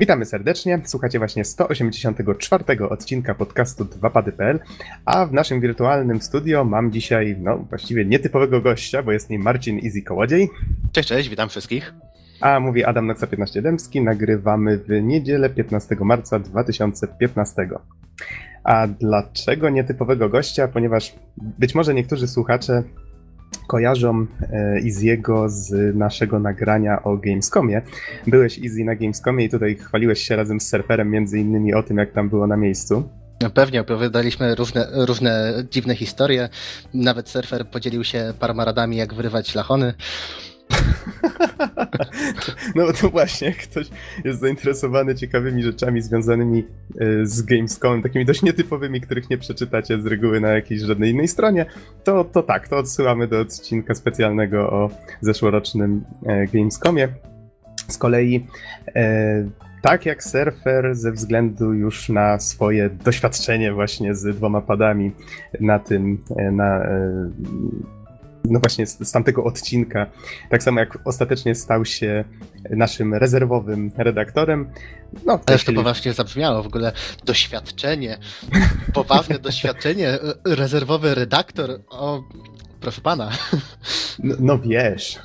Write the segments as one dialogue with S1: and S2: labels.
S1: Witamy serdecznie. Słuchacie właśnie 184 odcinka podcastu 2pady.pl, a w naszym wirtualnym studio mam dzisiaj, no właściwie nietypowego gościa, bo jest nim Marcin Easy Kołodziej.
S2: Cześć, cześć, witam wszystkich.
S1: A mówi Adam Noxa 15 Dębski. Nagrywamy w niedzielę 15 marca 2015. A dlaczego nietypowego gościa? Ponieważ być może niektórzy słuchacze kojarzą e, Easy'ego z naszego nagrania o Gamescomie. Byłeś Easy na Gamescomie i tutaj chwaliłeś się razem z surferem między innymi o tym, jak tam było na miejscu.
S2: No pewnie, opowiadaliśmy różne, różne dziwne historie. Nawet surfer podzielił się paroma radami, jak wyrywać lachony.
S1: No to właśnie, ktoś jest zainteresowany ciekawymi rzeczami związanymi e, z Gamescom, takimi dość nietypowymi, których nie przeczytacie z reguły na jakiejś żadnej innej stronie, to, to tak, to odsyłamy do odcinka specjalnego o zeszłorocznym e, Gamescomie. Z kolei e, tak jak surfer ze względu już na swoje doświadczenie właśnie z dwoma padami na tym, na no właśnie z, z, tamtego odcinka, tak samo jak ostatecznie stał się naszym rezerwowym redaktorem.
S2: No, Też to poważnie zabrzmiało w ogóle. Doświadczenie, poważne doświadczenie, rezerwowy redaktor, o, proszę pana.
S1: No, no wiesz,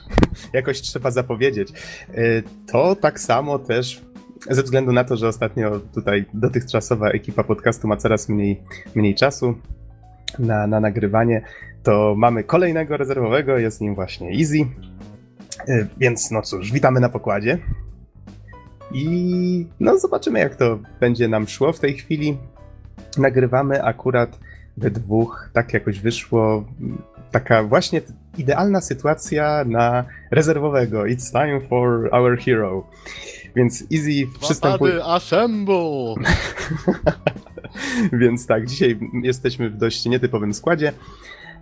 S1: jakoś trzeba zapowiedzieć. Y, to tak samo też ze względu na to, że ostatnio tutaj dotychczasowa ekipa podcastu ma coraz mniej, mniej czasu na, na nagrywanie, to mamy kolejnego rezerwowego, jest nim właśnie Easy. E, więc no cóż, witamy na pokładzie. I no zobaczymy, jak to będzie nam szło w tej chwili. Nagrywamy akurat we dwóch, tak jakoś wyszło. Taka właśnie idealna sytuacja na rezerwowego. It's time for our hero. Więc Easy przystępuje...
S2: assemble!
S1: Więc tak, dzisiaj jesteśmy w dość nietypowym składzie.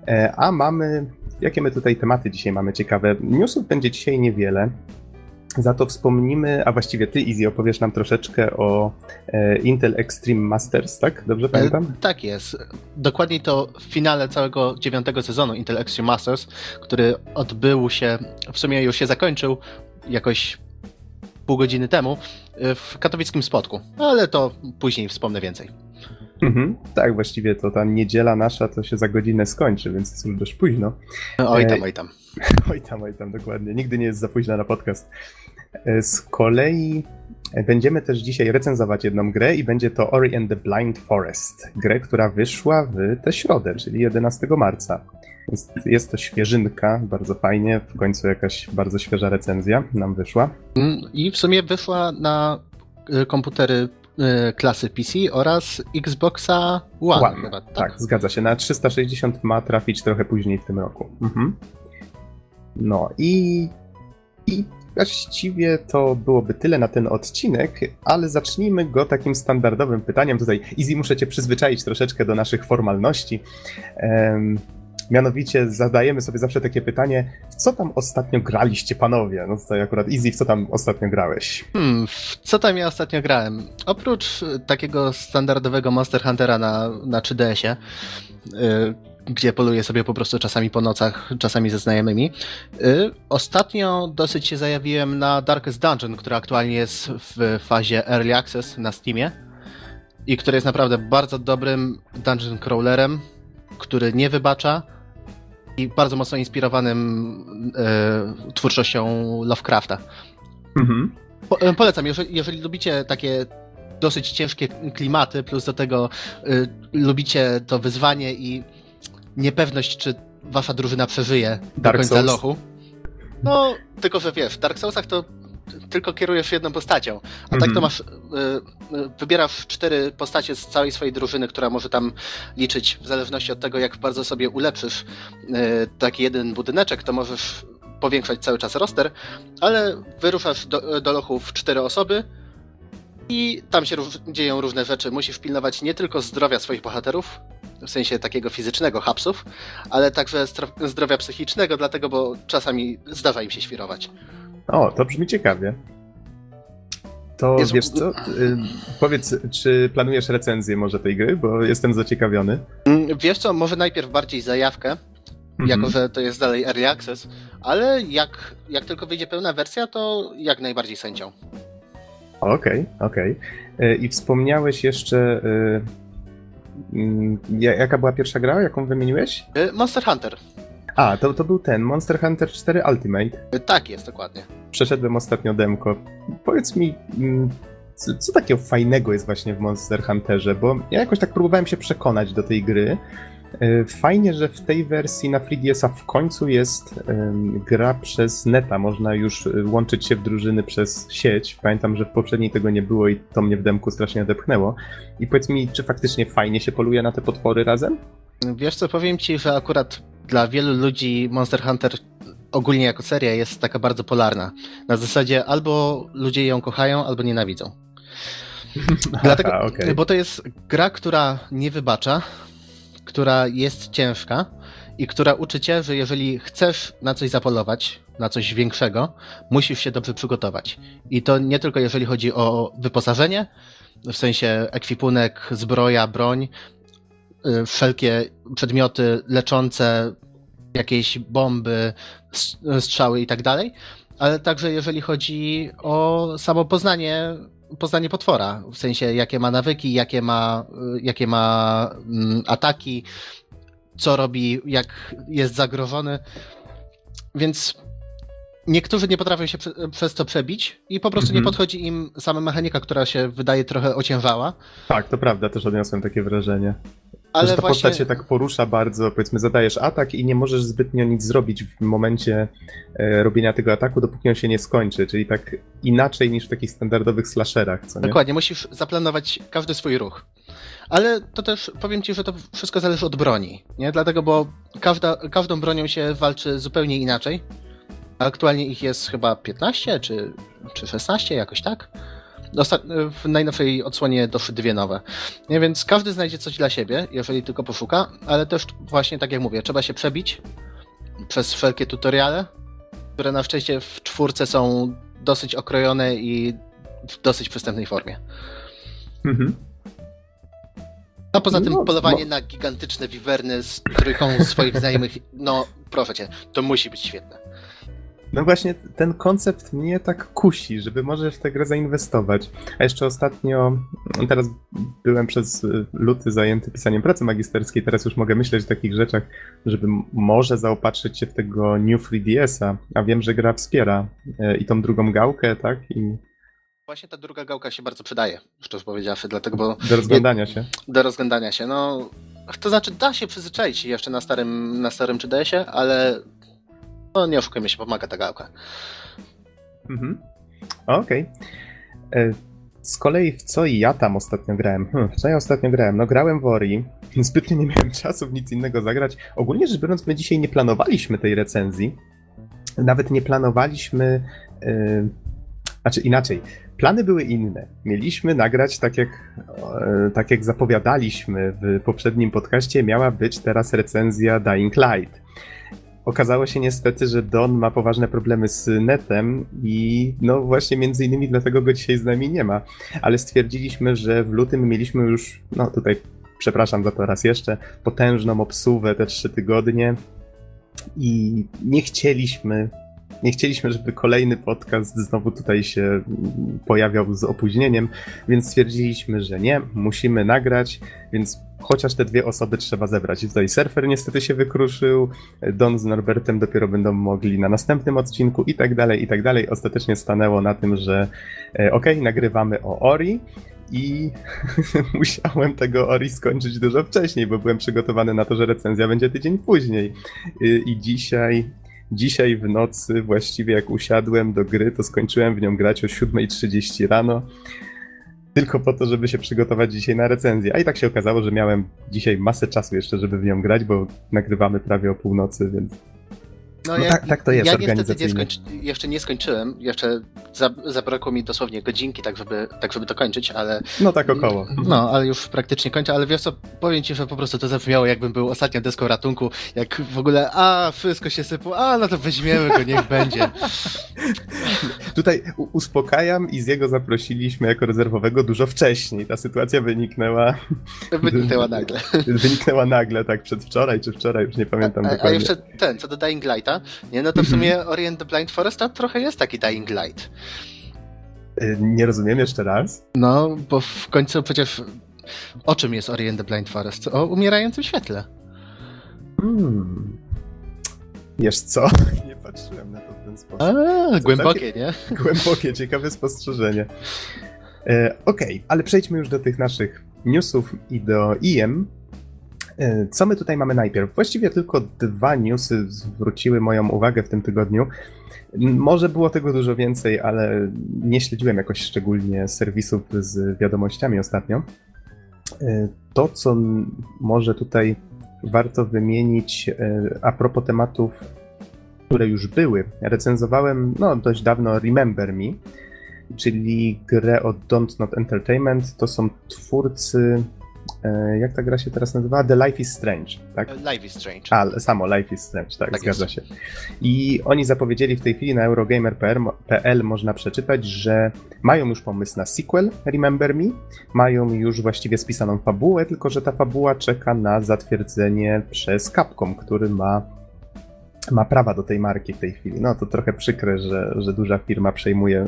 S1: E, a mamy, jakie my tutaj tematy dzisiaj mamy ciekawe? Newsów będzie dzisiaj niewiele. Za to wspomnimy, a właściwie ty, Easy, opowiesz nam troszeczkę o e, Intel Extreme Masters, tak? Dobrze pamiętam? E,
S2: tak jest. Dokładniej to w finale całego dziewiątego sezonu Intel Extreme Masters, który odbył się, w sumie już się zakończył jakoś pół godziny temu e, w katowickim spotku, ale to później wspomnę więcej.
S1: Mhm, tak, właściwie to ta niedziela nasza to się za godzinę skończy, więc jest już dość późno.
S2: Oj tam, oj tam.
S1: Oj tam, oj tam, dokładnie. Nigdy nie jest za późno na podcast. E, z kolei będziemy też dzisiaj recenzować jedną grę i będzie to Ori and the Blind Forest. Grę, która wyszła w tę środę, czyli 11 marca. Więc jest to świeżynka, bardzo fajnie. W końcu jakaś bardzo świeża recenzja nam wyszła.
S2: Mm, I w sumie wyszła na e, komputery Y, klasy PC oraz Xboxa One. One. Chyba,
S1: tak? tak? zgadza się. Na 360 ma trafić trochę później w tym roku. Mhm. No i, i właściwie to byłoby tyle na ten odcinek, ale zacznijmy go takim standardowym pytaniem. Tutaj, Easy, muszę cię przyzwyczaić troszeczkę do naszych formalności. Um, Mianowicie zadajemy sobie zawsze takie pytanie, w co tam ostatnio graliście, panowie? No tutaj akurat Easy, w co tam ostatnio grałeś?
S2: Hmm, w co tam ja ostatnio grałem? Oprócz y, takiego standardowego Monster Huntera na, na 3DS-ie, yy, gdzie poluję sobie po prostu czasami po nocach, czasami ze znajomymi. Yy, ostatnio dosyć się zajawiłem na Darkest Dungeon, która aktualnie jest w fazie Early Access na Steamie i który jest naprawdę bardzo dobrym dungeon crawlerem, który nie wybacza i bardzo mocno inspirowanym e, twórczością Lovecrafta. Mhm. Po, e, polecam, jeżeli, jeżeli lubicie takie dosyć ciężkie klimaty, plus do tego y, lubicie to wyzwanie i niepewność, czy wasza drużyna przeżyje Dark do końca Souls. lochu. No, tylko że wiesz, w Dark Soulsach to tylko kierujesz jedną postacią. A tak to mhm. masz, y, y, wybierasz cztery postacie z całej swojej drużyny, która może tam liczyć w zależności od tego, jak bardzo sobie ulepszysz y, taki jeden budyneczek, to możesz powiększać cały czas roster, ale wyruszasz do, do lochów cztery osoby i tam się róż, dzieją różne rzeczy. Musisz pilnować nie tylko zdrowia swoich bohaterów, w sensie takiego fizycznego hapsów, ale także zdrowia psychicznego, dlatego, bo czasami zdarza im się świrować.
S1: O, to brzmi ciekawie. To Jezu. wiesz co? Y, powiedz, czy planujesz recenzję może tej gry, bo jestem zaciekawiony.
S2: Mm, wiesz co, może najpierw bardziej zajawkę, mhm. jako że to jest dalej early access, ale jak, jak tylko wyjdzie pełna wersja, to jak najbardziej sędzią.
S1: Okej, okej. Y, I wspomniałeś jeszcze. y, mm, ja- Jaka była pierwsza gra, jaką wymieniłeś?
S2: Y, Monster Hunter.
S1: A, to, to był ten, Monster Hunter 4 Ultimate.
S2: Y, Tak jest, dokładnie.
S1: Przeszedłem ostatnio demko. Powiedz mi, mm, co, co takiego fajnego jest właśnie w Monster Hunterze? Bo ja jakoś tak próbowałem się przekonać do tej gry. E, Fajnie, że w tej wersji na 3DS-a w końcu jest gra przez neta. Można już e, łączyć się w drużyny przez sieć. Pamiętam, że w poprzedniej tego nie było i to mnie w demku strasznie odepchnęło. I powiedz mi, czy faktycznie fajnie się poluje na te potwory razem?
S2: Wiesz co, powiem ci, że akurat dla wielu ludzi Monster Hunter ogólnie jako seria jest taka bardzo polarna. Na zasadzie albo ludzie ją kochają, albo nienawidzą. Dlatego,
S1: Aha, okej.
S2: bo to jest gra, która nie wybacza, która jest ciężka i która uczy cię, że jeżeli chcesz na coś zapolować, na coś większego, musisz się dobrze przygotować. I to nie tylko jeżeli chodzi o wyposażenie, w sensie ekwipunek, zbroja, broń, wszelkie przedmioty leczące, jakieś bomby, strzały i tak dalej, ale także jeżeli chodzi o samo poznanie, poznanie potwora, w sensie jakie ma nawyki, jakie ma, y, jakie ma mm, ataki, co robi, jak jest zagrożony. Więc niektórzy nie potrafią się prze, przez to przebić i po prostu nie
S1: Mhm.
S2: podchodzi im sama mechanika, która się wydaje trochę ociężała.
S1: Tak, to prawda, też odniosłem takie wrażenie.
S2: Ale
S1: że ta
S2: właśnie...
S1: postać się tak porusza bardzo, powiedzmy, zadajesz atak i nie możesz zbytnio nic zrobić w momencie e, robienia tego ataku, dopóki on się nie skończy, czyli tak inaczej niż w takich standardowych slasherach, co nie?
S2: Dokładnie, musisz zaplanować każdy swój ruch. Ale to też powiem ci, że to wszystko zależy od broni, nie? Dlatego, bo każda, każdą bronią się walczy zupełnie inaczej. Aktualnie ich jest chyba 15 czy, czy 16, jakoś tak. W najnowszej odsłonie doszły dwie nowe. Nie, więc każdy znajdzie coś dla siebie, jeżeli tylko poszuka, ale też właśnie tak jak mówię, trzeba się przebić przez wszelkie tutoriale, które na szczęście w czwórce są dosyć okrojone i w dosyć przystępnej formie.
S1: Mhm.
S2: A poza tym
S1: No,
S2: polowanie na gigantyczne wiwerny z trójką swoich znajomych, no proszę cię, to musi być świetne.
S1: No właśnie, ten koncept mnie tak kusi, żeby może w tę grę zainwestować. A jeszcze ostatnio, teraz byłem przez luty zajęty pisaniem pracy magisterskiej, teraz już mogę myśleć o takich rzeczach, żeby może zaopatrzyć się w tego New 3DS-a, a wiem, że gra wspiera y, i tą drugą gałkę, tak? I
S2: Właśnie ta druga gałka się bardzo przydaje, szczerze powiedziawszy, dlatego, bo
S1: do rozglądania się.
S2: do rozglądania się, no to znaczy da się przyzwyczaić jeszcze na starym, na starym 3DS-ie, ale no nie oszukujmy się, pomaga ta gałka.
S1: Mhm. Okej. E, Z kolei w co ja tam ostatnio grałem? Hm, w co ja ostatnio grałem? No grałem w Ori. Zbytnio nie miałem czasu w nic innego zagrać. Ogólnie rzecz biorąc, my dzisiaj nie planowaliśmy tej recenzji. Nawet nie planowaliśmy... Yy... Znaczy inaczej. Plany były inne. Mieliśmy nagrać tak jak, e, tak jak zapowiadaliśmy w poprzednim podcaście, miała być teraz recenzja Dying Light. Okazało się niestety, że Don ma poważne problemy z netem i no właśnie między innymi dlatego go dzisiaj z nami nie ma. Ale stwierdziliśmy, że w lutym mieliśmy już, no tutaj przepraszam za to raz jeszcze, potężną obsuwę te trzy tygodnie i nie chcieliśmy, nie chcieliśmy, żeby kolejny podcast znowu tutaj się pojawiał z opóźnieniem, więc stwierdziliśmy, że nie, musimy nagrać, więc chociaż te dwie osoby trzeba zebrać. I tutaj surfer niestety się wykruszył, Don z Norbertem dopiero będą mogli na następnym odcinku i tak dalej, i tak dalej. Ostatecznie stanęło na tym, że e, okej, nagrywamy o Ori i musiałem tego Ori skończyć dużo wcześniej, bo byłem przygotowany na to, że recenzja będzie tydzień później. I, i dzisiaj, dzisiaj w nocy, właściwie jak usiadłem do gry, to skończyłem w nią grać o 7.30 rano. Tylko po to, żeby się przygotować dzisiaj na recenzję. A i tak się okazało, że miałem dzisiaj masę czasu jeszcze, żeby w nią grać, bo nagrywamy prawie o północy, więc No tak- tak to jest
S2: Ja niestety nie skończy, jeszcze nie skończyłem, jeszcze za, zabrakło mi dosłownie godzinki, tak żeby, tak żeby to kończyć, ale
S1: no tak około.
S2: No, ale już praktycznie kończę, ale wiesz co, powiem ci, że po prostu to zabrzmiało jakbym był ostatnią deską ratunku, jak w ogóle, a, wszystko się sypło, a, no to weźmiemy go, niech będzie.
S1: Tutaj uspokajam i z jego zaprosiliśmy jako rezerwowego dużo wcześniej. Ta sytuacja wyniknęła,
S2: Wyniknęła nagle.
S1: wyniknęła nagle, tak przedwczoraj czy wczoraj, już nie pamiętam
S2: A, a
S1: dokładnie.
S2: jeszcze ten, co do Dying Lighta, nie, no to w
S1: Mhm.
S2: sumie Orient the Blind Forest to trochę jest taki Dying Light.
S1: Y, Nie rozumiem jeszcze raz.
S2: No, bo w końcu przecież o czym jest Ori and the Blind Forest? O umierającym świetle.
S1: Hmm. Wiesz co? Nie patrzyłem na to w ten sposób.
S2: A, głębokie, nie?
S1: Głębokie, ciekawe spostrzeżenie. E, Okej, ale przejdźmy już do tych naszych newsów i do IM. E, Co my tutaj mamy najpierw? Właściwie tylko dwa newsy zwróciły moją uwagę w tym tygodniu. Może było tego dużo więcej, ale nie śledziłem jakoś szczególnie serwisów z wiadomościami ostatnio. E, To, co może tutaj warto wymienić e, a propos tematów, które już były. Recenzowałem no, dość dawno Remember Me, czyli grę od Don't Not Entertainment. To są twórcy. E, Jak ta gra się teraz nazywa? The Life is Strange, tak?
S2: Life is Strange.
S1: A, samo Life is Strange, tak,
S2: Tak
S1: zgadza
S2: jest.
S1: się. I oni zapowiedzieli w tej chwili na Eurogamer.pl można przeczytać, że mają już pomysł na sequel Remember Me, mają już właściwie spisaną fabułę, tylko że ta fabuła czeka na zatwierdzenie przez Capcom, który ma, ma prawa do tej marki w tej chwili. No to trochę przykre, że, że duża firma przejmuje,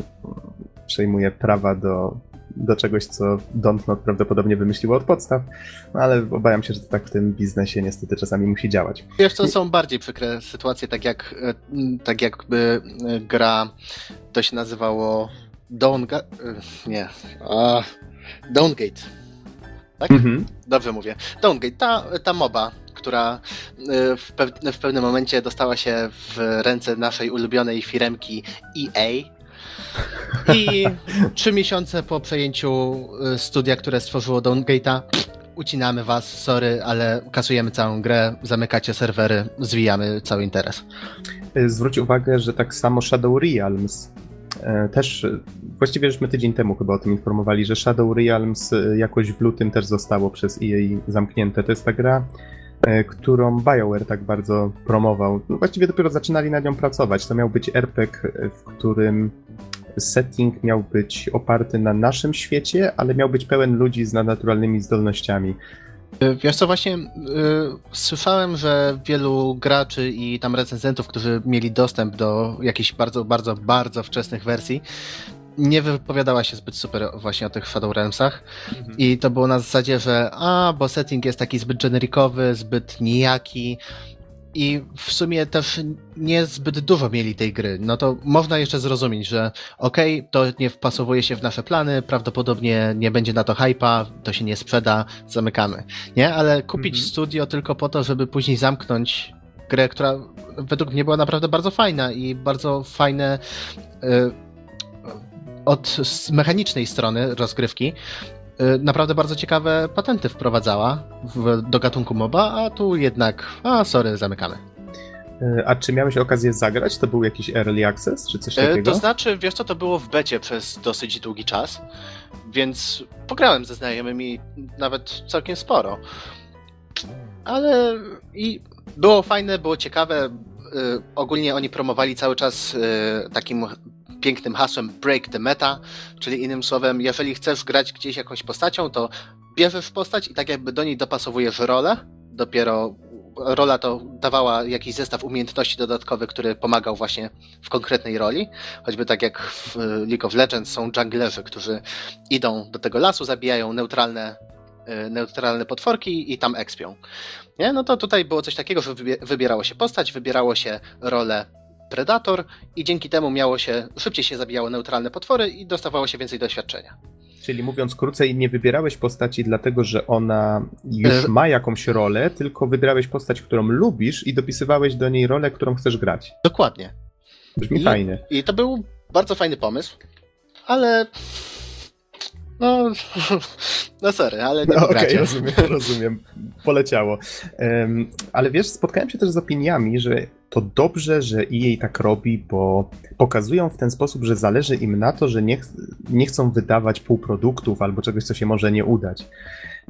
S1: przejmuje prawa do, do czegoś, co Dontnod prawdopodobnie wymyśliło od podstaw, no ale obawiam się, że to tak w tym biznesie niestety czasami musi działać.
S2: Wiesz, to są bardziej przykre sytuacje, tak jak e, tak jakby e, gra, to się nazywało Dawn... Ga- e, nie, a, Dawngate. Tak?
S1: Mhm.
S2: Dobrze mówię. Dawngate, ta, ta moba, która w, pew- w pewnym momencie dostała się w ręce naszej ulubionej firemki EA. I trzy miesiące po przejęciu e, studia, które stworzyło Downgate'a, ucinamy was, sorry, ale kasujemy całą grę, zamykacie serwery, zwijamy cały interes.
S1: Y, Zwróć uwagę, że tak samo Shadow Realms e, też, właściwie żeśmy tydzień temu chyba o tym informowali, że Shadow Realms jakoś w lutym też zostało przez EA zamknięte. To jest ta gra, którą BioWare tak bardzo promował. No, właściwie dopiero zaczynali nad nią pracować. To miał być RPG, e, w którym setting miał być oparty na naszym świecie, ale miał być pełen ludzi z nadnaturalnymi zdolnościami.
S2: Y, Wiesz co, właśnie słyszałem, że wielu graczy i tam recenzentów, którzy mieli dostęp do jakichś bardzo, bardzo, bardzo wczesnych wersji, nie wypowiadała się zbyt super właśnie o tych Shadow Realmsach i to było na zasadzie, że a, bo setting jest taki zbyt generikowy, zbyt nijaki i w sumie też nie zbyt dużo mieli tej gry. No to można jeszcze zrozumieć, że okej, to nie wpasowuje się w nasze plany, prawdopodobnie nie będzie na to hypa, to się nie sprzeda, zamykamy. Nie? Ale kupić
S1: Mhm.
S2: studio tylko po to, żeby później zamknąć grę, która według mnie była naprawdę bardzo fajna i bardzo fajne y, od mechanicznej strony rozgrywki. y, Naprawdę bardzo ciekawe patenty wprowadzała w, do gatunku MOBA, a tu jednak, a sorry, zamykamy.
S1: E, A czy miałeś okazję zagrać? To był jakiś early access, czy coś
S2: E,
S1: takiego?
S2: To znaczy, wiesz co, to było w becie przez dosyć długi czas, więc pograłem ze znajomymi nawet całkiem sporo. Ale i było fajne, było ciekawe. y, Ogólnie oni promowali cały czas y, takim pięknym hasłem Break the Meta, czyli innym słowem, jeżeli chcesz grać gdzieś jakąś postacią, to bierzesz postać i tak jakby do niej dopasowujesz rolę. Dopiero rola to dawała jakiś zestaw umiejętności dodatkowych, który pomagał właśnie w konkretnej roli. Choćby tak jak w League of Legends są junglerzy, którzy idą do tego lasu, zabijają neutralne, y, neutralne potworki i tam ekspią. Nie? No to tutaj było coś takiego, że wybie- wybierało się postać, wybierało się rolę Predator i dzięki temu miało się, szybciej się zabijało neutralne potwory i dostawało się więcej doświadczenia.
S1: Czyli mówiąc krócej, nie wybierałeś postaci dlatego, że ona już
S2: E,
S1: ma jakąś rolę, tylko wybierałeś postać, którą lubisz i dopisywałeś do niej rolę, którą chcesz grać.
S2: Dokładnie.
S1: Brzmi
S2: I-
S1: fajnie.
S2: I to był bardzo fajny pomysł, ale no, no sorry, ale nie
S1: No, Okej,
S2: pogracie.
S1: rozumiem, rozumiem. Poleciało. Em, ale wiesz, spotkałem się też z opiniami, że to dobrze, że EA tak robi, bo pokazują w ten sposób, że zależy im na to, że nie, ch- nie chcą wydawać półproduktów albo czegoś, co się może nie udać.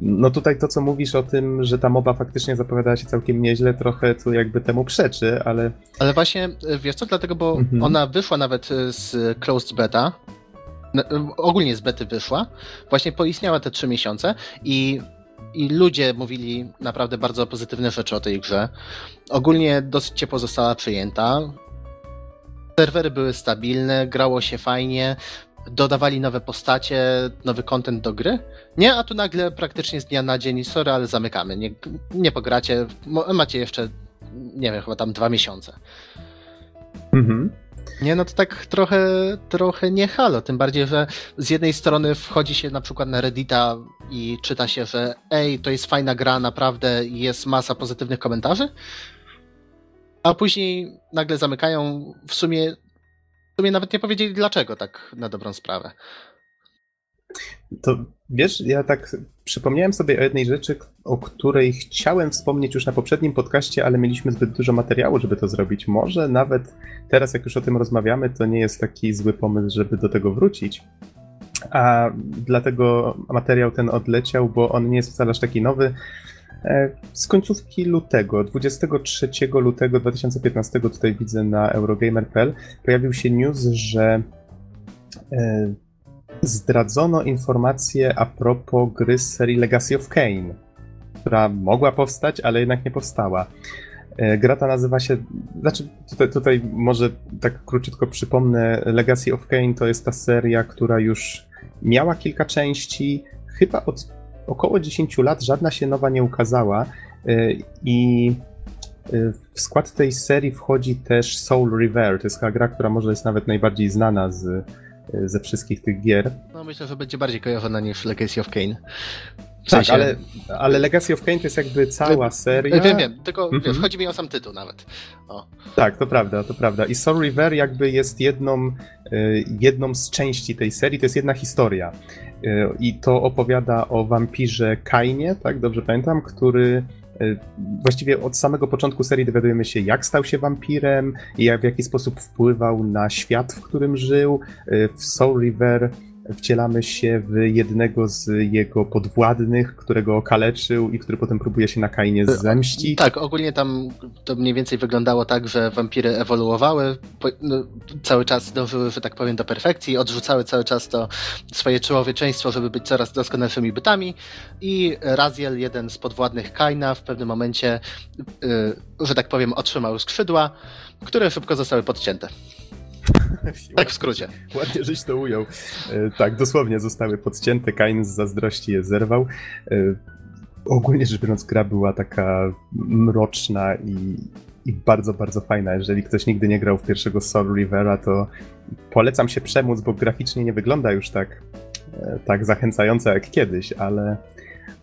S1: No tutaj to, co mówisz o tym, że ta moba faktycznie zapowiadała się całkiem nieźle, trochę tu jakby temu przeczy, ale
S2: Ale właśnie, y, wiesz co, dlatego, bo
S1: Mhm.
S2: ona wyszła nawet y, z closed beta, y, ogólnie z bety wyszła, właśnie poistniała te trzy miesiące i, i ludzie mówili naprawdę bardzo pozytywne rzeczy o tej grze. Ogólnie dosyć ciepło została przyjęta. Serwery były stabilne, grało się fajnie, dodawali nowe postacie, nowy content do gry. Nie, a tu nagle praktycznie z dnia na dzień, sorry, ale zamykamy. Nie, nie pogracie, macie jeszcze, nie wiem, chyba tam dwa miesiące. Mhm. Nie, no to tak trochę, trochę nie halo, tym bardziej, że z jednej strony wchodzi się na przykład na Reddita i czyta się, że ej, to jest fajna gra, naprawdę jest masa pozytywnych komentarzy, a później nagle zamykają w sumie, w sumie nawet nie powiedzieli dlaczego tak na dobrą sprawę.
S1: To wiesz, ja tak przypomniałem sobie o jednej rzeczy, o której chciałem wspomnieć już na poprzednim podcaście, ale mieliśmy zbyt dużo materiału, żeby to zrobić. Może nawet teraz, jak już o tym rozmawiamy, to nie jest taki zły pomysł, żeby do tego wrócić. A dlatego materiał ten odleciał, bo on nie jest wcale aż taki nowy. E, z końcówki lutego, 23 lutego 2015, tutaj widzę na Eurogamer.pl, pojawił się news, że e, zdradzono informacje a propos gry z serii Legacy of Kane, która mogła powstać, ale jednak nie powstała. E, gra ta nazywa się, znaczy tutaj, tutaj może tak króciutko przypomnę, Legacy of Kane to jest ta seria, która już miała kilka części, chyba od około 10 lat żadna się nowa nie ukazała e, i e, w skład tej serii wchodzi też Soul River, to jest gra, która może jest nawet najbardziej znana z, ze wszystkich tych gier.
S2: No myślę, że będzie bardziej kojarzona niż Legacy of Kane.
S1: W tak, sensie... Ale, ale Legacy of Kane to jest jakby cała seria.
S2: Wiem, wiem, tylko mm -hmm. wiesz, chodzi mi o sam tytuł nawet. O.
S1: Tak, to prawda, to prawda. I Soul River jakby jest jedną, y, jedną z części tej serii, to jest jedna historia. Y, I to opowiada o wampirze Kainie, tak, dobrze pamiętam, który y, Właściwie od samego początku serii dowiadujemy się, jak stał się wampirem i jak, w jaki sposób wpływał na świat, w którym żył. W Soul River wcielamy się w jednego z jego podwładnych, którego okaleczył i który potem próbuje się na Kainie e, zemścić.
S2: Tak, ogólnie tam to mniej więcej wyglądało tak, że wampiry ewoluowały, no, cały czas dążyły, że tak powiem, do perfekcji, odrzucały cały czas to swoje człowieczeństwo, żeby być coraz doskonalszymi bytami i Raziel, jeden z podwładnych Kaina, w pewnym momencie, yy, że tak powiem, otrzymał skrzydła, które szybko zostały podcięte. Tak w skrócie.
S1: Ładnie żeś to ujął. E, tak, dosłownie zostały podcięte, Kain z zazdrości je zerwał. E, ogólnie rzecz biorąc, gra była taka mroczna i, i bardzo, bardzo fajna. Jeżeli ktoś nigdy nie grał w pierwszego Soul Rivera, to polecam się przemóc, bo graficznie nie wygląda już tak, e, tak zachęcająco jak kiedyś, ale,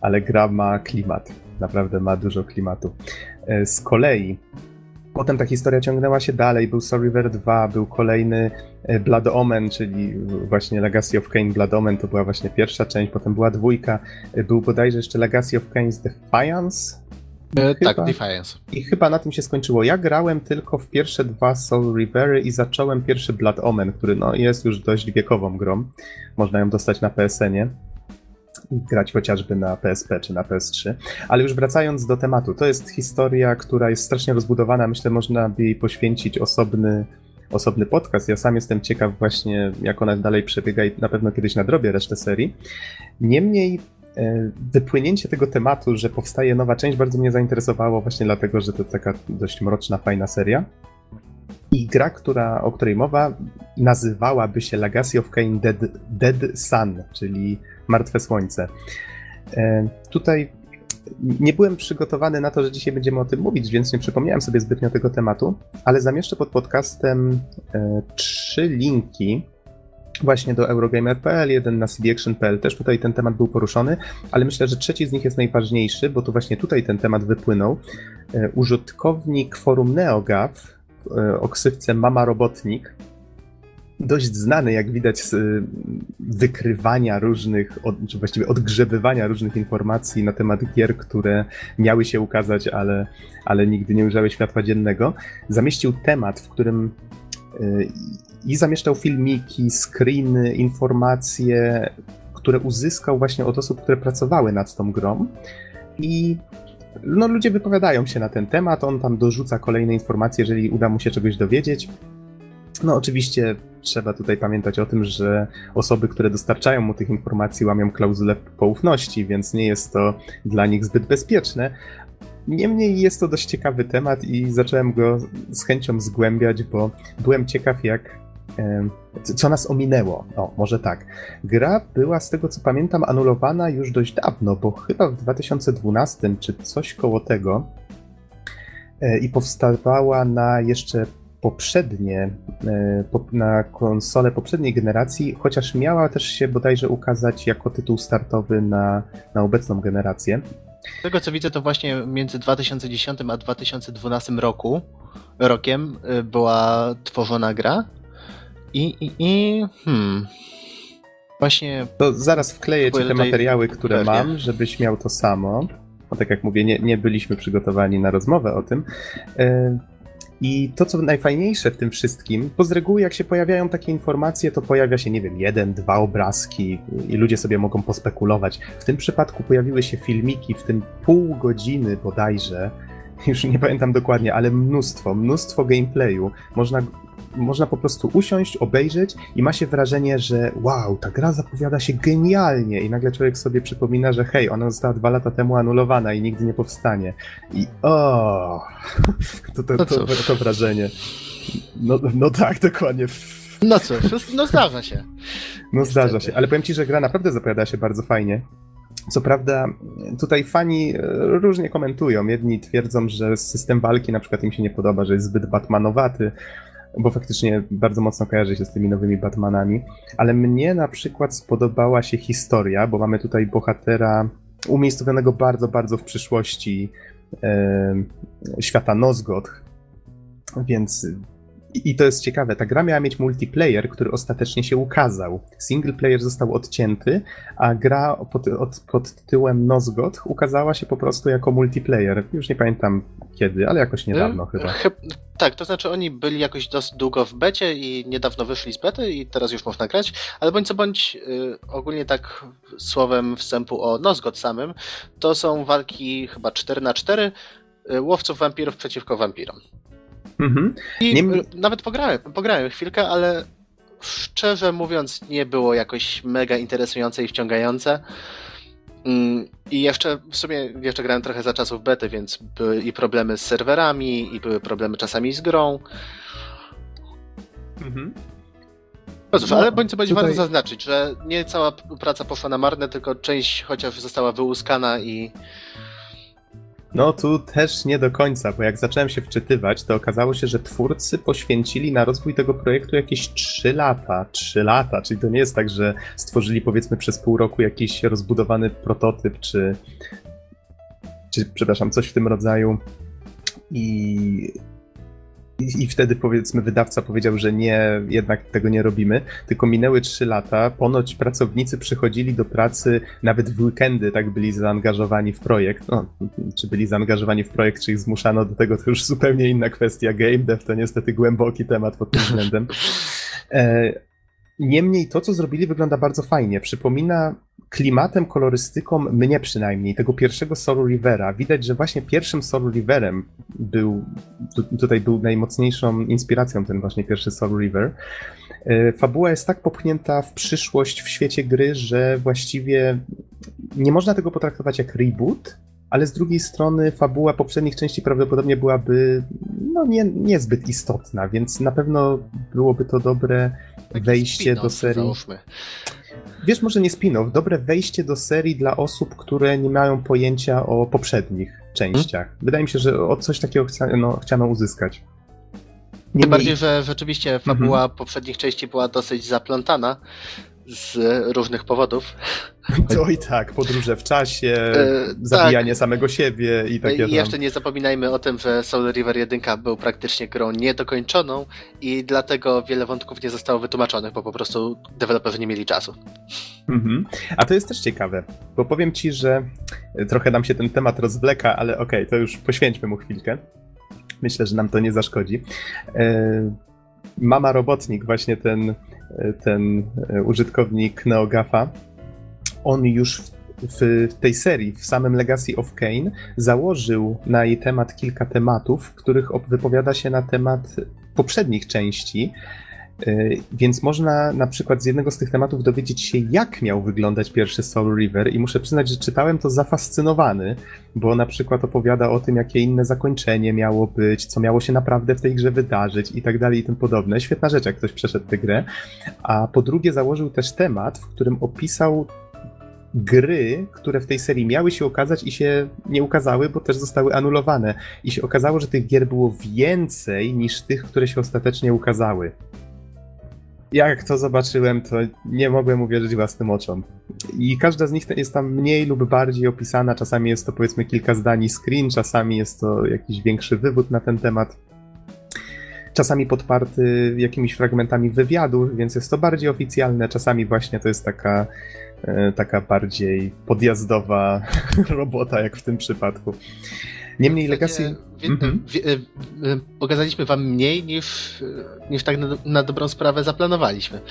S1: ale gra ma klimat. Naprawdę ma dużo klimatu. Z kolei Potem ta historia ciągnęła się dalej. Był Soul River 2, był kolejny e, Blood Omen, czyli właśnie Legacy of Kain Blood Omen, to była właśnie pierwsza część, potem była dwójka. E, był bodajże jeszcze Legacy of Kain's Defiance.
S2: E, tak, Defiance.
S1: I chyba na tym się skończyło. Ja grałem tylko w pierwsze dwa Soul Rivery i zacząłem pierwszy Blood Omen, który no, jest już dość wiekową grą. Można ją dostać na PSN-ie grać chociażby na PSP czy na PS3. Ale już wracając do tematu, to jest historia, która jest strasznie rozbudowana. Myślę, można by jej poświęcić osobny, osobny podcast. Ja sam jestem ciekaw właśnie, jak ona dalej przebiega i na pewno kiedyś nadrobię resztę serii. Niemniej e, wypłynięcie tego tematu, że powstaje nowa część, bardzo mnie zainteresowało właśnie dlatego, że to taka dość mroczna, fajna seria. I gra, która, o której mowa, nazywałaby się Legacy of Kain Dead, Dead Sun, czyli Martwe Słońce. E, tutaj nie byłem przygotowany na to, że dzisiaj będziemy o tym mówić, więc nie przypomniałem sobie zbytnio tego tematu, ale zamieszczę pod podcastem e, trzy linki właśnie do Eurogamer.pl, jeden na cdaction.pl, też tutaj ten temat był poruszony, ale myślę, że trzeci z nich jest najważniejszy, bo to właśnie tutaj ten temat wypłynął. E, użytkownik forum NeoGAF o ksywce Mama Robotnik dość znany, jak widać, z y, wykrywania różnych, czy właściwie odgrzebywania różnych informacji na temat gier, które miały się ukazać, ale, ale nigdy nie ujrzały światła dziennego. Zamieścił temat, w którym y, i zamieszczał filmiki, screeny, informacje, które uzyskał właśnie od osób, które pracowały nad tą grą. I no, ludzie wypowiadają się na ten temat, on tam dorzuca kolejne informacje, jeżeli uda mu się czegoś dowiedzieć. No, oczywiście trzeba tutaj pamiętać o tym, że osoby, które dostarczają mu tych informacji, łamią klauzulę poufności, więc nie jest to dla nich zbyt bezpieczne. Niemniej jest to dość ciekawy temat i zacząłem go z chęcią zgłębiać, bo byłem ciekaw, jak co nas ominęło? O, może tak. Gra była, z tego co pamiętam, anulowana już dość dawno, bo chyba w 2012 czy coś koło tego e, i powstawała na jeszcze poprzednie, e, na konsole poprzedniej generacji, chociaż miała też się bodajże ukazać jako tytuł startowy na, na obecną generację.
S2: Z tego co widzę, to właśnie między 2010 a 2012 roku, rokiem e, była tworzona gra. I, i, i hmm. Właśnie.
S1: To zaraz wkleję ci te materiały, które pewnie. mam, żebyś miał to samo. Bo tak jak mówię, nie, nie byliśmy przygotowani na rozmowę o tym. I to, co najfajniejsze w tym wszystkim, bo z reguły jak się pojawiają takie informacje, to pojawia się, nie wiem, jeden, dwa obrazki i ludzie sobie mogą pospekulować. W tym przypadku pojawiły się filmiki, w tym pół godziny bodajże, już nie pamiętam dokładnie, ale mnóstwo, mnóstwo gameplayu. Można można po prostu usiąść, obejrzeć i ma się wrażenie, że wow, ta gra zapowiada się genialnie i nagle człowiek sobie przypomina, że hej, ona została dwa lata temu anulowana i nigdy nie powstanie. I o, to, to, to, to, to wrażenie. No, no tak, dokładnie.
S2: No cóż, no zdarza się.
S1: No zdarza się, ale powiem ci, że gra naprawdę zapowiada się bardzo fajnie. Co prawda, tutaj fani e, różnie komentują. Jedni twierdzą, że system walki na przykład im się nie podoba, że jest zbyt Batmanowaty, bo faktycznie bardzo mocno kojarzy się z tymi nowymi Batmanami, ale mnie na przykład spodobała się historia, bo mamy tutaj bohatera umiejscowionego bardzo, bardzo w przyszłości e, świata Nozgoth, więc i to jest ciekawe, ta gra miała mieć multiplayer, który ostatecznie się ukazał. Single player został odcięty, a gra pod, od, pod tytułem Nozgoth ukazała się po prostu jako multiplayer. Już nie pamiętam kiedy, ale jakoś niedawno hmm? chyba.
S2: Tak, to znaczy oni byli jakoś dosyć długo w becie i niedawno wyszli z bety i teraz już można grać, ale bądź co bądź yy, ogólnie tak słowem wstępu o Nozgoth samym, to są walki chyba 4 na 4 yy, łowców wampirów przeciwko wampirom. Mhm. I nie... nawet pograłem, pograłem chwilkę, ale szczerze mówiąc nie było jakoś mega interesujące i wciągające. Mm, I jeszcze w sumie jeszcze grałem trochę za czasów bety, więc były i problemy z serwerami, i były problemy czasami z grą. Mhm. No cóż, no, ale bądź co będzie tutaj... warto zaznaczyć, że nie cała praca poszła na marne, tylko część chociaż została wyłuskana i
S1: no tu też nie do końca, bo jak zacząłem się wczytywać, to okazało się, że twórcy poświęcili na rozwój tego projektu jakieś 3 lata. 3 lata, czyli to nie jest tak, że stworzyli powiedzmy przez pół roku jakiś rozbudowany prototyp, czy, czy przepraszam, coś w tym rodzaju. I i, wtedy powiedzmy wydawca powiedział, że nie, jednak tego nie robimy, tylko minęły trzy lata, ponoć pracownicy przychodzili do pracy nawet w weekendy, tak byli zaangażowani w projekt. No, czy byli zaangażowani w projekt, czy ich zmuszano do tego, to już zupełnie inna kwestia. Game dev to niestety głęboki temat pod tym względem. Niemniej to, co zrobili, wygląda bardzo fajnie. Przypomina klimatem, kolorystyką, mnie przynajmniej, tego pierwszego Soul Rivera. Widać, że właśnie pierwszym Soul Riverem był, tutaj był najmocniejszą inspiracją ten właśnie pierwszy Soul River. E, fabuła jest tak popchnięta w przyszłość w świecie gry, że właściwie nie można tego potraktować jak reboot, ale z drugiej strony fabuła poprzednich części prawdopodobnie byłaby no, nie, niezbyt istotna, więc na pewno byłoby to dobre wejście do serii. Załóżmy. Wiesz, może nie spin-off, dobre wejście do serii dla osób, które nie mają pojęcia o poprzednich częściach. Hmm? Wydaje mi się, że o coś takiego chcia, no, chciano uzyskać.
S2: Nie Tym bardziej, że rzeczywiście fabuła mhm. poprzednich części była dosyć zaplątana z różnych powodów.
S1: To i tak, podróże w czasie, e, zabijanie tak. samego siebie i takie
S2: I jeszcze nie zapominajmy o tym, że Soul River 1 był praktycznie grą niedokończoną i dlatego wiele wątków nie zostało wytłumaczonych, bo po prostu deweloperzy nie mieli czasu.
S1: Mhm. A to jest też ciekawe, bo powiem ci, że trochę nam się ten temat rozwleka, ale okej, okay, to już poświęćmy mu chwilkę. Myślę, że nam to nie zaszkodzi. E, Mama Robotnik, właśnie ten ten e, użytkownik NeoGafa, on już w, w, tej serii, w samym Legacy of Kane, założył na jej temat kilka tematów, w których wypowiada się na temat poprzednich części. Y, więc można na przykład z jednego z tych tematów dowiedzieć się, jak miał wyglądać pierwszy Soul River, i muszę przyznać, że czytałem to zafascynowany, bo na przykład opowiada o tym, jakie inne zakończenie miało być, co miało się naprawdę w tej grze wydarzyć i tak dalej i tym podobne. Świetna rzecz, jak ktoś przeszedł tę grę. A po drugie, założył też temat, w którym opisał gry, które w tej serii miały się okazać i się nie ukazały, bo też zostały anulowane. I się okazało, że tych gier było więcej niż tych, które się ostatecznie ukazały jak to zobaczyłem, to nie mogłem uwierzyć własnym oczom. I każda z nich jest tam mniej lub bardziej opisana. Czasami jest to powiedzmy kilka zdań screen, czasami jest to jakiś większy wywód na ten temat. Czasami podparty jakimiś fragmentami wywiadu, więc jest to bardziej oficjalne. Czasami właśnie to jest taka, taka bardziej podjazdowa robota, jak w tym przypadku. Niemniej Legacy...
S2: Mhm. E, e, pokazaliśmy wam mniej niż, e, niż tak na, na dobrą sprawę zaplanowaliśmy.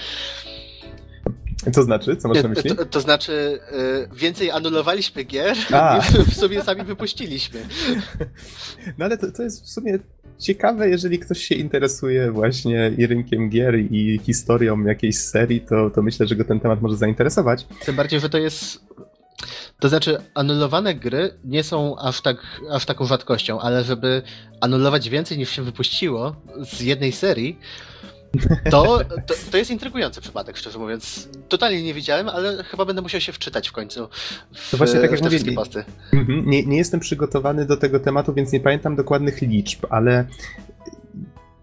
S1: Co znaczy? Co masz na myśli?
S2: To, to znaczy, więcej anulowaliśmy gier, A. niż w sumie sami wypuściliśmy.
S1: No ale to, to jest w sumie ciekawe, jeżeli ktoś się interesuje właśnie i rynkiem gier, i historią jakiejś serii, to, to myślę, że go ten temat może zainteresować.
S2: Tym bardziej, że to jest to znaczy, anulowane gry nie są aż, tak, aż taką rzadkością, ale żeby anulować więcej niż się wypuściło z jednej serii, to, to, to, jest intrygujący przypadek, szczerze mówiąc. Totalnie nie widziałem, ale chyba będę musiał się wczytać w końcu. W,
S1: to właśnie tak jak mówię. Mhm. Nie, nie jestem przygotowany do tego tematu, więc nie pamiętam dokładnych liczb, ale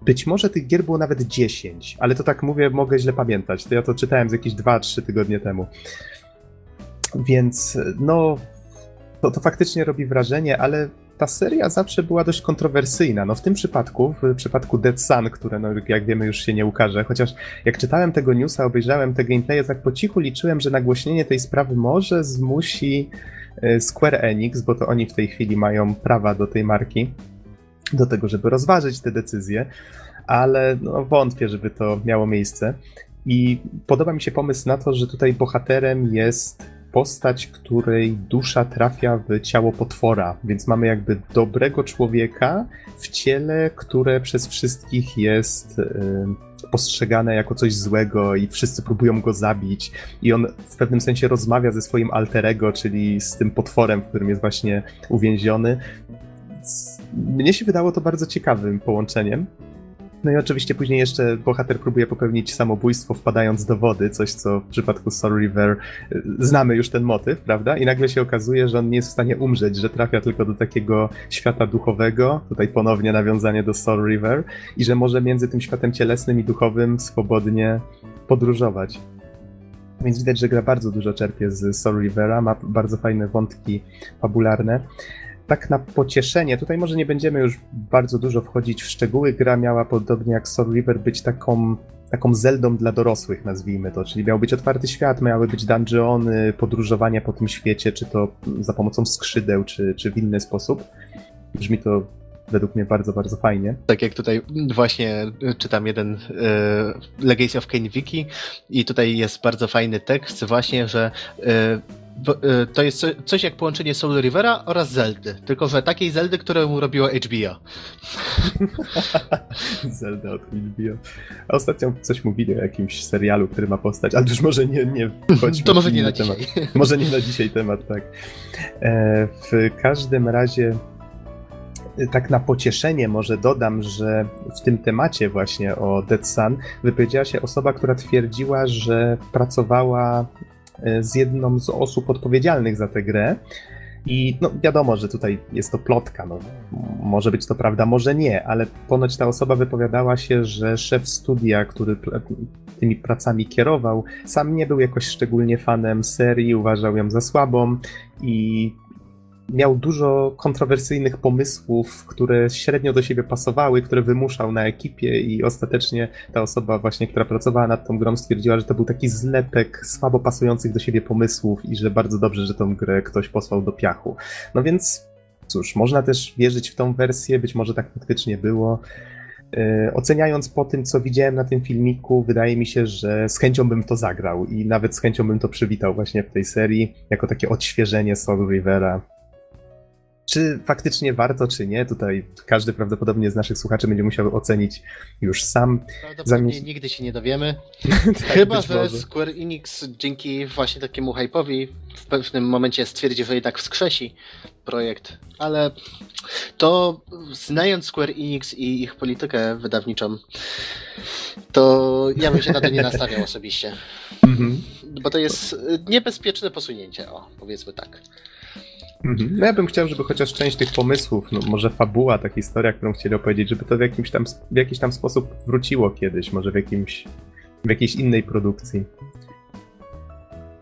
S1: być może tych gier było nawet 10, ale to tak mówię, mogę źle pamiętać. To ja to czytałem z jakieś 2-3 tygodnie temu. Więc no, to, to faktycznie robi wrażenie, ale ta seria zawsze była dość kontrowersyjna. No w tym przypadku, w przypadku Dead Sun, które no, jak wiemy już się nie ukaże, chociaż jak czytałem tego newsa, obejrzałem te gameplaye, tak po cichu liczyłem, że nagłośnienie tej sprawy może zmusi e, Square Enix, bo to oni w tej chwili mają prawa do tej marki, do tego, żeby rozważyć te decyzje, ale no, wątpię, żeby to miało miejsce. I podoba mi się pomysł na to, że tutaj bohaterem jest postać, której dusza trafia w ciało potwora, więc mamy jakby dobrego człowieka w ciele, które przez wszystkich jest y, postrzegane jako coś złego i wszyscy próbują go zabić i on w pewnym sensie rozmawia ze swoim alterego, czyli z tym potworem, w którym jest właśnie uwięziony. Mnie się wydało to bardzo ciekawym połączeniem. No i oczywiście później jeszcze bohater próbuje popełnić samobójstwo wpadając do wody, coś co w przypadku Soul River y, znamy już ten motyw, prawda? I nagle się okazuje, że on nie jest w stanie umrzeć, że trafia tylko do takiego świata duchowego, tutaj ponownie nawiązanie do Soul River, i że może między tym światem cielesnym i duchowym swobodnie podróżować. Więc widać, że gra bardzo dużo czerpie z Soul Rivera, ma bardzo fajne wątki fabularne tak na pocieszenie, tutaj może nie będziemy już bardzo dużo wchodzić w szczegóły. Gra miała podobnie jak Soul River być taką, taką Zeldą dla dorosłych, nazwijmy to. Czyli miał być otwarty świat, miały być dungeony, podróżowanie po tym świecie, czy to za pomocą skrzydeł, czy, czy w inny sposób. Brzmi to według mnie bardzo, bardzo fajnie.
S2: Tak jak tutaj właśnie czytam jeden y, Legacy of Kane Wiki i tutaj jest bardzo fajny tekst właśnie, że y, to jest coś jak połączenie Soul Rivera oraz Zeldy. Tylko, że takiej Zeldy, którą robiło HBO.
S1: Zelda od HBO. A ostatnio coś mówili o jakimś serialu, który ma postać, ale już może nie, nie
S2: wchodźmy To może nie na temat.
S1: dzisiaj. Może nie na dzisiaj temat, tak. E, w każdym razie e, tak na pocieszenie może dodam, że w tym temacie właśnie o Dead Sun wypowiedziała się osoba, która twierdziła, że pracowała z jedną z osób odpowiedzialnych za tę grę. I no, wiadomo, że tutaj jest to plotka. No, może być to prawda, może nie, ale ponoć ta osoba wypowiadała się, że szef studia, który tymi pracami kierował, sam nie był jakoś szczególnie fanem serii, uważał ją za słabą i miał dużo kontrowersyjnych pomysłów, które średnio do siebie pasowały, które wymuszał na ekipie i ostatecznie ta osoba właśnie, która pracowała nad tą grą stwierdziła, że to był taki zlepek słabo pasujących do siebie pomysłów i że bardzo dobrze, że tą grę ktoś posłał do piachu. No więc cóż, można też wierzyć w tą wersję, być może tak faktycznie było. Yy, oceniając po tym, co widziałem na tym filmiku, wydaje mi się, że z chęcią bym to zagrał i nawet z chęcią bym to przywitał właśnie w tej serii, jako takie odświeżenie Soul Rivera Czy faktycznie warto, czy nie? Tutaj każdy prawdopodobnie z naszych słuchaczy będzie musiał ocenić już sam.
S2: Prawdopodobnie nigdy się nie dowiemy. tak, Chyba, że może. Square Enix dzięki właśnie takiemu hype'owi w pewnym momencie stwierdzi, że jednak wskrzesi projekt, ale to znając Square Enix i ich politykę wydawniczą, to ja bym się na to nie nastawiał osobiście. Mhm. Bo to jest niebezpieczne posunięcie, o, powiedzmy tak.
S1: Mhm. No ja bym chciał, żeby chociaż część tych pomysłów, no może fabuła, ta historia, którą chcieli opowiedzieć, żeby to w, jakimś tam, w jakiś tam sposób wróciło kiedyś, może w, jakimś, w jakiejś innej produkcji.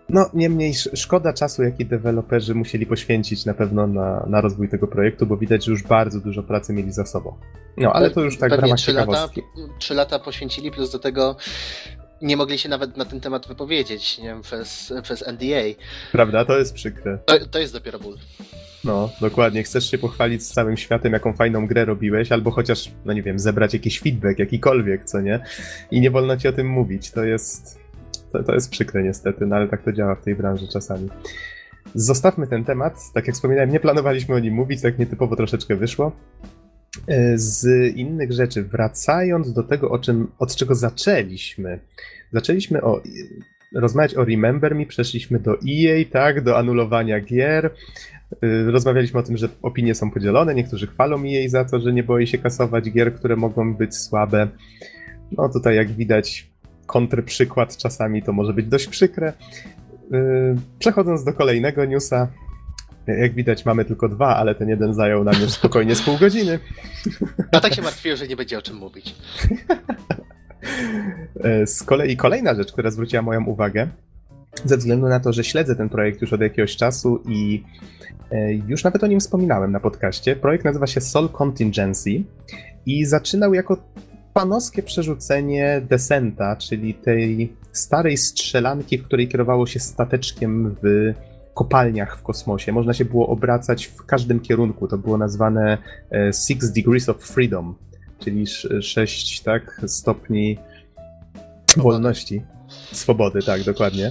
S1: No, niemniej szkoda czasu, jaki deweloperzy musieli poświęcić na pewno na, na rozwój tego projektu, bo widać, że już bardzo dużo pracy mieli za sobą. No, ale to już tak Pewnie w ramach 3 ciekawostki.
S2: Lata, 3 lata poświęcili, plus do tego nie mogli się nawet na ten temat wypowiedzieć, nie wiem, przez, przez NDA.
S1: Prawda? To jest przykre.
S2: To, to jest dopiero ból.
S1: No, dokładnie. Chcesz się pochwalić z całym światem, jaką fajną grę robiłeś, albo chociaż, no nie wiem, zebrać jakiś feedback, jakikolwiek, co nie? I nie wolno ci o tym mówić. To jest. To, to jest przykre niestety, no ale tak to działa w tej branży czasami. Zostawmy ten temat. Tak jak wspominałem, nie planowaliśmy o nim mówić, tak nietypowo troszeczkę wyszło. E, z innych rzeczy, wracając do tego, o czym, od czego zaczęliśmy. Zaczęliśmy o, rozmawiać o Remember Me, przeszliśmy do EA, tak, do anulowania gier. E, rozmawialiśmy o tym, że opinie są podzielone. Niektórzy chwalą EA za to, że nie boi się kasować gier, które mogą być słabe. No tutaj, jak widać, kontrprzykład czasami to może być dość przykre. E, przechodząc do kolejnego newsa, jak widać, mamy tylko dwa, ale ten jeden zajął nam już spokojnie z pół godziny.
S2: No tak się martwiłem, że nie będzie o czym mówić.
S1: E, z kolei kolejna rzecz, która zwróciła moją uwagę, ze względu na to, że śledzę ten projekt już od jakiegoś czasu i e, już nawet o nim wspominałem na podcaście. Projekt nazywa się Sol Contingency i zaczynał jako panowskie przerzucenie Descenta, czyli tej starej strzelanki, w której kierowało się stateczkiem w kopalniach w kosmosie. Można się było obracać w każdym kierunku. To było nazwane e, Six Degrees of Freedom, czyli sześć tak, stopni wolności. Swobody, tak, dokładnie.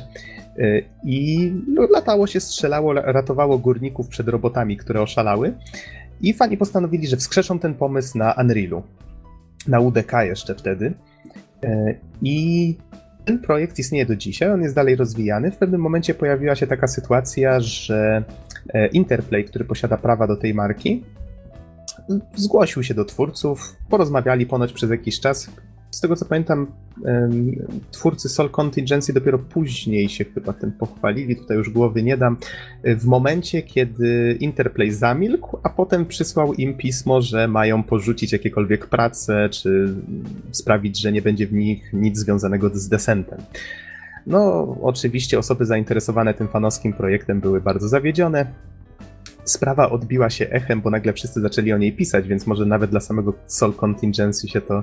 S1: E, I no, latało się, strzelało, ratowało górników przed robotami, które oszalały. I fani postanowili, że wskrzeszą ten pomysł na Unrealu. Na UDK jeszcze wtedy. E, I ten projekt istnieje do dzisiaj, on jest dalej rozwijany. W pewnym momencie pojawiła się taka sytuacja, że e, Interplay, który posiada prawa do tej marki, zgłosił się do twórców, porozmawiali ponoć przez jakiś czas, z tego co pamiętam, twórcy Soul Contingency dopiero później się chyba tym pochwalili, tutaj już głowy nie dam, w momencie, kiedy Interplay zamilkł, a potem przysłał im pismo, że mają porzucić jakiekolwiek prace, czy sprawić, że nie będzie w nich nic związanego z Descentem. No, oczywiście osoby zainteresowane tym fanowskim projektem były bardzo zawiedzione. Sprawa odbiła się echem, bo nagle wszyscy zaczęli o niej pisać, więc może nawet dla samego Soul Contingency się to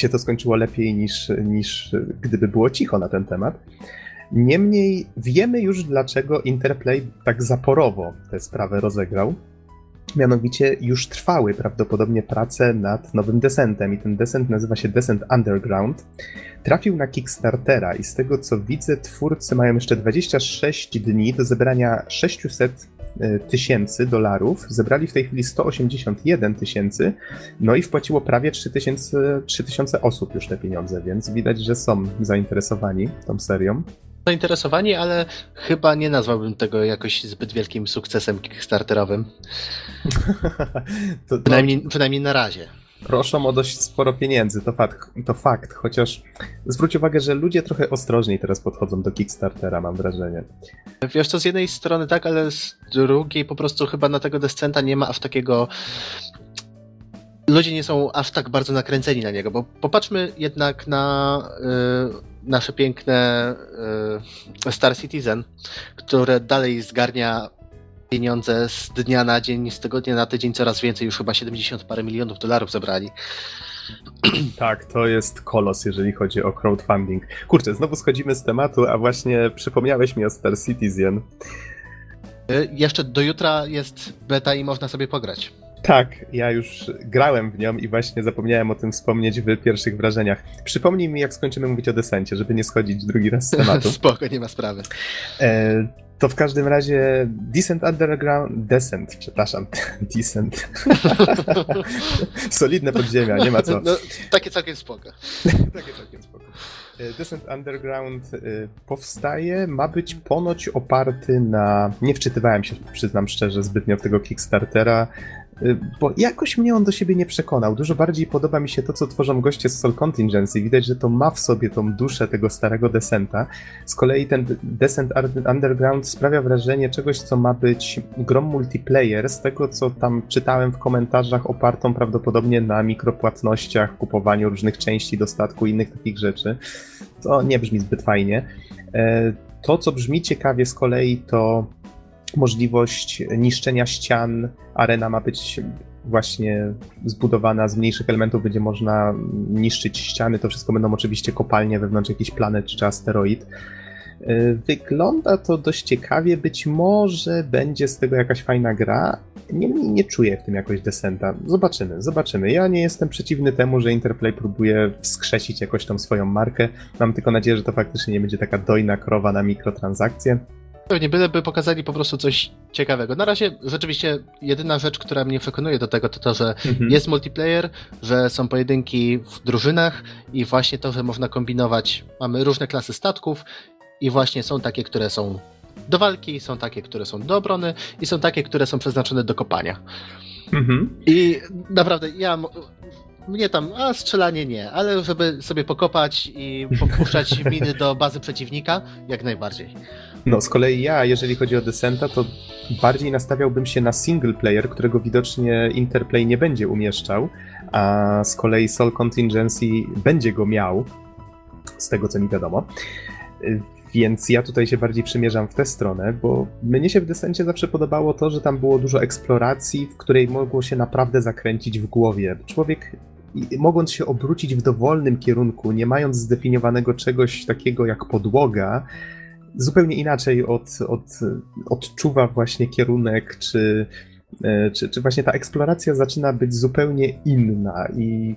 S1: się to skończyło lepiej niż, niż gdyby było cicho na ten temat. Niemniej wiemy już, dlaczego Interplay tak zaporowo tę sprawę rozegrał. Mianowicie już trwały prawdopodobnie prace nad nowym Descentem i ten Descent nazywa się Descent Underground. Trafił na Kickstartera i z tego co widzę, twórcy mają jeszcze 26 dni do zebrania 600 E, tysięcy dolarów, zebrali w tej chwili 181 tysięcy, no i wpłaciło prawie 3000, 3000 osób już te pieniądze, więc widać, że są zainteresowani tą serią.
S2: Zainteresowani, ale chyba nie nazwałbym tego jakoś zbyt wielkim sukcesem kickstarterowym. to, to... Przynajmniej, przynajmniej na razie
S1: proszą o dość sporo pieniędzy, to fakt, to fakt, chociaż zwróć uwagę, że ludzie trochę ostrożniej teraz podchodzą do Kickstartera, mam wrażenie.
S2: Wiesz co, z jednej strony tak, ale z drugiej po prostu chyba na tego Descenta nie ma aż takiego ludzie nie są aż tak bardzo nakręceni na niego, bo popatrzmy jednak na y, nasze piękne y, Star Citizen, które dalej zgarnia pieniądze z dnia na dzień, z tygodnia na tydzień coraz więcej, już chyba 70 parę milionów dolarów zebrali.
S1: Tak, to jest kolos, jeżeli chodzi o crowdfunding. Kurczę, znowu schodzimy z tematu, a właśnie przypomniałeś mi o Star Citizen.
S2: Y, jeszcze do jutra jest beta i można sobie pograć.
S1: Tak, ja już grałem w nią i właśnie zapomniałem o tym wspomnieć w pierwszych wrażeniach. Przypomnij mi, jak skończymy mówić o Desencie, żeby nie schodzić drugi raz z tematu.
S2: Spoko, nie ma sprawy.
S1: E, To w każdym razie Descent Underground. Descent, przepraszam. Descent. Solidne podziemia, nie ma co.
S2: No, takie całkiem spoko.
S1: takie całkiem spoko. E, Descent Underground e, powstaje, ma być ponoć oparty na. Nie wczytywałem się, przyznam szczerze, zbytnio w tego Kickstartera. Y, bo jakoś mnie on do siebie nie przekonał. Dużo bardziej podoba mi się to, co tworzą goście z Soul Contingency. Widać, że to ma w sobie tą duszę tego starego Descenta. Z kolei ten Descent Underground sprawia wrażenie czegoś, co ma być grą multiplayer. Z tego, co tam czytałem w komentarzach, opartą prawdopodobnie na mikropłatnościach, kupowaniu różnych części do statku i innych takich rzeczy. To nie brzmi zbyt fajnie. E, to, co brzmi ciekawie z kolei, to możliwość niszczenia ścian. Arena ma być właśnie zbudowana z mniejszych elementów, będzie można niszczyć ściany. To wszystko będą oczywiście kopalnie wewnątrz jakichś planet czy asteroid. Y, wygląda to dość ciekawie, być może będzie z tego jakaś fajna gra. Niemniej nie czuję w tym jakoś desenta. Zobaczymy, zobaczymy. Ja nie jestem przeciwny temu, że Interplay próbuje wskrzesić jakoś tą swoją markę. Mam tylko nadzieję, że to faktycznie nie będzie taka dojna krowa na mikrotransakcje.
S2: Pewnie, byleby pokazali po prostu coś ciekawego. Na razie rzeczywiście jedyna rzecz, która mnie przekonuje do tego, to to, że mhm. jest multiplayer, że są pojedynki w drużynach i właśnie to, że można kombinować. Mamy różne klasy statków i właśnie są takie, które są do walki, są takie, które są do obrony i są takie, które są przeznaczone do kopania. Mhm. I naprawdę ja mnie tam, a strzelanie nie, ale żeby sobie pokopać i popuszczać miny do bazy przeciwnika, jak najbardziej.
S1: No, z kolei ja, jeżeli chodzi o Descenta, to bardziej nastawiałbym się na single player, którego widocznie Interplay nie będzie umieszczał, a z kolei Soul Contingency będzie go miał, z tego co mi wiadomo. Więc ja tutaj się bardziej przymierzam w tę stronę, bo mnie się w Descencie zawsze podobało to, że tam było dużo eksploracji, w której mogło się naprawdę zakręcić w głowie. Człowiek mogąc się obrócić w dowolnym kierunku, nie mając zdefiniowanego czegoś takiego jak podłoga, zupełnie inaczej od, od, odczuwa właśnie kierunek, czy, e, czy, czy właśnie ta eksploracja zaczyna być zupełnie inna i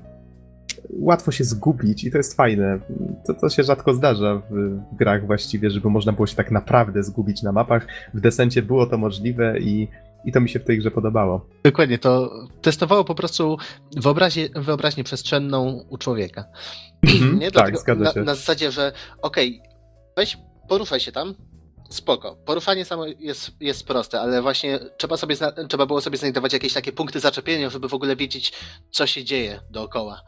S1: łatwo się zgubić i to jest fajne. To, to się rzadko zdarza w grach właściwie, żeby można było się tak naprawdę zgubić na mapach. W Descencie było to możliwe i i to mi się w tej grze podobało.
S2: Dokładnie, to testowało po prostu wyobraźnię, wyobraźnię przestrzenną u człowieka.
S1: Mm-hmm, nie? tak, zgadza się.
S2: Na, na zasadzie, że okej, okay, weź poruszaj się tam, spoko. Poruszanie samo jest, jest proste, ale właśnie trzeba, sobie trzeba było sobie znajdować jakieś takie punkty zaczepienia, żeby w ogóle wiedzieć, co się dzieje dookoła.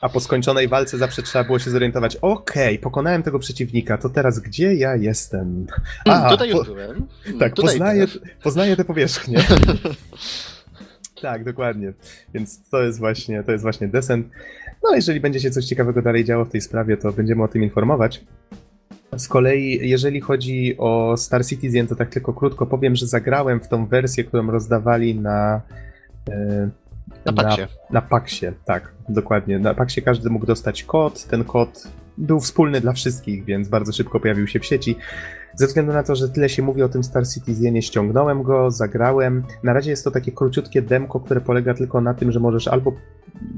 S1: A po skończonej walce zawsze trzeba było się zorientować, okej, okay, pokonałem tego przeciwnika, to teraz gdzie ja jestem?
S2: A, tutaj już po... byłem.
S1: Tak, tutaj poznaję, poznaję tę powierzchnię. tak, dokładnie. Więc to jest właśnie, to jest właśnie Descent. No, jeżeli będzie się coś ciekawego dalej działo w tej sprawie, to będziemy o tym informować. Z kolei, jeżeli chodzi o Star Citizen, to tak tylko krótko powiem, że zagrałem w tą wersję, którą rozdawali na.
S2: E, na Paxie.
S1: Na, na Paxie, tak, dokładnie. Na Paxie każdy mógł dostać kod. Ten kod był wspólny dla wszystkich, więc bardzo szybko pojawił się w sieci. Ze względu na to, że tyle się mówi o tym Star Citizenie, ściągnąłem go, zagrałem. Na razie jest to takie króciutkie demko, które polega tylko na tym, że możesz albo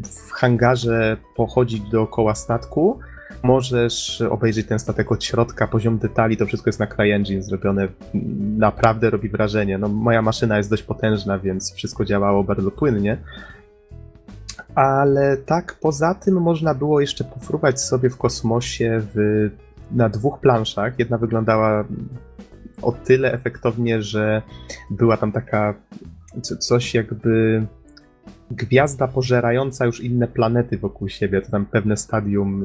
S1: w hangarze pochodzić dookoła statku, możesz obejrzeć ten statek od środka, poziom detali, to wszystko jest na CryEngine zrobione, naprawdę robi wrażenie. No, moja maszyna jest dość potężna, więc wszystko działało bardzo płynnie. Ale tak, poza tym można było jeszcze pofruwać sobie w kosmosie w, na dwóch planszach. Jedna wyglądała o tyle efektownie, że była tam taka coś jakby gwiazda pożerająca już inne planety wokół siebie, to tam pewne stadium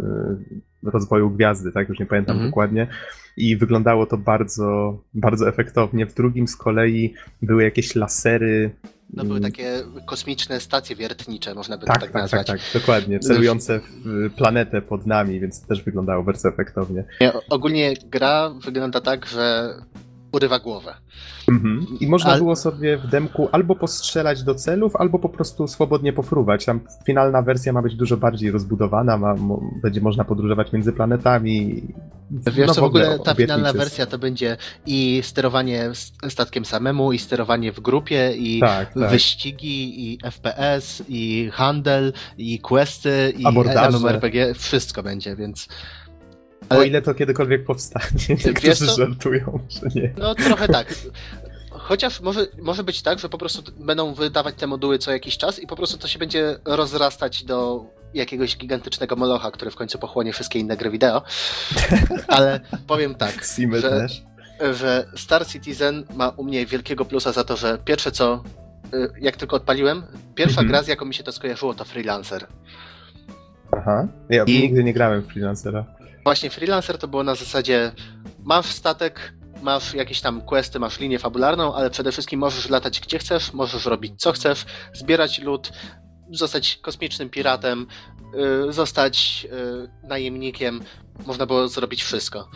S1: y, rozwoju gwiazdy, tak, już nie pamiętam -hmm. dokładnie. I wyglądało to bardzo, bardzo efektownie. W drugim z kolei były jakieś lasery.
S2: No były mm. takie kosmiczne stacje wiertnicze, można by tak, to tak, tak nazwać.
S1: Tak, tak, dokładnie. Celujące w planetę pod nami, więc też wyglądało bardzo efektownie.
S2: Ogólnie gra wygląda tak, że urywa głowę.
S1: Mhm. I można było sobie w demku albo postrzelać do celów, albo po prostu swobodnie pofruwać. Tam finalna wersja ma być dużo bardziej rozbudowana, ma, będzie można podróżować między planetami.
S2: Wiesz no, w ogóle ta finalna wersja to będzie i sterowanie statkiem samemu, i sterowanie w grupie, i tak, tak. wyścigi, i FPS, i handel, i questy, i MMORPG, wszystko będzie, więc
S1: O ile to kiedykolwiek powstanie. Niektórzy żartują, że nie.
S2: No trochę tak. Chociaż może, może być tak, że po prostu będą wydawać te moduły co jakiś czas i po prostu to się będzie rozrastać do jakiegoś gigantycznego molocha, który w końcu pochłonie wszystkie inne gry wideo. Ale powiem tak, że, że Star Citizen ma u mnie wielkiego plusa za to, że pierwsze co, y, jak tylko odpaliłem, pierwsza
S1: Mhm.
S2: gra z jaką mi się to skojarzyło to Freelancer.
S1: Aha. Ja
S2: I-
S1: nigdy nie grałem w freelancera.
S2: Właśnie Freelancer to było na zasadzie masz statek, masz jakieś tam questy, masz linię fabularną, ale przede wszystkim możesz latać gdzie chcesz, możesz robić co chcesz, zbierać lód, zostać kosmicznym piratem, y, zostać y, najemnikiem, można było zrobić wszystko.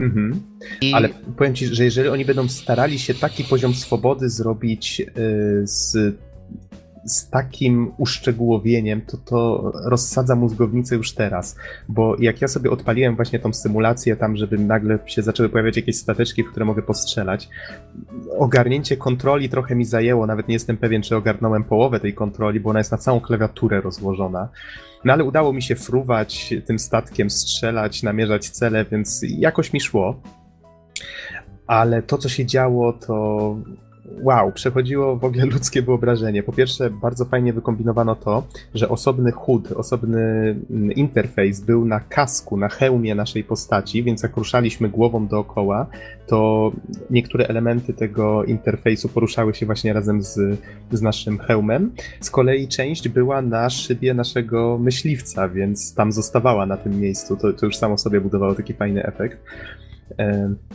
S1: Mhm.
S2: I
S1: Ale powiem ci, że jeżeli oni będą starali się taki poziom swobody zrobić y, z, z takim uszczegółowieniem, to to rozsadza mózgownicę już teraz. Bo jak ja sobie odpaliłem właśnie tą symulację tam, żeby nagle się zaczęły pojawiać jakieś stateczki, w które mogę postrzelać, ogarnięcie kontroli trochę mi zajęło. Nawet nie jestem pewien, czy ogarnąłem połowę tej kontroli, bo ona jest na całą klawiaturę rozłożona. No ale udało mi się fruwać tym statkiem, strzelać, namierzać cele, więc jakoś mi szło. Ale to, co się działo, to wow, przechodziło w ogóle ludzkie wyobrażenie. Po pierwsze, bardzo fajnie wykombinowano to, że osobny HUD, osobny mm, interfejs był na kasku, na hełmie naszej postaci, więc jak ruszaliśmy głową dookoła, to niektóre elementy tego interfejsu poruszały się właśnie razem z, z naszym hełmem. Z kolei część była na szybie naszego myśliwca, więc tam zostawała na tym miejscu. To, to już samo sobie budowało taki fajny efekt.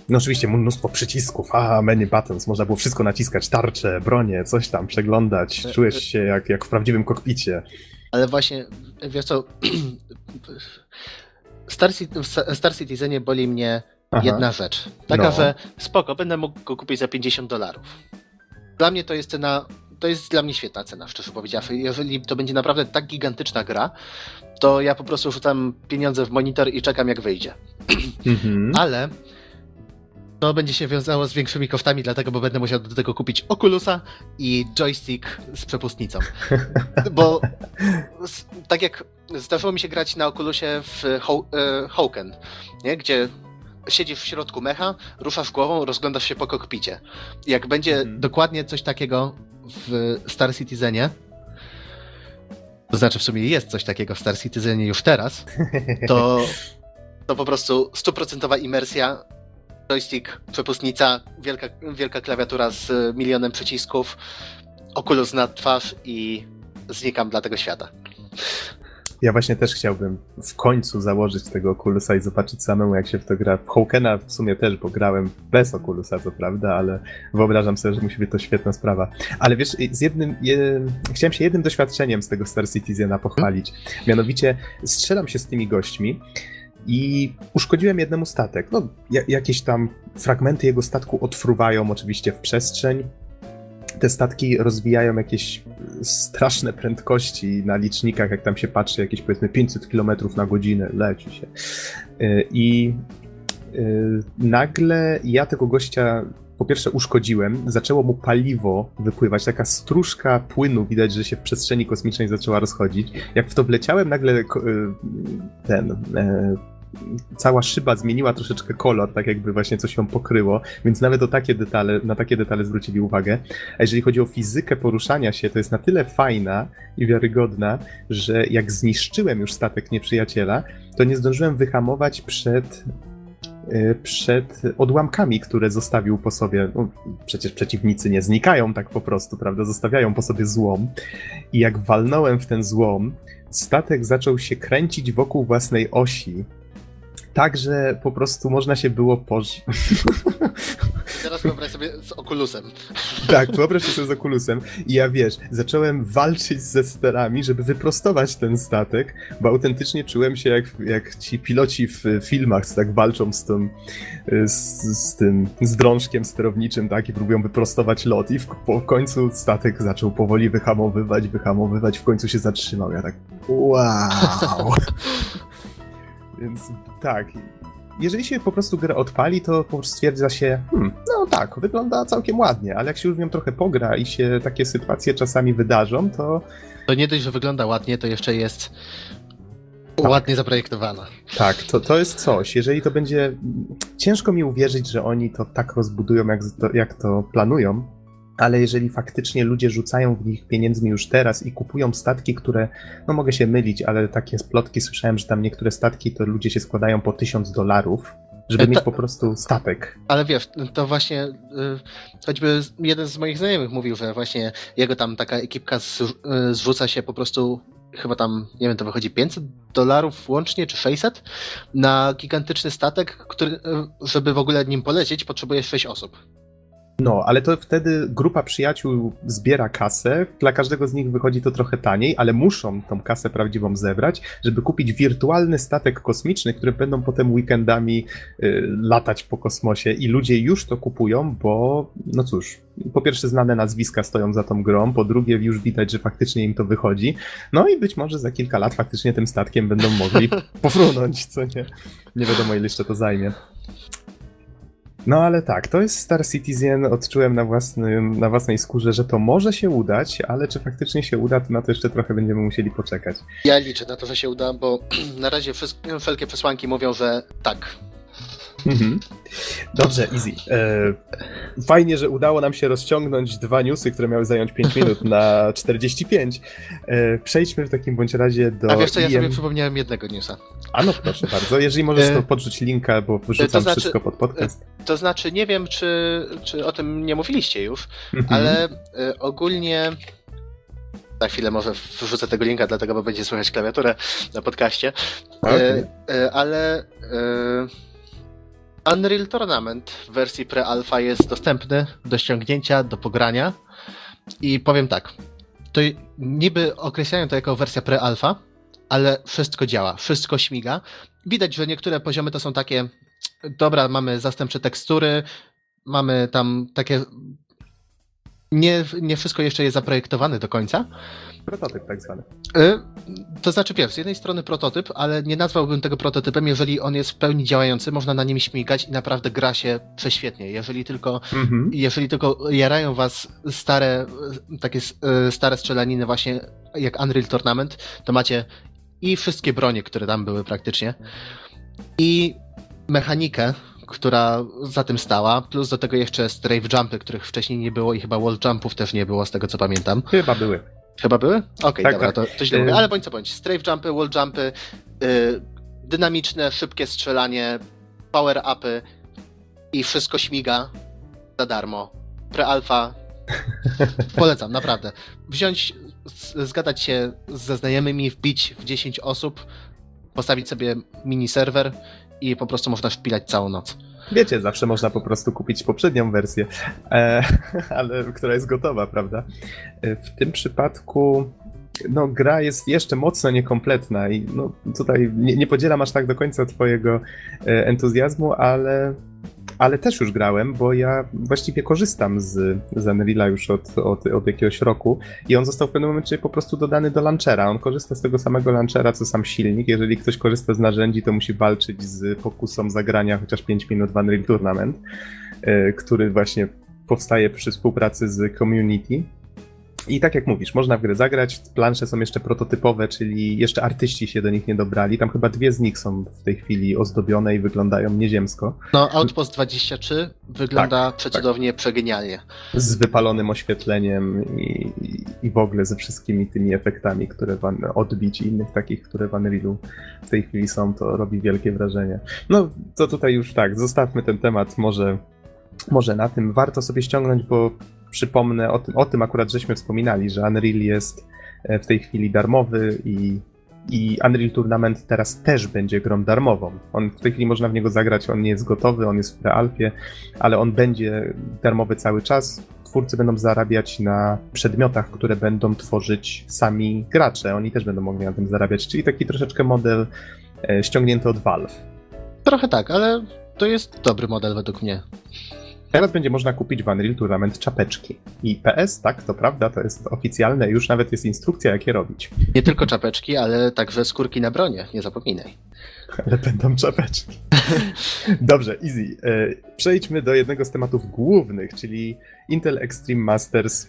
S1: No oczywiście mnóstwo przycisków, a menu buttons, można było wszystko naciskać, tarcze, bronie, coś tam, przeglądać,
S2: E,
S1: czułeś
S2: e.
S1: się jak, jak w prawdziwym kokpicie.
S2: Ale właśnie, wiesz co, Star, Star Citizenie boli mnie
S1: Aha.
S2: jedna rzecz. Taka,
S1: No.
S2: że spoko, będę mógł go kupić za 50 dolarów. Dla mnie to jest cena, to jest dla mnie świetna cena, szczerze powiedziawszy. Jeżeli to będzie naprawdę tak gigantyczna gra, to ja po prostu rzucam pieniądze w monitor i czekam jak wyjdzie.
S1: Mhm.
S2: Ale to będzie się wiązało z większymi kosztami, dlatego, bo będę musiał do tego kupić Oculusa i joystick z przepustnicą. Bo tak jak zdarzyło mi się grać na Oculusie w Ho- e, Hawken, nie? gdzie siedzisz w środku mecha, ruszasz głową, rozglądasz się po kokpicie. Jak będzie
S1: Mhm.
S2: dokładnie coś takiego w Star Citizenie, to znaczy w sumie jest coś takiego w Star Citizenie już teraz, to, to po prostu stuprocentowa imersja, joystick, przepustnica, wielka, wielka klawiatura z milionem przycisków, Oculus na twarz i znikam dla tego świata.
S1: Ja właśnie też chciałbym w końcu założyć tego Oculusa i zobaczyć samemu, jak się w to gra. W Hawkena w sumie też, bo grałem bez Oculusa, co prawda, ale wyobrażam sobie, że musi być to świetna sprawa. Ale wiesz, z jednym, je, chciałem się jednym doświadczeniem z tego Star Citizena pochwalić. Mianowicie strzelam się z tymi gośćmi i uszkodziłem jednemu statek. No, ja, jakieś tam fragmenty jego statku odfruwają oczywiście w przestrzeń. Te statki rozwijają jakieś straszne prędkości na licznikach, jak tam się patrzy, jakieś powiedzmy 500 km na godzinę, leci się. Yy, I yy, nagle ja tego gościa po pierwsze uszkodziłem, zaczęło mu paliwo wypływać, taka stróżka płynu, widać, że się w przestrzeni kosmicznej zaczęła rozchodzić. Jak w to wleciałem, nagle ten... Cała szyba zmieniła troszeczkę kolor, tak jakby właśnie coś ją pokryło, więc nawet o takie detale, na takie detale zwrócili uwagę. A jeżeli chodzi o fizykę poruszania się, to jest na tyle fajna i wiarygodna, że jak zniszczyłem już statek nieprzyjaciela, to nie zdążyłem wyhamować przed y, przed odłamkami, które zostawił po sobie. No, przecież przeciwnicy nie znikają tak po prostu, prawda? Zostawiają po sobie złom. I jak walnąłem w ten złom, statek zaczął się kręcić wokół własnej osi. Tak, że po prostu można się było poż...
S2: Teraz wyobraź sobie z Oculusem.
S1: Tak, wyobraź sobie z Oculusem i ja wiesz, zacząłem walczyć ze sterami, żeby wyprostować ten statek, bo autentycznie czułem się jak, jak ci piloci w filmach, co tak walczą z tym, z, z tym z drążkiem sterowniczym, tak, i próbują wyprostować lot i w, po, w końcu statek zaczął powoli wyhamowywać, wyhamowywać, w końcu się zatrzymał. Ja tak, wow! Więc tak, jeżeli się po prostu grę odpali, to po prostu stwierdza się, hmm, no tak, wygląda całkiem ładnie, ale jak się już w nią trochę pogra i się takie sytuacje czasami wydarzą, to
S2: To nie dość, że wygląda ładnie, to jeszcze jest Ładnie zaprojektowana.
S1: Tak, to, to jest coś. Jeżeli to będzie. Ciężko mi uwierzyć, że oni to tak rozbudują, jak jak to planują, ale jeżeli faktycznie ludzie rzucają w nich pieniędzmi już teraz i kupują statki, które, no mogę się mylić, ale takie plotki słyszałem, że tam niektóre statki to ludzie się składają po tysiąc dolarów, żeby
S2: E,
S1: mieć
S2: to-
S1: po prostu statek.
S2: Ale wiesz, to właśnie y, choćby jeden z moich znajomych mówił, że właśnie jego tam taka ekipka y, zrzuca się po prostu chyba tam, nie wiem, to wychodzi 500 dolarów łącznie, czy 600 na gigantyczny statek, który, y, żeby w ogóle nim polecieć, potrzebuje 6 osób.
S1: No, ale to wtedy grupa przyjaciół zbiera kasę, dla każdego z nich wychodzi to trochę taniej, ale muszą tą kasę prawdziwą zebrać, żeby kupić wirtualny statek kosmiczny, który będą potem weekendami y, latać po kosmosie i ludzie już to kupują, bo no cóż, po pierwsze znane nazwiska stoją za tą grą, po drugie już widać, że faktycznie im to wychodzi, no i być może za kilka lat faktycznie tym statkiem będą mogli pofrunąć, co nie? Nie wiadomo ile jeszcze to zajmie. No ale tak, to jest Star Citizen. Odczułem na, własnym, na własnej skórze, że to może się udać, ale czy faktycznie się uda, to na to jeszcze trochę będziemy musieli poczekać.
S2: Ja liczę na to, że się uda, bo na razie wszelkie przesłanki mówią, że tak.
S1: Mhm. Dobrze, easy. E, fajnie, że udało nam się rozciągnąć dwa newsy, które miały zająć 5 minut na 45. E, przejdźmy w takim bądź razie do.
S2: A wiesz co, ja
S1: IM.
S2: sobie przypomniałem jednego newsa.
S1: A no proszę bardzo, jeżeli możesz
S2: E,
S1: to podrzuć linka, bo wrzucam
S2: to znaczy-
S1: wszystko pod podcast.
S2: To znaczy, nie wiem, czy, czy o tym nie mówiliście już,
S1: Mhm.
S2: ale y, ogólnie. Za chwilę może wrzucę tego linka, dlatego bo będzie słychać klawiaturę na podcaście.
S1: Okej.
S2: Y, y, ale y, Unreal Tournament w wersji pre-alpha jest dostępny do ściągnięcia, do pogrania. I powiem tak. To niby określają to jako wersja pre-alpha, ale wszystko działa, wszystko śmiga. Widać, że niektóre poziomy to są takie. Dobra, mamy zastępcze tekstury, mamy tam takie. Nie, nie wszystko jeszcze jest zaprojektowane do końca.
S1: Prototyp tak zwany.
S2: Y, To znaczy, wiesz, z jednej strony prototyp, ale nie nazwałbym tego prototypem, jeżeli on jest w pełni działający, można na nim śmigać i naprawdę gra się prześwietnie. Jeżeli tylko,
S1: Mhm.
S2: jeżeli tylko jarają was stare, takie y, stare strzelaniny właśnie jak Unreal Tournament, to macie i wszystkie bronie, które tam były praktycznie, i mechanikę, która za tym stała, plus do tego jeszcze strafe jumpy, których wcześniej nie było i chyba wall jumpów też nie było, z tego co pamiętam.
S1: Chyba były.
S2: Chyba były? Okej,
S1: Tak,
S2: dobra,
S1: tak.
S2: to, to źle
S1: Y-
S2: mówię, ale bądź co bądź. Strafe jumpy, wall jumpy, y, dynamiczne, szybkie strzelanie, power upy i wszystko śmiga za darmo. Pre-alpha. Polecam, naprawdę. Wziąć, zgadać się ze znajomymi, wbić w 10 osób, postawić sobie mini serwer i po prostu można wpilać całą noc.
S1: Wiecie, zawsze można po prostu kupić poprzednią wersję, e, ale która jest gotowa, prawda? E, W tym przypadku no, gra jest jeszcze mocno niekompletna i no, tutaj nie, nie podzielam aż tak do końca twojego e, entuzjazmu, ale, ale też już grałem, bo ja właściwie korzystam z, z już od, od, od jakiegoś roku i on został w pewnym momencie po prostu dodany do launchera. On korzysta z tego samego launchera, co sam silnik. Jeżeli ktoś korzysta z narzędzi, to musi walczyć z pokusą zagrania chociaż 5 minut w Unreal Tournament, e, który właśnie powstaje przy współpracy z community. I tak jak mówisz, można w grę zagrać, plansze są jeszcze prototypowe, czyli jeszcze artyści się do nich nie dobrali. Tam chyba dwie z nich są w tej chwili ozdobione i wyglądają nieziemsko.
S2: No, Outpost 23 wygląda
S1: Tak,
S2: przecudownie, przegenialnie.
S1: z wypalonym oświetleniem i, i- i w ogóle ze wszystkimi tymi efektami, które Un- odbić i innych takich, które w Unrealu w tej chwili są, to robi wielkie wrażenie. No to tutaj już tak, zostawmy ten temat może, może na tym. Warto sobie ściągnąć, bo przypomnę o tym, o tym akurat żeśmy wspominali, że Unreal jest e, w tej chwili darmowy i i Unreal Tournament teraz też będzie grą darmową. On w tej chwili można w niego zagrać, on nie jest gotowy, on jest w prealfie, ale on będzie darmowy cały czas. Twórcy będą zarabiać na przedmiotach, które będą tworzyć sami gracze. Oni też będą mogli na tym zarabiać, czyli taki troszeczkę model e, ściągnięty od Valve.
S2: Trochę tak, ale to jest dobry model według mnie.
S1: Teraz będzie można kupić w Unreal Tournament czapeczki. I PS, tak, to prawda, to jest oficjalne, już nawet jest instrukcja, jak je robić.
S2: Nie tylko czapeczki, ale także skórki na bronie, nie zapominaj.
S1: Ale będą czapeczki. Dobrze, easy. E, Przejdźmy do jednego z tematów głównych, czyli Intel Extreme Masters.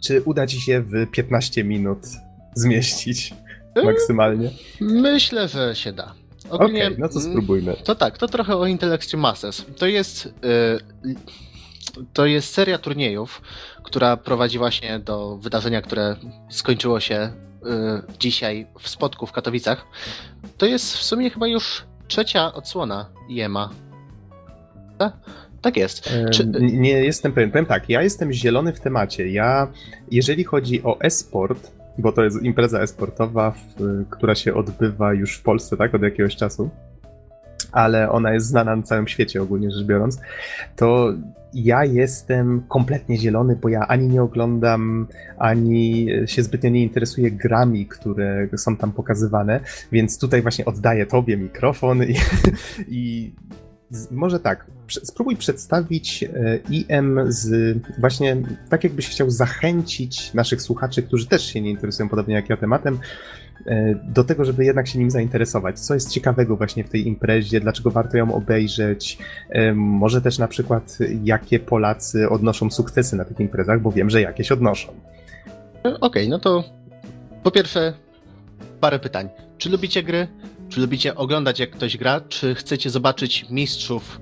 S1: Czy uda ci się w 15 minut zmieścić maksymalnie?
S2: Myślę, że się da.
S1: Okej, okay, no to spróbujmy.
S2: To tak, to trochę o Intel Extreme Masters. To jest, yy, to jest seria turniejów, która prowadzi właśnie do wydarzenia, które skończyło się yy, dzisiaj w spotku w Katowicach. To jest w sumie chyba już trzecia odsłona IEMA. Tak? Tak jest.
S1: Czy... Nie jestem pewien. Powiem tak, ja jestem zielony w temacie. Ja, jeżeli chodzi o e-sport, bo to jest impreza esportowa, która się odbywa już w Polsce, tak, od jakiegoś czasu, ale ona jest znana na całym świecie ogólnie rzecz biorąc, to ja jestem kompletnie zielony, bo ja ani nie oglądam, ani się zbytnio nie interesuję grami, które są tam pokazywane, więc tutaj właśnie oddaję tobie mikrofon i, i może tak, spróbuj przedstawić e, IM z właśnie tak, jakbyś chciał zachęcić naszych słuchaczy, którzy też się nie interesują podobnie jak ja tematem, e, do tego, żeby jednak się nim zainteresować. Co jest ciekawego właśnie w tej imprezie, dlaczego warto ją obejrzeć, e, może też na przykład jakie Polacy odnoszą sukcesy na tych imprezach, bo wiem, że jakieś odnoszą.
S2: Okej, okay, no to po pierwsze parę pytań. Czy lubicie gry? Czy lubicie oglądać jak ktoś gra? Czy chcecie zobaczyć mistrzów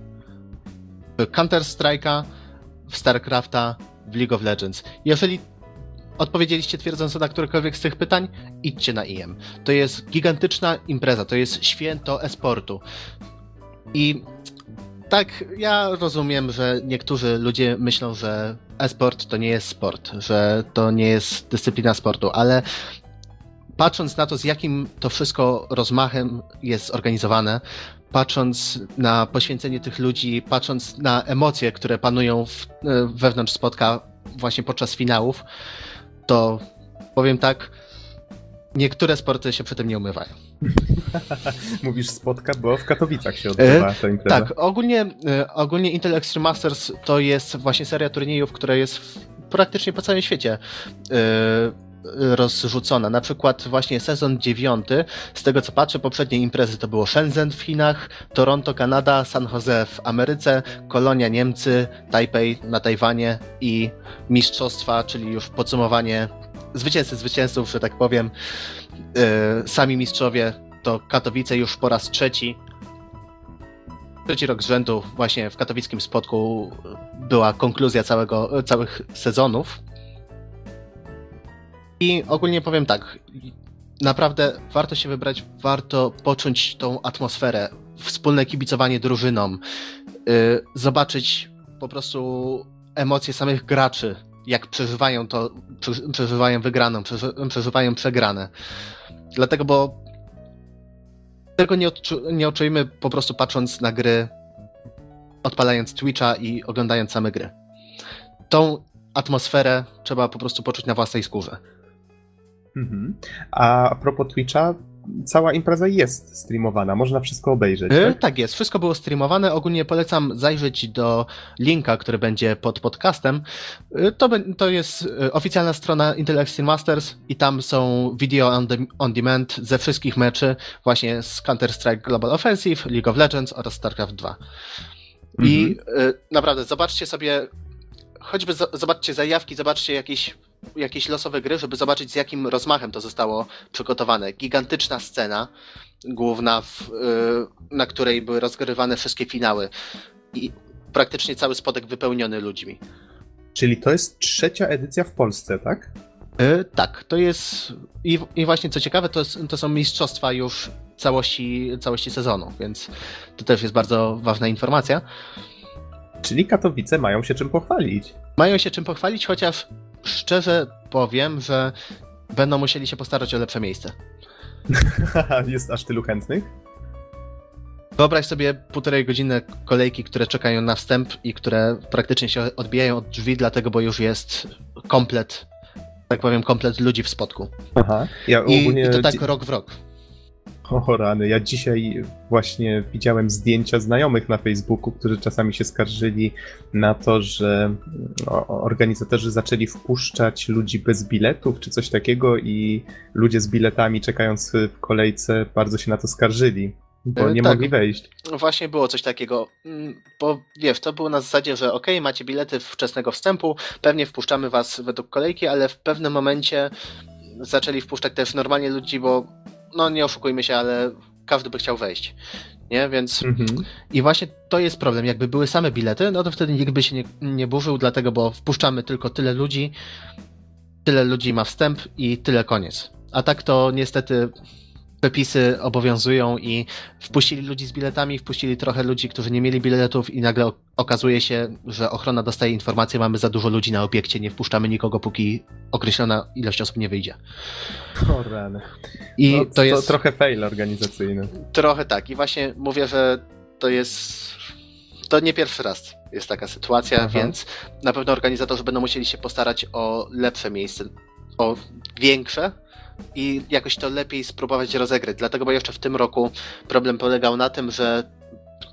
S2: Counter-Strike'a, w StarCrafta, w League of Legends? Jeżeli odpowiedzieliście twierdząco na którekolwiek z tych pytań, idźcie na IM. To jest gigantyczna impreza, to jest święto esportu. I tak, ja rozumiem, że niektórzy ludzie myślą, że esport to nie jest sport, że to nie jest dyscyplina sportu, ale patrząc na to, z jakim to wszystko rozmachem jest zorganizowane, patrząc na poświęcenie tych ludzi, patrząc na emocje, które panują w, e, wewnątrz spotka właśnie podczas finałów, to powiem tak, niektóre sporty się przy tym nie umywają.
S1: Mówisz spotka, bo w Katowicach się odbywa ta impreza.
S2: Tak, ogólnie, e, ogólnie Intel Extreme Masters to jest właśnie seria turniejów, która jest w, praktycznie po całym świecie. Yy, rozrzucona. Na przykład właśnie sezon dziewiąty, z tego co patrzę, poprzednie imprezy to było Shenzhen w Chinach, Toronto, Kanada, San Jose w Ameryce, Kolonia Niemcy, Taipei na Tajwanie i mistrzostwa, czyli już podsumowanie zwycięzcy zwycięzców, że tak powiem. Yy, sami mistrzowie to Katowice już po raz trzeci. Trzeci rok z rzędu właśnie w katowickim spotku była konkluzja całego, całych sezonów. I ogólnie powiem tak, naprawdę warto się wybrać, warto poczuć tą atmosferę, wspólne kibicowanie drużynom, yy, zobaczyć po prostu emocje samych graczy, jak przeżywają to, przeżywają wygraną, przeżywają przegrane. Dlatego, bo tego nie, odczu- nie po prostu patrząc na gry, odpalając Twitcha i oglądając same gry. Tą atmosferę trzeba po prostu poczuć na własnej skórze.
S1: Mhm. A, propos Twitcha, cała impreza jest streamowana, można wszystko obejrzeć.
S2: E, tak? tak? jest, wszystko było streamowane. Ogólnie polecam zajrzeć do linka, który będzie pod podcastem. E, to, to jest e, oficjalna strona Intel Extreme Masters i tam są video on, de on demand ze wszystkich meczy, właśnie z Counter-Strike Global Offensive, League of Legends oraz StarCraft 2. I mhm. naprawdę, zobaczcie sobie, choćby zobaczcie zajawki, zobaczcie jakieś jakieś losowe gry, żeby zobaczyć z jakim rozmachem to zostało przygotowane. Gigantyczna scena główna, w, y, na której były rozgrywane wszystkie finały i praktycznie cały spodek wypełniony ludźmi.
S1: Czyli to jest trzecia edycja w Polsce, tak?
S2: Yy, tak, to jest. I, I, właśnie co ciekawe, to, to są mistrzostwa już całości, całości sezonu, więc to też jest bardzo ważna informacja.
S1: Czyli Katowice mają się czym pochwalić.
S2: Mają się czym pochwalić, chociaż szczerze powiem, że będą musieli się postarać o lepsze miejsce.
S1: Jest aż tylu chętnych?
S2: Wyobraź sobie półtorej godziny kolejki, które czekają na wstęp i które praktycznie się odbijają od drzwi, dlatego bo już jest komplet, tak powiem, komplet ludzi w spotku. Aha. Ja ogólnie... I to tak rok w rok.
S1: O rany, ja dzisiaj właśnie widziałem zdjęcia znajomych na Facebooku, którzy czasami się skarżyli na to, że organizatorzy zaczęli wpuszczać ludzi bez biletów czy coś takiego i ludzie z biletami czekając w kolejce bardzo się na to skarżyli. Bo e, nie tak, mogli wejść.
S2: Właśnie było coś takiego. Mm, bo wiesz, to było na zasadzie, że ok, macie bilety wczesnego wstępu, pewnie wpuszczamy was według kolejki, ale w pewnym momencie zaczęli wpuszczać też normalnie ludzi, bo no nie oszukujmy się, ale każdy by chciał wejść. Nie, więc
S1: Mhm.
S2: i właśnie to jest problem. Jakby były same bilety, no to wtedy nikt by się nie, nie burzył, dlatego, bo wpuszczamy tylko tyle ludzi, tyle ludzi ma wstęp i tyle koniec. A tak to niestety przepisy obowiązują i wpuścili ludzi z biletami, wpuścili trochę ludzi, którzy nie mieli biletów i nagle okazuje się, że ochrona dostaje informację, mamy za dużo ludzi na obiekcie, nie wpuszczamy nikogo, póki określona ilość osób nie wyjdzie.
S1: O rany.
S2: I
S1: no,
S2: to jest
S1: trochę fail organizacyjny.
S2: Trochę tak. I właśnie mówię, że to jest. To nie pierwszy raz jest taka sytuacja,
S1: Aha.
S2: więc na pewno organizatorzy będą musieli się postarać o lepsze miejsce, o większe i jakoś to lepiej spróbować rozegrać. Dlatego, bo jeszcze w tym roku problem polegał na tym, że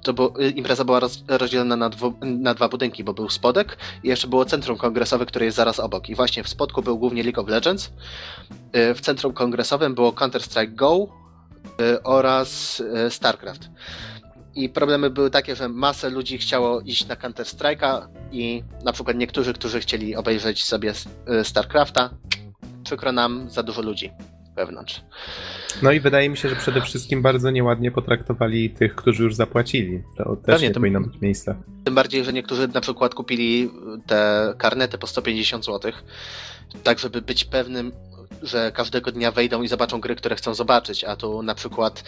S2: to było, impreza była roz, rozdzielona na, dwu, na dwa budynki, bo był spodek i jeszcze było centrum kongresowe, które jest zaraz obok. I właśnie w spodku był głównie League of Legends, y, w centrum kongresowym było Counter-Strike Go, y, oraz y, StarCraft. I problemy były takie, że masę ludzi chciało iść na Counter-Strike'a i na przykład niektórzy, którzy chcieli obejrzeć sobie StarCrafta, przykro nam, za dużo ludzi wewnątrz.
S1: No i wydaje mi się, że przede wszystkim bardzo nieładnie potraktowali tych, którzy już zapłacili. To też
S2: Pewnie,
S1: nie powinno być miejsca.
S2: Tym bardziej, że niektórzy na przykład kupili te karnety po 150 zł, tak żeby być pewnym, że każdego dnia wejdą i zobaczą gry, które chcą zobaczyć, a tu na przykład,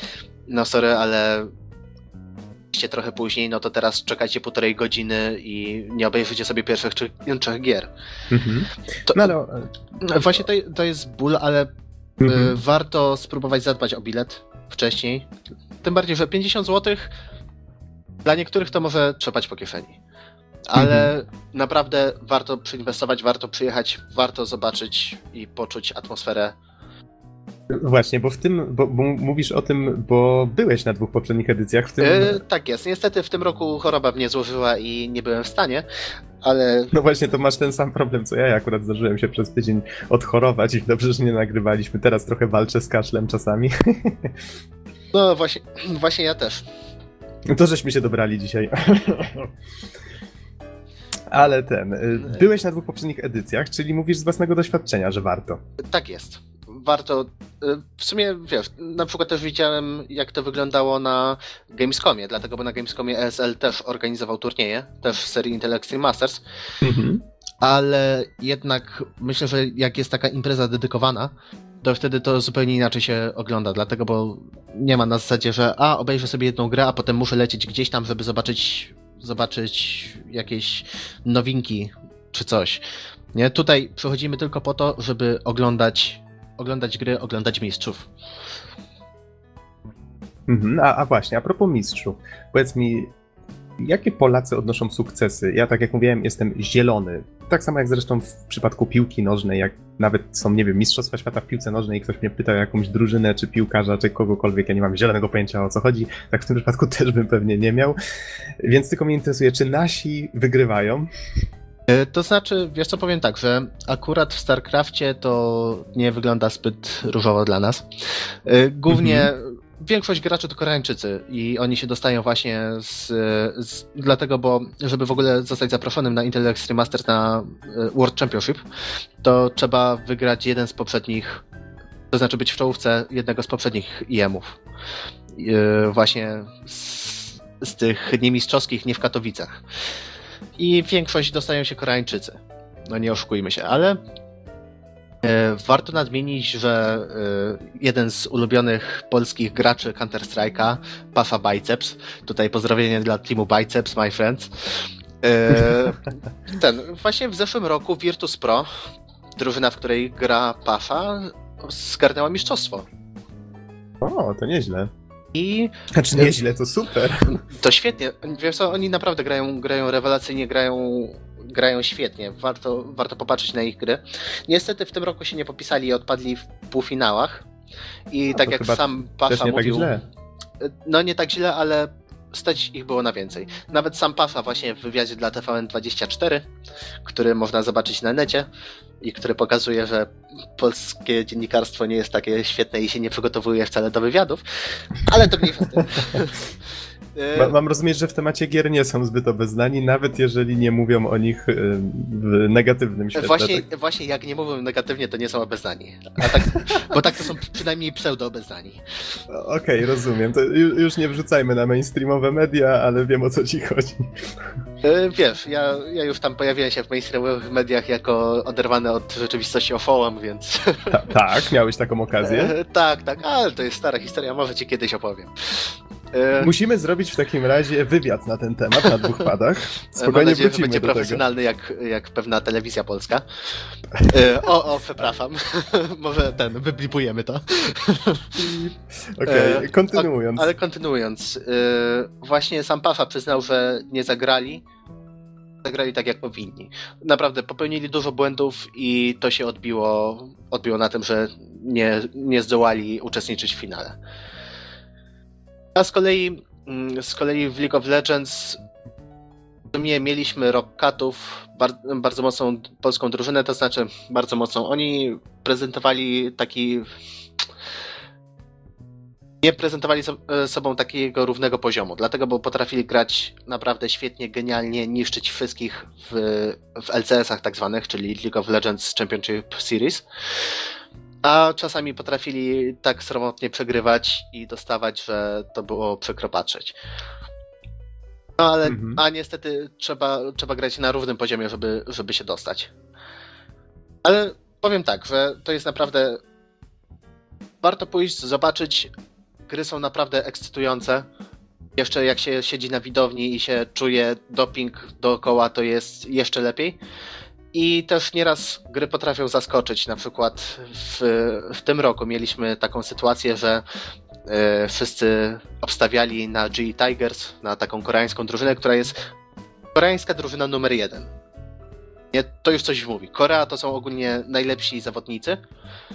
S2: no sorry, ale trochę później, no to teraz czekajcie półtorej godziny i nie obejrzycie sobie pierwszych trzech, trzech gier.
S1: Mhm.
S2: To,
S1: No ale...
S2: no, Właśnie to, to jest ból, ale y,
S1: Mhm.
S2: warto spróbować zadbać o bilet wcześniej. Tym bardziej, że 50 zł dla niektórych to może trzepać po kieszeni. Ale naprawdę warto przyinwestować, warto przyjechać, warto zobaczyć i poczuć atmosferę.
S1: Właśnie, bo w tym, bo, bo mówisz o tym, bo byłeś na dwóch poprzednich edycjach, w tym...
S2: E, tak jest. Niestety w tym roku choroba mnie złożyła i nie byłem w stanie, ale
S1: No właśnie, to masz ten sam problem, co ja. Ja akurat zdarzyłem się przez tydzień odchorować i dobrze, że nie nagrywaliśmy. Teraz trochę walczę z kaszlem czasami.
S2: no właśnie, właśnie ja też.
S1: To żeśmy się dobrali dzisiaj. Ale ten, y, byłeś na dwóch poprzednich edycjach, czyli mówisz z własnego doświadczenia, że warto.
S2: Tak jest. Warto. y, W sumie wiesz, na przykład też widziałem, jak to wyglądało na Gamescomie, dlatego bo na Gamescomie ESL też organizował turnieje, też w serii Intel Extreme Masters, ale jednak myślę, że jak jest taka impreza dedykowana, to wtedy to zupełnie inaczej się ogląda, dlatego bo nie ma na zasadzie, że a obejrzę sobie jedną grę, a potem muszę lecieć gdzieś tam, żeby zobaczyć, zobaczyć jakieś nowinki czy coś. Nie? Tutaj przychodzimy tylko po to, żeby oglądać, oglądać gry, oglądać mistrzów.
S1: Mhm. A, a właśnie, a propos mistrzów, powiedz mi, jakie Polacy odnoszą sukcesy? Ja, tak jak mówiłem, jestem zielony. Tak samo jak zresztą w przypadku piłki nożnej, jak nawet są, nie wiem, Mistrzostwa Świata w piłce nożnej i ktoś mnie pyta o jakąś drużynę, czy piłkarza, czy kogokolwiek, ja nie mam zielonego pojęcia o co chodzi, tak w tym przypadku też bym pewnie nie miał. Więc tylko mnie interesuje, czy nasi wygrywają?
S2: E, To znaczy, wiesz co powiem tak, że akurat w StarCrafcie to nie wygląda zbyt różowo dla nas. E, Głównie większość graczy to Koreańczycy i oni się dostają właśnie z, z dlatego, bo żeby w ogóle zostać zaproszonym na Intel Extreme Masters na e, World Championship, to trzeba wygrać jeden z poprzednich, to znaczy być w czołówce jednego z poprzednich IEM-ów. E, Właśnie z, z tych niemistrzowskich, nie w Katowicach. I większość dostają się Koreańczycy. No nie oszukujmy się, ale e, warto nadmienić, że e, jeden z ulubionych polskich graczy Counter-Strike'a, Pafa Biceps, tutaj pozdrowienie dla teamu Biceps, my friends. E, ten, właśnie w zeszłym roku Virtus Pro, drużyna, w której gra Pafa, zgarnęła mistrzostwo.
S1: O, to nieźle.
S2: I
S1: Znaczy nieźle, to super.
S2: To świetnie. Wiesz co, oni naprawdę grają, grają rewelacyjnie, grają, grają świetnie. Warto, warto popatrzeć na ich gry. Niestety w tym roku się nie popisali i odpadli w półfinałach. I
S1: No
S2: tak jak sam Pasza
S1: nie
S2: mówił,
S1: tak źle.
S2: no nie tak źle, ale stać ich było na więcej. Nawet sam Pasza właśnie w wywiadzie dla TVN24, który można zobaczyć na necie i który pokazuje, że polskie dziennikarstwo nie jest takie świetne i się nie przygotowuje wcale do wywiadów, ale to mniejsza.
S1: Ma, mam rozumieć, że w temacie gier nie są zbyt obeznani, nawet jeżeli nie mówią o nich w negatywnym świetle.
S2: Właśnie,
S1: tak?
S2: właśnie jak nie mówią negatywnie, to nie są obeznani. Tak, bo tak to są przynajmniej pseudo-obeznani.
S1: Okej, okay, rozumiem. To już nie wrzucajmy na mainstreamowe media, ale wiem o co ci chodzi.
S2: Wiesz, ja, ja już tam pojawiłem się w mainstreamowych mediach jako oderwany od rzeczywistości ofołam, więc...
S1: Ta, tak, miałeś taką okazję?
S2: tak, tak, ale to jest stara historia, może ci kiedyś opowiem.
S1: E, Musimy zrobić w takim razie wywiad na ten temat na dwóch padach.
S2: Spokojnie Mam nadzieję, że będzie profesjonalny jak, jak pewna telewizja polska. E, o, o, przepraszam. Może ten, wyblipujemy to.
S1: Okej, okay, kontynuując.
S2: Ale kontynuując. Właśnie sam Pasza przyznał, że nie zagrali zagrali tak, jak powinni. Naprawdę popełnili dużo błędów i to się odbiło, odbiło na tym, że nie, nie zdołali uczestniczyć w finale. A z kolei, mm, z kolei w League of Legends mieliśmy Rockatów, bardzo mocną polską drużynę, to znaczy bardzo mocną. Oni prezentowali taki nie prezentowali e, sobą takiego równego poziomu, dlatego, bo potrafili grać naprawdę świetnie, genialnie, niszczyć wszystkich w, w LCS-ach tak zwanych, czyli League of Legends Championship Series. A czasami potrafili tak sromotnie przegrywać i dostawać, że to było przykro patrzeć. No ale, mhm. a niestety trzeba, trzeba grać na równym poziomie, żeby, żeby się dostać. Ale powiem tak, że to jest naprawdę. Warto pójść, zobaczyć. Gry są naprawdę ekscytujące. Jeszcze jak się siedzi na widowni i się czuje doping dookoła, to jest jeszcze lepiej. I też nieraz gry potrafią zaskoczyć. Na przykład w, w tym roku mieliśmy taką sytuację, że y, wszyscy obstawiali na G Tigers, na taką koreańską drużynę, która jest koreańska drużyna numer jeden. Nie, to już coś mówi. Korea to są ogólnie najlepsi zawodnicy.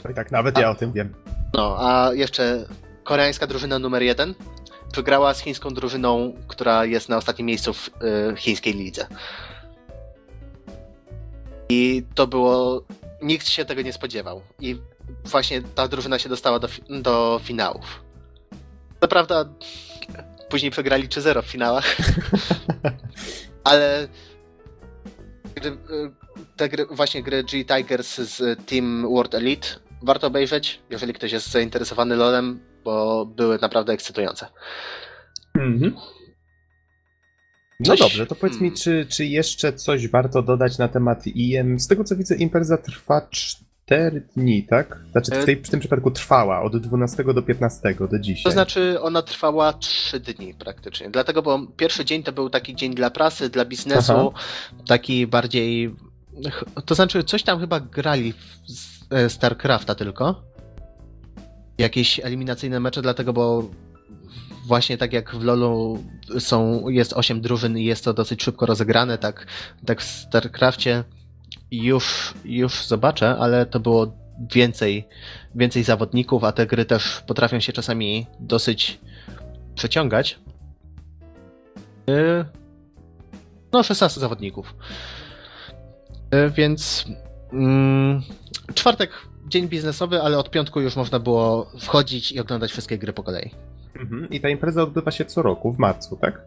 S1: No i tak, nawet a, ja o tym wiem.
S2: No, a jeszcze koreańska drużyna numer jeden wygrała z chińską drużyną, która jest na ostatnim miejscu w y, chińskiej lidze. I to było. Nikt się tego nie spodziewał. I właśnie ta drużyna się dostała do, do finałów. Co prawda, później przegrali 3-0 w finałach, ale gry, te gry, właśnie gry G Tigers z Team World Elite warto obejrzeć, jeżeli ktoś jest zainteresowany LoLem, bo były naprawdę ekscytujące. Mhm.
S1: No dobrze, to powiedz mi, hmm. czy, czy jeszcze coś warto dodać na temat IM? Z tego co widzę, impreza trwa 4 dni, tak? Znaczy w, e, tej, w tym przypadku trwała od 12 do 15 do dzisiaj.
S2: To znaczy ona trwała 3 dni praktycznie. Dlatego, bo pierwszy dzień to był taki dzień dla prasy, dla biznesu, Aha. taki bardziej. To znaczy, coś tam chyba grali w e, StarCrafta tylko. Jakieś eliminacyjne mecze, dlatego, bo właśnie tak jak w LoLu są, jest 8 drużyn i jest to dosyć szybko rozegrane, tak, tak w StarCraftie już, już zobaczę, ale to było więcej, więcej zawodników, a te gry też potrafią się czasami dosyć przeciągać. Y, no, 16 zawodników. Y, więc mm, czwartek dzień biznesowy, ale od piątku już można było wchodzić i oglądać wszystkie gry po kolei.
S1: Mhm. I ta impreza odbywa się co roku, w marcu, tak?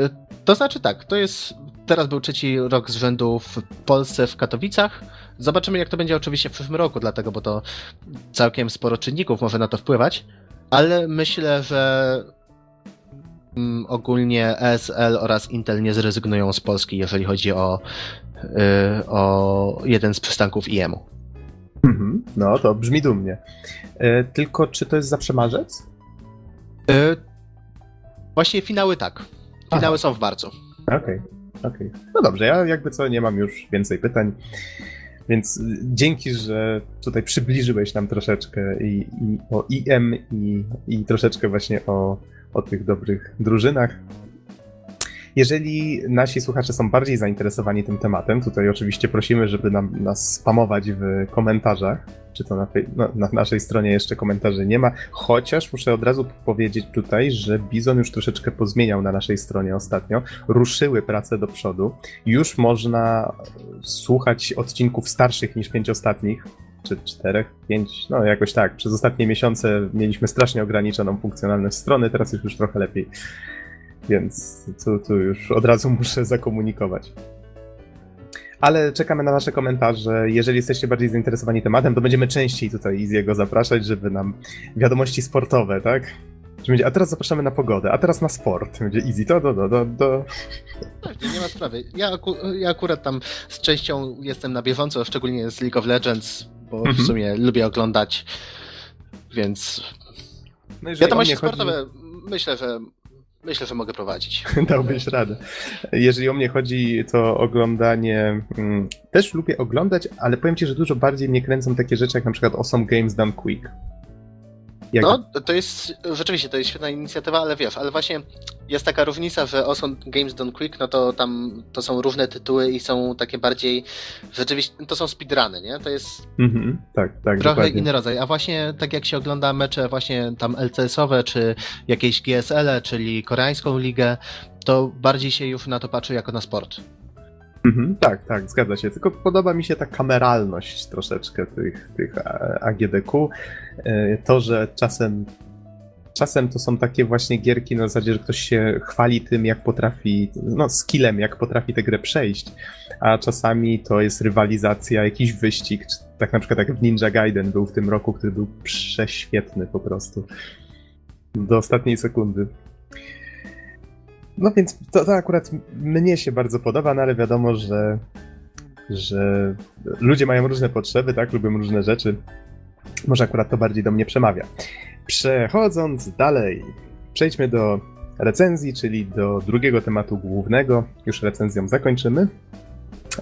S2: Y, to znaczy tak, to jest. Teraz był trzeci rok z rzędu w Polsce, w Katowicach. Zobaczymy, jak to będzie oczywiście w przyszłym roku, dlatego, bo to całkiem sporo czynników może na to wpływać. Ale myślę, że mm, ogólnie ESL oraz Intel nie zrezygnują z Polski, jeżeli chodzi o, yy, o jeden z przystanków IEM-u.
S1: Mhm. No, to brzmi dumnie. Yy, tylko czy to jest zawsze marzec?
S2: Yy, właśnie finały tak. Finały Aha. są w marcu.
S1: Okej, okay, okej. Okay. No dobrze, ja jakby co nie mam już więcej pytań. Więc dzięki, że tutaj przybliżyłeś nam troszeczkę i, i o IM i, i troszeczkę właśnie o, o tych dobrych drużynach. Jeżeli nasi słuchacze są bardziej zainteresowani tym tematem, tutaj oczywiście prosimy, żeby nam, nas spamować w komentarzach, czy to na, na, naszej stronie jeszcze komentarzy nie ma, chociaż muszę od razu powiedzieć tutaj, że Bizon już troszeczkę pozmieniał na naszej stronie ostatnio, ruszyły prace do przodu, już można słuchać odcinków starszych niż pięć ostatnich, czy czterech, pięć, no jakoś tak. Przez ostatnie miesiące mieliśmy strasznie ograniczoną funkcjonalność strony, teraz jest już trochę lepiej. Więc tu, tu już od razu muszę zakomunikować. Ale czekamy na Wasze komentarze. Jeżeli jesteście bardziej zainteresowani tematem, to będziemy częściej tutaj Iziego zapraszać, żeby nam wiadomości sportowe, tak? Będzie, a teraz zapraszamy na pogodę, a teraz na sport. Będzie easy, to, do, do, do, do.
S2: Tak, nie ma sprawy. Ja, aku ja akurat tam z częścią jestem na bieżąco, szczególnie z League of Legends, bo w
S1: Mhm.
S2: sumie lubię oglądać, więc
S1: No
S2: wiadomości
S1: chodzi-
S2: sportowe myślę, że myślę, że mogę prowadzić.
S1: Dałbyś radę. Jeżeli o mnie chodzi, to oglądanie. Mm, też lubię oglądać, ale powiem ci, że dużo bardziej mnie kręcą takie rzeczy, jak na przykład Awesome Games Done Quick. Jak,
S2: No, to jest, rzeczywiście, to jest świetna inicjatywa, ale wiesz, ale właśnie jest taka różnica, że Awesome Games Done Quick, no to tam to są różne tytuły i są takie bardziej, rzeczywiście, to są speedruny, nie? To jest
S1: Mhm, tak, tak.
S2: trochę
S1: dokładnie.
S2: inny rodzaj, a właśnie tak jak się ogląda mecze właśnie tam LCS-owe, czy jakieś GSL-e, czyli koreańską ligę, to bardziej się już na to patrzy jako na sport.
S1: Mhm, tak, tak, zgadza się. Tylko podoba mi się ta kameralność troszeczkę tych, tych e, AGDQ. E, To, że czasem. Czasem to są takie właśnie gierki na zasadzie, że ktoś się chwali tym, jak potrafi, no skillem, jak potrafi tę grę przejść, a czasami to jest rywalizacja, jakiś wyścig, czy tak na przykład jak w Ninja Gaiden był w tym roku, który był prześwietny po prostu. Do ostatniej sekundy. No więc to, to akurat mnie się bardzo podoba, no ale wiadomo, że, że ludzie mają różne potrzeby, tak? Lubią różne rzeczy. Może akurat to bardziej do mnie przemawia. Przechodząc dalej, przejdźmy do recenzji, czyli do drugiego tematu głównego. Już recenzją zakończymy.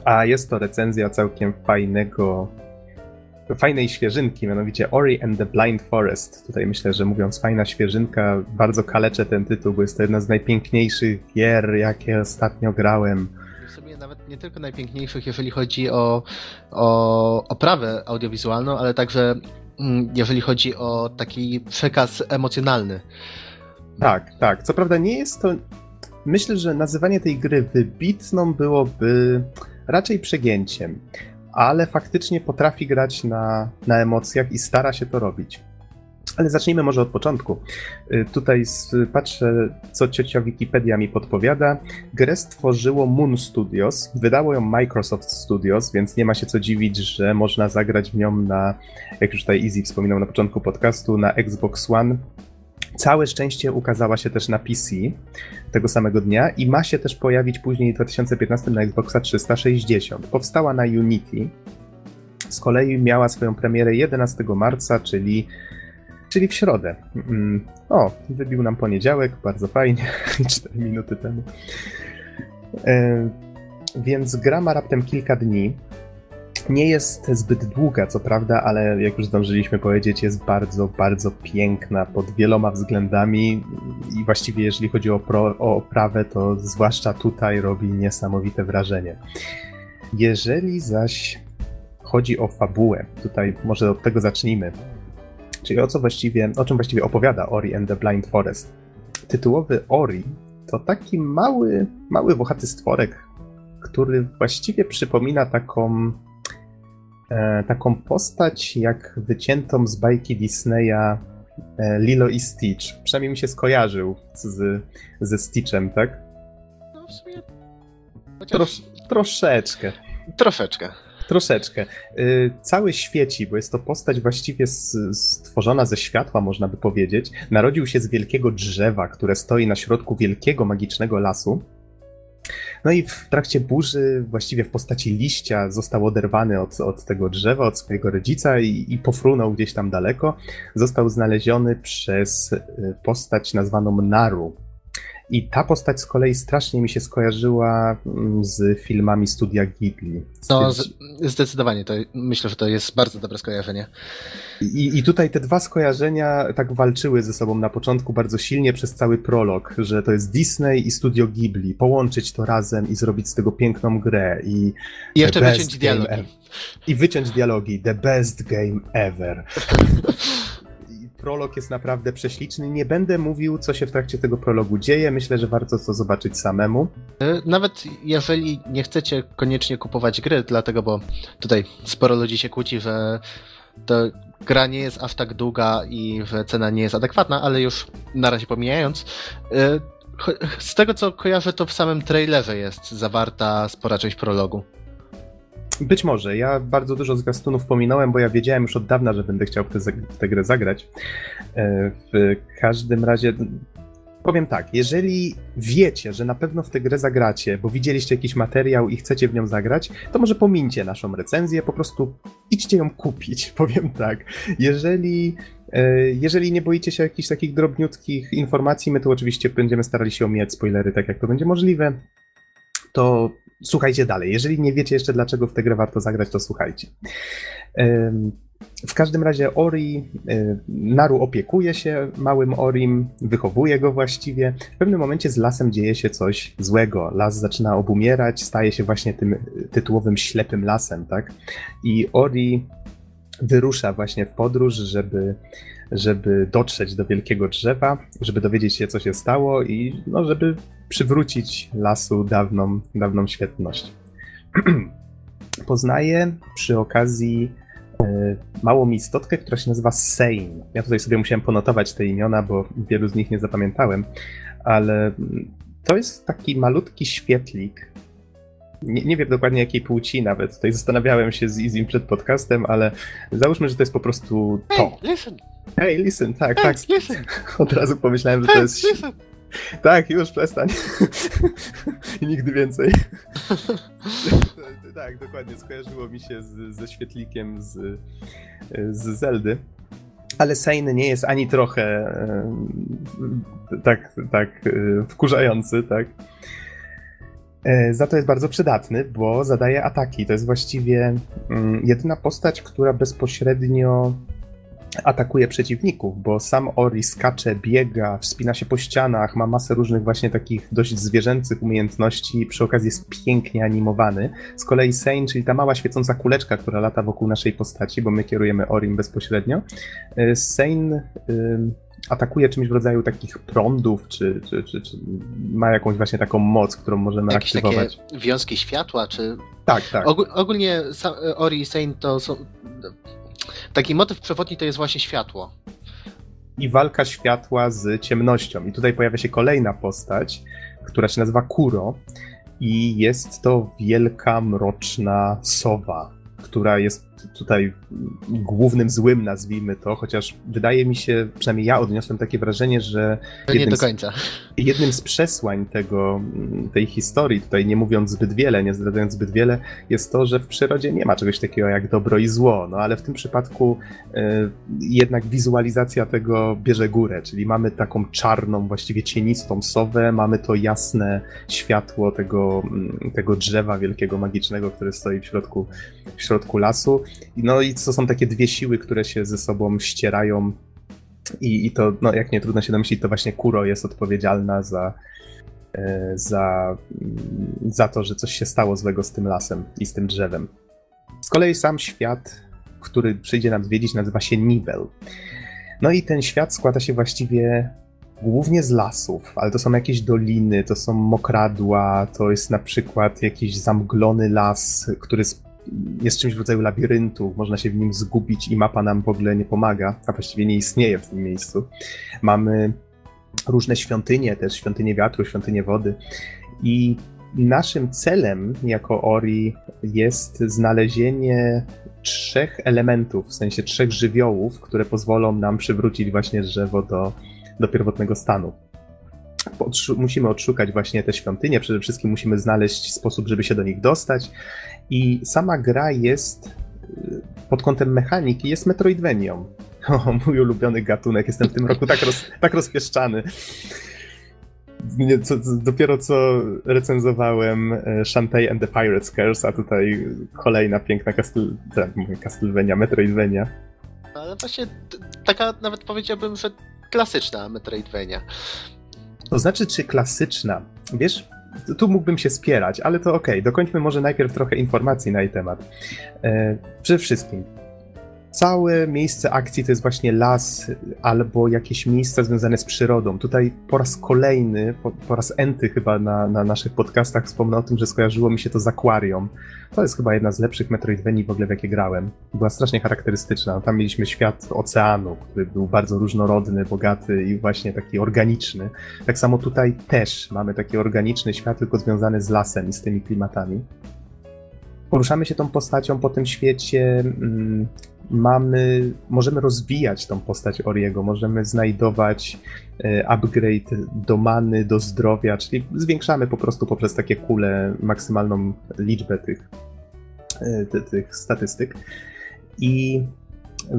S1: A jest to recenzja całkiem fajnego, fajnej świeżynki, mianowicie Ori and the Blind Forest. Tutaj myślę, że mówiąc fajna świeżynka, bardzo kaleczę ten tytuł, bo jest to jedna z najpiękniejszych gier, jakie ostatnio grałem.
S2: W sumie nawet nie tylko najpiękniejszych, jeżeli chodzi o, o oprawę audiowizualną, ale także mm, jeżeli chodzi o taki przekaz emocjonalny.
S1: Tak, tak. Co prawda nie jest to. Myślę, że nazywanie tej gry wybitną byłoby raczej przegięciem, ale faktycznie potrafi grać na, na emocjach i stara się to robić. Ale zacznijmy może od początku. Y, Tutaj patrzę, co ciocia Wikipedia mi podpowiada. Grę stworzyło Moon Studios, wydało ją Microsoft Studios, więc nie ma się co dziwić, że można zagrać w nią na, jak już tutaj Easy wspominał na początku podcastu, na Xbox One. Całe szczęście ukazała się też na PC tego samego dnia i ma się też pojawić później w 2015 na Xboxa 360. Powstała na Unity. Z kolei miała swoją premierę 11 marca, czyli, czyli w środę. Mm, O, wybił nam poniedziałek, bardzo fajnie, 4 minuty temu. E, Więc gra ma raptem kilka dni. Nie jest zbyt długa, co prawda, ale jak już zdążyliśmy powiedzieć, jest bardzo, bardzo piękna pod wieloma względami i właściwie jeżeli chodzi o, pro, o oprawę, to zwłaszcza tutaj robi niesamowite wrażenie. Jeżeli zaś chodzi o fabułę, tutaj może od tego zacznijmy. Czyli o co właściwie, o czym właściwie opowiada Ori and the Blind Forest? Tytułowy Ori to taki mały, mały włochaty stworek, który właściwie przypomina taką taką postać jak wyciętą z bajki Disneya e, Lilo i Stitch. Przynajmniej mi się skojarzył z, ze Stitchem, tak?
S2: No w sumie. Chociaż
S1: Trosz, troszeczkę.
S2: troszeczkę.
S1: Troszeczkę. Y, Cały świeci, bo jest to postać właściwie stworzona ze światła, można by powiedzieć. Narodził się z wielkiego drzewa, które stoi na środku wielkiego, magicznego lasu. No i w trakcie burzy, właściwie w postaci liścia, został oderwany od, od tego drzewa, od swojego rodzica i, i pofrunął gdzieś tam daleko. Został znaleziony przez y, postać nazwaną Naru. I ta postać z kolei strasznie mi się skojarzyła mm, z filmami studia Ghibli.
S2: No, z, zdecydowanie. To, myślę, że to jest bardzo dobre skojarzenie.
S1: I, I tutaj te dwa skojarzenia tak walczyły ze sobą na początku bardzo silnie przez cały prolog, że to jest Disney i studio Ghibli. Połączyć to razem i zrobić z tego piękną grę i,
S2: I jeszcze wyciąć dialogi.
S1: ever. i wyciąć dialogi. The best game ever. Prolog jest naprawdę prześliczny. Nie będę mówił, co się w trakcie tego prologu dzieje. Myślę, że warto to zobaczyć samemu.
S2: Y, Nawet jeżeli nie chcecie koniecznie kupować gry, dlatego, bo tutaj sporo ludzi się kłóci, że to gra nie jest aż tak długa i cena nie jest adekwatna, ale już na razie pomijając, y, Z tego co kojarzę, to w samym trailerze jest zawarta spora część prologu.
S1: Być może. Ja bardzo dużo zwiastunów pominąłem, bo ja wiedziałem już od dawna, że będę chciał tę, tę grę zagrać. E, w każdym razie powiem tak, jeżeli wiecie, że na pewno w tę grę zagracie, bo widzieliście jakiś materiał i chcecie w nią zagrać, to może pomincie naszą recenzję, po prostu idźcie ją kupić, powiem tak. Jeżeli, e, jeżeli nie boicie się jakichś takich drobniutkich informacji, my tu oczywiście będziemy starali się omijać spoilery tak jak to będzie możliwe, to słuchajcie dalej. Jeżeli nie wiecie jeszcze, dlaczego w tę grę warto zagrać, to słuchajcie. W każdym razie Ori, y, Naru opiekuje się małym Orim, wychowuje go właściwie. W pewnym momencie z lasem dzieje się coś złego. Las zaczyna obumierać, staje się właśnie tym tytułowym ślepym lasem, tak? I Ori wyrusza właśnie w podróż, żeby, żeby dotrzeć do wielkiego drzewa, żeby dowiedzieć się, co się stało i no, żeby przywrócić lasu dawną, dawną świetność. Poznaje przy okazji e, małą istotkę, która się nazywa Sane. Ja tutaj sobie musiałem ponotować te imiona, bo wielu z nich nie zapamiętałem, ale to jest taki malutki świetlik. Nie, nie wiem dokładnie jakiej płci nawet. Tutaj zastanawiałem się z Izim przed podcastem, ale załóżmy, że to jest po prostu to.
S2: Hey, listen.
S1: Hey, listen, tak,
S2: hey,
S1: tak.
S2: Listen.
S1: Od razu pomyślałem, że
S2: Hey,
S1: to jest
S2: listen.
S1: Tak, już przestań. I nigdy więcej. tak, dokładnie, skojarzyło mi się z, ze świetlikiem z, z Zeldy. Ale Sane nie jest ani trochę tak, tak wkurzający, tak. E, za to jest bardzo przydatny, bo zadaje ataki. To jest właściwie jedyna postać, która bezpośrednio atakuje przeciwników, bo sam Ori skacze, biega, wspina się po ścianach, ma masę różnych właśnie takich dość zwierzęcych umiejętności i przy okazji jest pięknie animowany. Z kolei Sane, czyli ta mała świecąca kuleczka, która lata wokół naszej postaci, bo my kierujemy Orim bezpośrednio, y, Sane atakuje czymś w rodzaju takich prądów, czy, czy, czy, czy ma jakąś właśnie taką moc, którą możemy
S2: Jakieś
S1: aktywować.
S2: takie wiązki światła, czy...
S1: Tak, tak.
S2: Ogó- ogólnie Ori i Sane to są... Taki motyw przewodni to jest właśnie światło.
S1: i walka światła z ciemnością. I tutaj pojawia się kolejna postać, która się nazywa Kuro i jest to wielka, mroczna sowa, która jest tutaj głównym złym, nazwijmy to, chociaż wydaje mi się, przynajmniej ja odniosłem takie wrażenie, że
S2: To nie
S1: jednym
S2: do
S1: z-
S2: końca.
S1: jednym z przesłań tego, tej historii, tutaj nie mówiąc zbyt wiele, nie zdradzając zbyt wiele, jest to, że w przyrodzie nie ma czegoś takiego jak dobro i zło, no ale w tym przypadku e, jednak wizualizacja tego bierze górę, czyli mamy taką czarną, właściwie cienistą sowę, mamy to jasne światło tego, mm, tego drzewa wielkiego, magicznego, które stoi w środku, w środku lasu. No i to są takie dwie siły, które się ze sobą ścierają i, I to, no jak nie trudno się domyślić, to właśnie Kuro jest odpowiedzialna za, e, za, mm, za to, że coś się stało złego z tym lasem i z tym drzewem. Z kolei sam świat, który przyjdzie nam zwiedzić, nazywa się Nibel. No i ten świat składa się właściwie głównie z lasów, ale to są jakieś doliny, to są mokradła, to jest na przykład jakiś zamglony las, który jest czymś w rodzaju labiryntu, można się w nim zgubić i mapa nam w ogóle nie pomaga, a właściwie nie istnieje w tym miejscu. Mamy różne świątynie, też świątynie wiatru, świątynie wody i naszym celem jako Ori jest znalezienie trzech elementów, w sensie trzech żywiołów, które pozwolą nam przywrócić właśnie drzewo do, do pierwotnego stanu. Musimy odszukać właśnie te świątynie, przede wszystkim musimy znaleźć sposób, żeby się do nich dostać i sama gra jest y, pod kątem mechaniki jest Metroidvanią. O, mój ulubiony gatunek, jestem w tym roku tak, roz, tak rozpieszczany. Nie, co, dopiero co recenzowałem e, Shantae and the Pirate's Curse, a tutaj kolejna piękna Castle, tak, Castlevania, Metroidvania.
S2: Ale właśnie taka nawet powiedziałbym, że klasyczna Metroidvania.
S1: To znaczy, czy klasyczna? Wiesz, tu mógłbym się spierać, ale to okej, dokończmy może najpierw trochę informacji na jej temat. E, przede wszystkim, całe miejsce akcji to jest właśnie las albo jakieś miejsca związane z przyrodą. Tutaj po raz kolejny, po, po raz enty chyba na, na naszych podcastach wspomnę o tym, że skojarzyło mi się to z akwarium. To jest chyba jedna z lepszych Metroidvanii w ogóle w jakie grałem. Była strasznie charakterystyczna. Tam mieliśmy świat oceanu, który był bardzo różnorodny, bogaty i właśnie taki organiczny. Tak samo tutaj też mamy taki organiczny świat, tylko związany z lasem i z tymi klimatami poruszamy się tą postacią po tym świecie, mm, mamy, możemy rozwijać tą postać Oriego, możemy znajdować e, upgrade do many, do zdrowia, czyli zwiększamy po prostu poprzez takie kule maksymalną liczbę tych, e, tych statystyk. I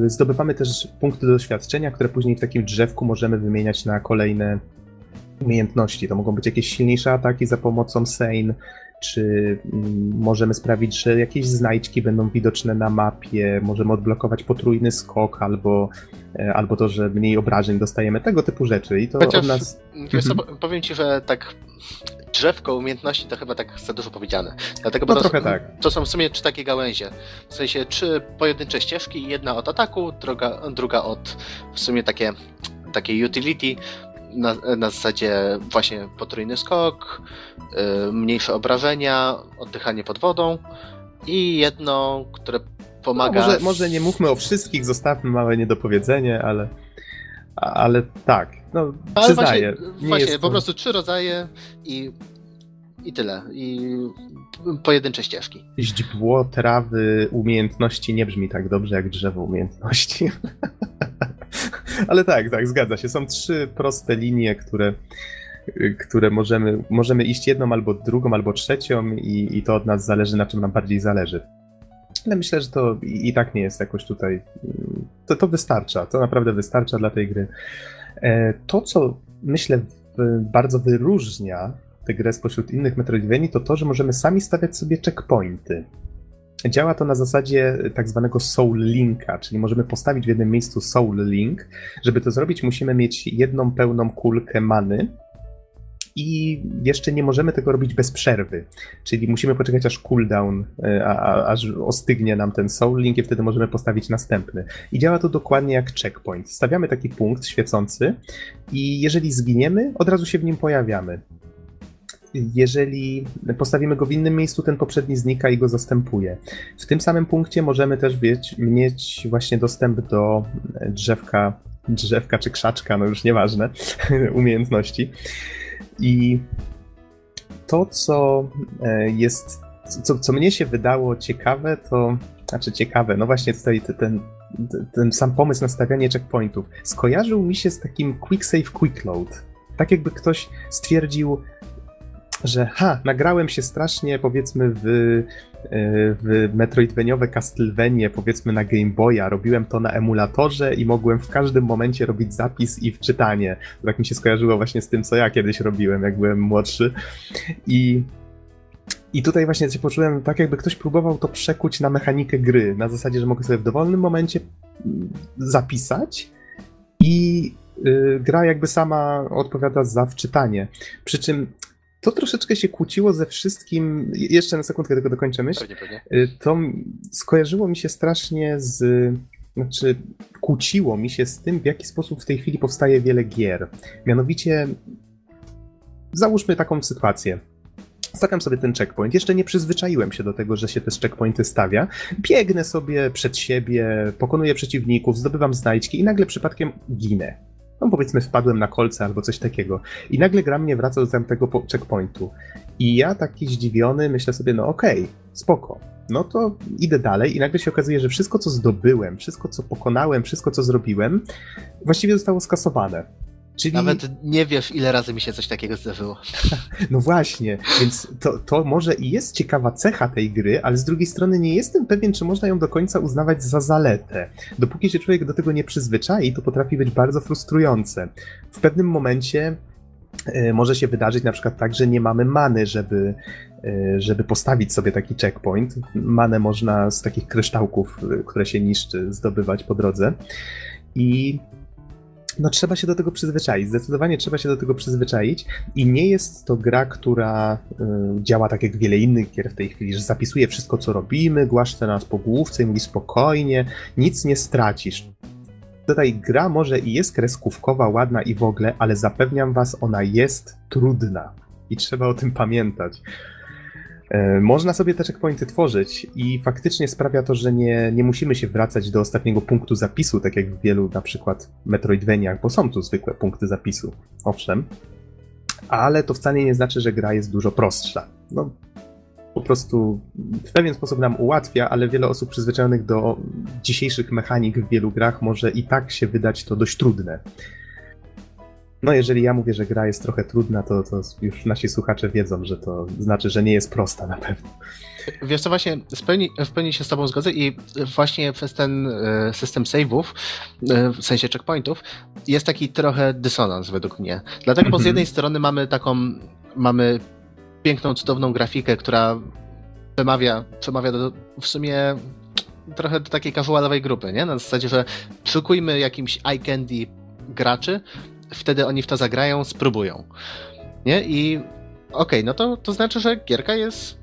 S1: zdobywamy też punkty doświadczenia, które później w takim drzewku możemy wymieniać na kolejne umiejętności. To mogą być jakieś silniejsze ataki za pomocą Sane, czy mm, możemy sprawić, że jakieś znajdźki będą widoczne na mapie, możemy odblokować potrójny skok, albo, e, albo to, że mniej obrażeń dostajemy, tego typu rzeczy. I to
S2: Chociaż,
S1: od nas.
S2: Wiesz co, powiem ci, że tak drzewko umiejętności to chyba tak za dużo powiedziane. Dlatego,
S1: no
S2: to,
S1: trochę tak.
S2: To są w sumie trzy takie gałęzie. W sensie trzy pojedyncze ścieżki, jedna od ataku, druga, druga od w sumie takie, takie utility, na, na zasadzie właśnie potrójny skok, yy, mniejsze obrażenia, oddychanie pod wodą i jedno, które pomaga.
S1: No, może, może nie mówmy o wszystkich, zostawmy małe niedopowiedzenie, ale. Ale tak, no ale przyznaję.
S2: Właśnie, właśnie to... po prostu trzy rodzaje i, i tyle. I pojedyncze ścieżki.
S1: Źdźbło, trawy, umiejętności nie brzmi tak dobrze jak drzewo umiejętności. Ale tak, tak, zgadza się. Są trzy proste linie, które, które możemy, możemy iść jedną albo drugą, albo trzecią i, i to od nas zależy, na czym nam bardziej zależy. Ale myślę, że to i, i tak nie jest jakoś tutaj. To, to wystarcza, to naprawdę wystarcza dla tej gry. E, to, co myślę bardzo wyróżnia tę grę spośród innych Metroidvanii, to to, że możemy sami stawiać sobie checkpointy. Działa to na zasadzie tak zwanego Soul Linka, czyli możemy postawić w jednym miejscu Soul Link. Żeby to zrobić, musimy mieć jedną pełną kulkę many i jeszcze nie możemy tego robić bez przerwy. Czyli musimy poczekać aż cooldown, e, a, a, aż ostygnie nam ten Soul Link i wtedy możemy postawić następny. I działa to dokładnie jak checkpoint. Stawiamy taki punkt świecący i jeżeli zginiemy, od razu się w nim pojawiamy jeżeli postawimy go w innym miejscu, ten poprzedni znika i go zastępuje. W tym samym punkcie możemy też mieć, mieć właśnie dostęp do drzewka, drzewka czy krzaczka, no już nieważne, umiejętności. I to, co e, jest, co, co mnie się wydało ciekawe, to znaczy ciekawe, no właśnie tutaj ten, ten, sam pomysł na stawianie checkpointów skojarzył mi się z takim quick save, quick load. Tak jakby ktoś stwierdził, że ha, nagrałem się strasznie powiedzmy w, e, w Metroidveniowe Castlevanie, powiedzmy na Game Boya, robiłem to na emulatorze i mogłem w każdym momencie robić zapis i wczytanie. Tak mi się skojarzyło właśnie z tym, co ja kiedyś robiłem, jak byłem młodszy. I i tutaj właśnie się poczułem tak, jakby ktoś próbował to przekuć na mechanikę gry, na zasadzie, że mogę sobie w dowolnym momencie mm, zapisać i y, gra jakby sama odpowiada za wczytanie. Przy czym to troszeczkę się kłóciło ze wszystkim. Jeszcze na sekundkę tylko dokończę myśl.
S2: Pewnie, pewnie.
S1: Y, to skojarzyło mi się strasznie z. Znaczy, kłóciło mi się z tym, w jaki sposób w tej chwili powstaje wiele gier. Mianowicie, załóżmy taką sytuację. Stawiam sobie ten checkpoint. Jeszcze nie przyzwyczaiłem się do tego, że się te checkpointy stawia. Biegnę sobie przed siebie, pokonuję przeciwników, zdobywam znajdźki i nagle przypadkiem ginę no powiedzmy wpadłem na kolce albo coś takiego. I nagle gra mnie wraca do tamtego checkpointu. I ja taki zdziwiony myślę sobie, no okej, okay, spoko. No to idę dalej i nagle się okazuje, że wszystko co zdobyłem, wszystko co pokonałem, wszystko co zrobiłem, właściwie zostało skasowane.
S2: Czyli... Nawet nie wiesz, ile razy mi się coś takiego zdarzyło.
S1: No właśnie, więc to, to może i jest ciekawa cecha tej gry, ale z drugiej strony nie jestem pewien, czy można ją do końca uznawać za zaletę. Dopóki się człowiek do tego nie przyzwyczai, to potrafi być bardzo frustrujące. W pewnym momencie y, może się wydarzyć na przykład tak, że nie mamy many, żeby, y, żeby postawić sobie taki checkpoint. Manę można z takich kryształków, y, które się niszczy, zdobywać po drodze. I no trzeba się do tego przyzwyczaić. Zdecydowanie trzeba się do tego przyzwyczaić i nie jest to gra, która y, działa tak jak wiele innych gier w tej chwili, że zapisuje wszystko, co robimy, głaszcze nas po główce i mówi spokojnie, nic nie stracisz. Tutaj gra może i jest kreskówkowa, ładna i w ogóle, ale zapewniam was, ona jest trudna i trzeba o tym pamiętać. E, Można sobie te checkpointy tworzyć i faktycznie sprawia to, że nie, nie musimy się wracać do ostatniego punktu zapisu, tak jak w wielu na przykład Metroidvaniach, bo są tu zwykłe punkty zapisu, owszem, ale to wcale nie znaczy, że gra jest dużo prostsza. No, po prostu w pewien sposób nam ułatwia, ale wiele osób przyzwyczajonych do dzisiejszych mechanik w wielu grach może i tak się wydać to dość trudne. No, jeżeli ja mówię, że gra jest trochę trudna, to, to już nasi słuchacze wiedzą, że to znaczy, że nie jest prosta na pewno.
S2: Wiesz co, właśnie w pełni, w pełni się z tobą zgodzę i właśnie przez ten e, system save'ów, e, w sensie checkpointów, jest taki trochę dysonans według mnie. Dlatego, bo z
S1: Mhm.
S2: jednej strony mamy taką, mamy piękną, cudowną grafikę, która przemawia, przemawia do, w sumie trochę do takiej casualowej grupy, nie? Na zasadzie, że szukujmy jakimś eye candy graczy, wtedy oni w to zagrają, spróbują. Nie? I okej, no to, to znaczy, że gierka jest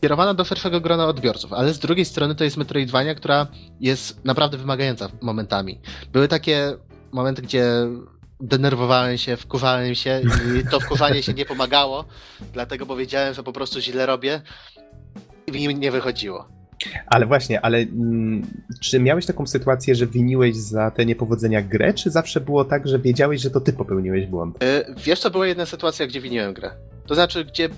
S2: kierowana do szerszego grona odbiorców, ale z drugiej strony to jest Metroidvania, która jest naprawdę wymagająca momentami. Były takie momenty, gdzie denerwowałem się, wkurzałem się i to wkurzanie się nie pomagało, dlatego powiedziałem, że po prostu źle robię i mi nie wychodziło.
S1: Ale właśnie, ale mm, czy miałeś taką sytuację, że winiłeś za te niepowodzenia grę, czy zawsze było tak, że wiedziałeś, że to ty popełniłeś błąd?
S2: Y, Wiesz, co była jedna sytuacja, gdzie winiłem grę. To znaczy, gdzie,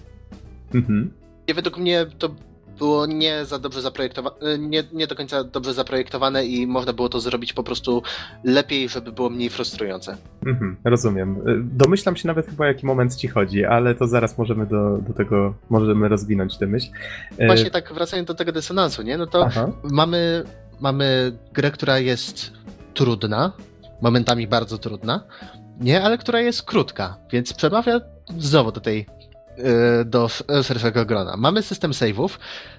S1: Mhm.
S2: gdzie według mnie to było nie za dobrze zaprojektowane, nie, nie do końca dobrze zaprojektowane i można było to zrobić po prostu lepiej, żeby było mniej frustrujące.
S1: Mhm, rozumiem. Y, Domyślam się nawet chyba, o jaki moment ci chodzi, ale to zaraz możemy do, do tego, możemy rozwinąć tę myśl. Y,
S2: Właśnie tak wracając do tego dysonansu, nie? No to
S1: Aha.
S2: mamy, mamy grę, która jest trudna, momentami bardzo trudna, nie, ale która jest krótka, więc przemawia znowu do tej do sz- szerszego grona. Mamy system save'ów.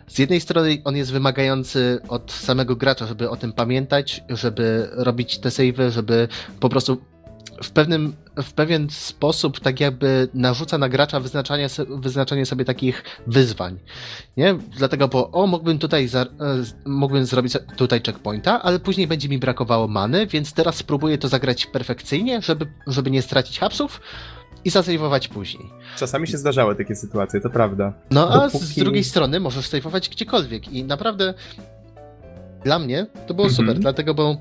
S2: Z jednej strony on jest wymagający od samego gracza, żeby o tym pamiętać, żeby robić te save'y, żeby po prostu w pewnym, w pewien sposób tak jakby narzuca na gracza wyznaczanie, wyznaczanie sobie takich wyzwań. Nie? Dlatego, bo o, mógłbym tutaj, za, e, mógłbym zrobić tutaj checkpointa, ale później będzie mi brakowało many, więc teraz spróbuję to zagrać perfekcyjnie, żeby, żeby nie stracić hapsów i zasejwować później.
S1: Czasami się zdarzały takie sytuacje, to prawda.
S2: No a z
S1: Dopóki-
S2: drugiej strony możesz sejwować gdziekolwiek i naprawdę dla mnie to było
S1: Mhm.
S2: super, dlatego, bo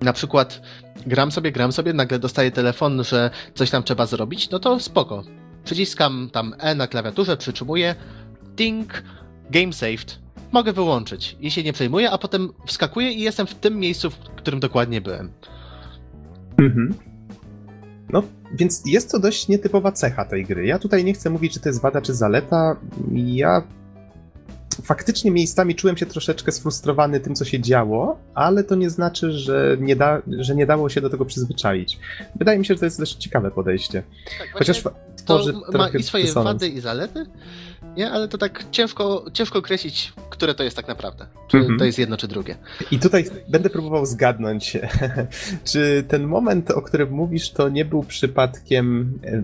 S2: na przykład gram sobie, gram sobie, nagle dostaję telefon, że coś tam trzeba zrobić, no to spoko. Przyciskam tam E na klawiaturze, przytrzymuję, ding, game saved. Mogę wyłączyć i się nie przejmuję, a potem wskakuję i jestem w tym miejscu, w którym dokładnie byłem.
S1: Mhm. No, więc jest to dość nietypowa cecha tej gry. Ja tutaj nie chcę mówić, czy to jest wada, czy zaleta. Ja faktycznie miejscami czułem się troszeczkę sfrustrowany tym, co się działo, ale to nie znaczy, że nie, da, że nie dało się do tego przyzwyczaić. Wydaje mi się, że to jest dość ciekawe podejście.
S2: Tak,
S1: Chociaż
S2: to
S1: tworzy
S2: ma i swoje
S1: dysonans.
S2: wady i zalety, nie? Ale to tak ciężko, ciężko określić, które to jest tak naprawdę. Czy
S1: Mhm.
S2: to jest jedno, czy drugie.
S1: I tutaj będę próbował zgadnąć, czy ten moment, o którym mówisz, to nie był przypadkiem. e,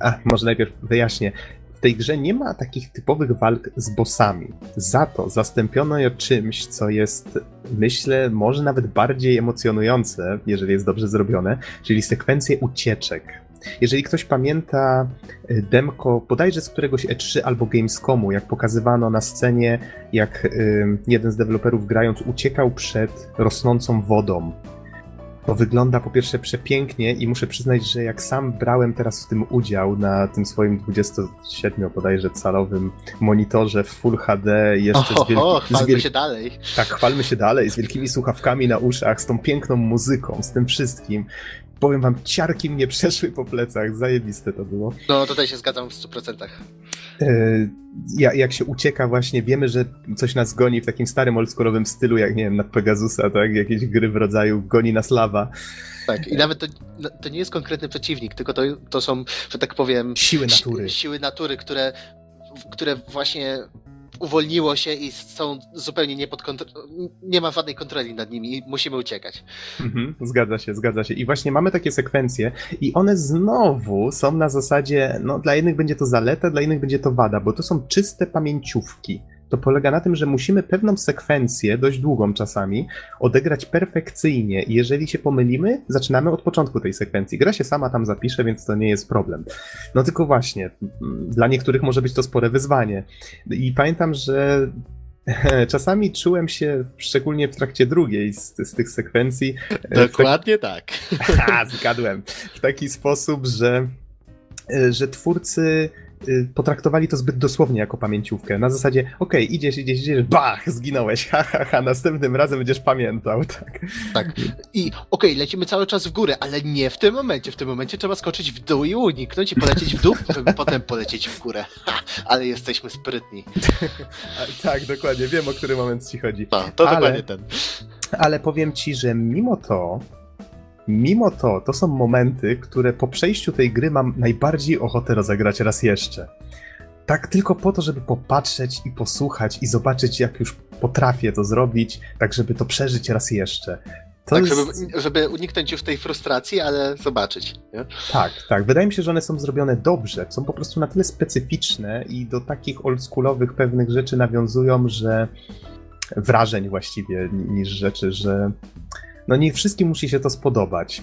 S1: A, może najpierw wyjaśnię. W tej grze nie ma takich typowych walk z bossami. Za to zastąpiono je czymś, co jest, myślę, może nawet bardziej emocjonujące, jeżeli jest dobrze zrobione, czyli sekwencje ucieczek. Jeżeli ktoś pamięta e, demko, bodajże z któregoś E3 albo Gamescomu, jak pokazywano na scenie, jak ym, jeden z deweloperów grając uciekał przed rosnącą wodą. To wygląda po pierwsze przepięknie i muszę przyznać, że jak sam brałem teraz w tym udział na tym swoim 27 bodajże calowym monitorze w Full HD jeszcze z, wielki,
S2: Oho,
S1: z
S2: chwalmy
S1: wielki,
S2: się dalej.
S1: tak, chwalmy się dalej, z wielkimi słuchawkami na uszach, z tą piękną muzyką, z tym wszystkim. Powiem wam, ciarki mnie przeszły po plecach, zajebiste to było.
S2: No tutaj się zgadzam w 100%.
S1: E, ja- jak się ucieka właśnie, wiemy, że coś nas goni w takim starym oldschoolowym stylu, jak nie wiem, na Pegasusa, tak? Jakieś gry w rodzaju goni nas lawa.
S2: Tak, i nawet to, to nie jest konkretny przeciwnik, tylko to, to są, że tak powiem,
S1: Siły
S2: si-
S1: natury.
S2: siły natury, które, które właśnie uwolniło się i są zupełnie nie pod kontrolą, nie ma żadnej kontroli nad nimi i musimy uciekać.
S1: Mhm, zgadza się, zgadza się. I właśnie mamy takie sekwencje i one znowu są na zasadzie, no dla jednych będzie to zaleta, dla innych będzie to wada, bo to są czyste pamięciówki to polega na tym, że musimy pewną sekwencję, dość długą czasami, odegrać perfekcyjnie i jeżeli się pomylimy, zaczynamy od początku tej sekwencji. Gra się sama tam zapisze, więc to nie jest problem. No tylko właśnie, dla niektórych może być to spore wyzwanie. I pamiętam, że Czasami czułem się, szczególnie w trakcie drugiej z, z tych sekwencji.
S2: Dokładnie tak.
S1: Ha, zgadłem. W taki sposób, że, że twórcy potraktowali to zbyt dosłownie jako pamięciówkę. Na zasadzie, okej, okay, idziesz, idziesz, idziesz, bach, zginąłeś, ha, ha, ha, następnym razem będziesz pamiętał, tak.
S2: Tak. I okej, okay, lecimy cały czas w górę, ale nie w tym momencie. W tym momencie trzeba skoczyć w dół i uniknąć i polecieć w dół, żeby potem polecieć w górę. Ha, ale jesteśmy sprytni.
S1: tak, dokładnie, wiem o który moment ci chodzi.
S2: No, to ale, dokładnie ten.
S1: Ale powiem ci, że mimo to Mimo to, to są momenty, które po przejściu tej gry mam najbardziej ochotę rozegrać raz jeszcze. Tak tylko po to, żeby popatrzeć i posłuchać i zobaczyć, jak już potrafię to zrobić, tak żeby to przeżyć raz jeszcze. To
S2: tak, jest... żeby, żeby, uniknąć już tej frustracji, ale zobaczyć. Nie?
S1: Tak, tak. Wydaje mi się, że one są zrobione dobrze. Są po prostu na tyle specyficzne i do takich oldschoolowych pewnych rzeczy nawiązują, że wrażeń właściwie niż rzeczy, że no nie wszystkim musi się to spodobać.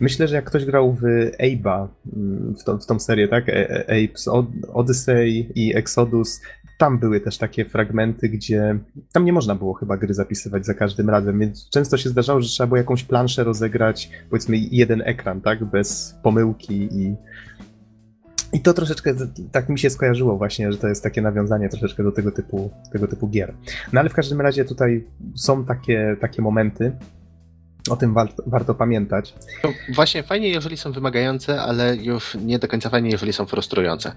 S1: Myślę, że jak ktoś grał w Abe'a, mm, w, w tą serię, tak? E, e, Abe's Odyssey i Exodus, tam były też takie fragmenty, gdzie tam nie można było chyba gry zapisywać za każdym razem, więc często się zdarzało, że trzeba było jakąś planszę rozegrać, powiedzmy jeden ekran, tak? Bez pomyłki i i to troszeczkę tak mi się skojarzyło właśnie, że to jest takie nawiązanie troszeczkę do tego typu, tego typu gier. No ale w każdym razie tutaj są takie, takie momenty, o tym warto, warto pamiętać.
S2: No właśnie fajnie, jeżeli są wymagające, ale już nie do końca fajnie, jeżeli są frustrujące.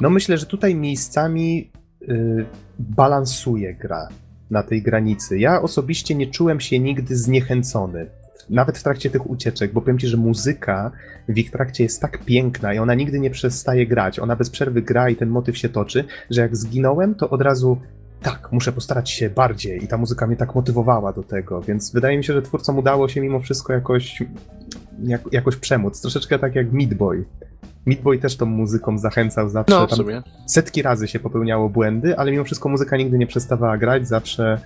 S1: No myślę, że tutaj miejscami yy, balansuje gra na tej granicy. Ja osobiście nie czułem się nigdy zniechęcony. Nawet w trakcie tych ucieczek, bo powiem ci, że muzyka w ich trakcie jest tak piękna i ona nigdy nie przestaje grać. Ona bez przerwy gra i ten motyw się toczy, że jak zginąłem, to od razu tak, muszę postarać się bardziej i ta muzyka mnie tak motywowała do tego, więc wydaje mi się, że twórcom udało się mimo wszystko jakoś, jak, jakoś przemóc. Troszeczkę tak jak Meat Boy. Meat Boy też tą muzyką zachęcał zawsze.
S2: No, w sumie.
S1: setki razy się popełniało błędy, ale mimo wszystko muzyka nigdy nie przestawała grać, zawsze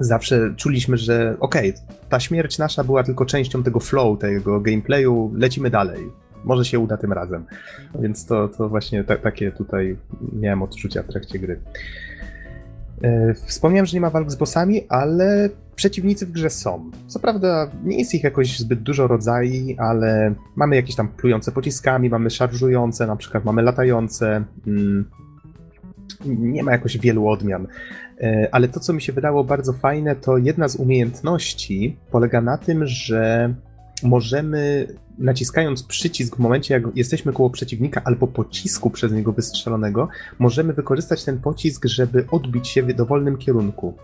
S1: zawsze czuliśmy, że okej, okay, ta śmierć nasza była tylko częścią tego flow, tego gameplayu, lecimy dalej. Może się uda tym razem. Więc to, to właśnie takie tutaj miałem odczucia w trakcie gry. E, wspomniałem, że nie ma walk z bossami, ale przeciwnicy w grze są. Co prawda nie jest ich jakoś zbyt dużo rodzajów, ale mamy jakieś tam plujące pociskami, mamy szarżujące, na przykład mamy latające. Mm, nie ma jakoś wielu odmian. E, ale to, co mi się wydało bardzo fajne, to jedna z umiejętności polega na tym, że możemy naciskając przycisk w momencie, jak jesteśmy koło przeciwnika albo pocisku przez niego wystrzelonego, możemy wykorzystać ten pocisk, żeby odbić się w dowolnym kierunku.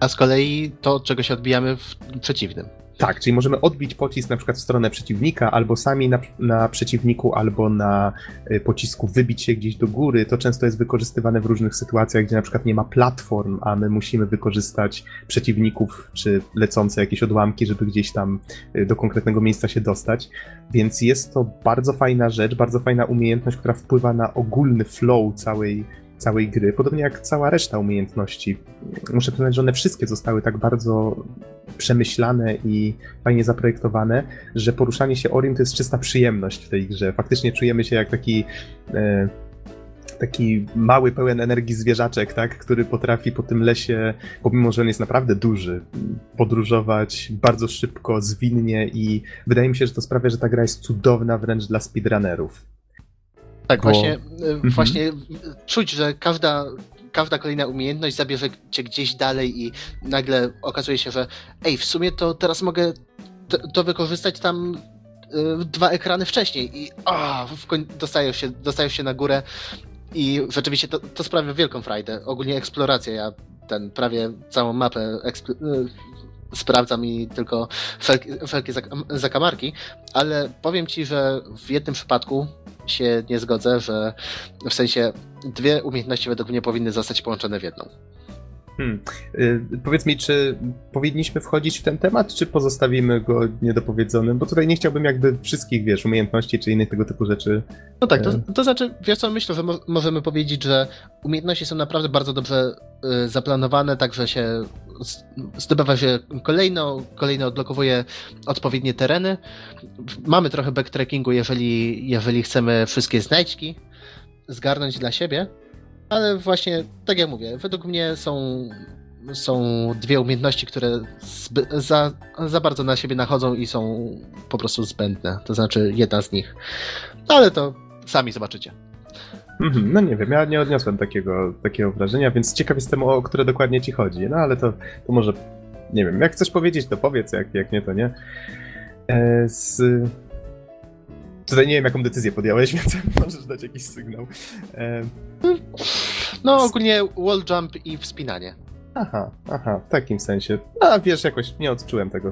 S2: A z kolei to, czego się odbijamy w przeciwnym.
S1: Tak, czyli możemy odbić pocisk na przykład w stronę przeciwnika, albo sami na, na, przeciwniku, albo na y, pocisku wybić się gdzieś do góry. To często jest wykorzystywane w różnych sytuacjach, gdzie na przykład nie ma platform, a my musimy wykorzystać przeciwników czy lecące jakieś odłamki, żeby gdzieś tam y, do konkretnego miejsca się dostać. Więc jest to bardzo fajna rzecz, bardzo fajna umiejętność, która wpływa na ogólny flow całej całej gry, podobnie jak cała reszta umiejętności. Muszę przyznać, że one wszystkie zostały tak bardzo przemyślane i fajnie zaprojektowane, że poruszanie się Oriem to jest czysta przyjemność w tej grze. Faktycznie czujemy się jak taki. E, taki mały, pełen energii zwierzaczek, tak, który potrafi po tym lesie, pomimo że on jest naprawdę duży, podróżować bardzo szybko, zwinnie i wydaje mi się, że to sprawia, że ta gra jest cudowna wręcz dla speedrunnerów.
S2: Tak, Bo... właśnie, mhm. właśnie czuć, że każda, każda kolejna umiejętność zabierze cię gdzieś dalej i nagle okazuje się, że ej, w sumie to teraz mogę to wykorzystać tam y, dwa ekrany wcześniej i oh, dostajesz, się, dostajesz się na górę i rzeczywiście to, to sprawia wielką frajdę. Ogólnie eksploracja, ja ten prawie całą mapę y, sprawdzam i tylko wszelkie, wszelkie zakamarki, ale powiem ci, że w jednym przypadku się nie zgodzę, że w sensie dwie umiejętności według mnie powinny zostać połączone w jedną.
S1: Hmm. Y, powiedz mi, czy powinniśmy wchodzić w ten temat, czy pozostawimy go niedopowiedzonym? Bo tutaj nie chciałbym jakby wszystkich, wiesz, umiejętności czy innych tego typu rzeczy.
S2: No tak, to, to znaczy, wiesz co, myślę, że mo możemy powiedzieć, że umiejętności są naprawdę bardzo dobrze y, zaplanowane, także się zdobywa się kolejno, kolejno odblokowuje odpowiednie tereny. Mamy trochę backtrackingu, jeżeli, jeżeli chcemy wszystkie znajdźki zgarnąć dla siebie, ale właśnie, tak jak mówię, według mnie są, są dwie umiejętności, które za, za bardzo na siebie nachodzą i są po prostu zbędne. To znaczy jedna z nich. Ale to sami zobaczycie.
S1: Mhm, no nie wiem, ja nie odniosłem takiego, takiego wrażenia, więc ciekaw jestem, o które dokładnie ci chodzi. No ale to, to może, nie wiem, jak chcesz powiedzieć, to powiedz, jak, jak nie, to nie. E, z... Tutaj nie wiem, jaką decyzję podjąłeś, więc możesz dać jakiś sygnał. E...
S2: No ogólnie wall jump i wspinanie.
S1: Aha, aha, w takim sensie. A wiesz, jakoś nie odczułem tego.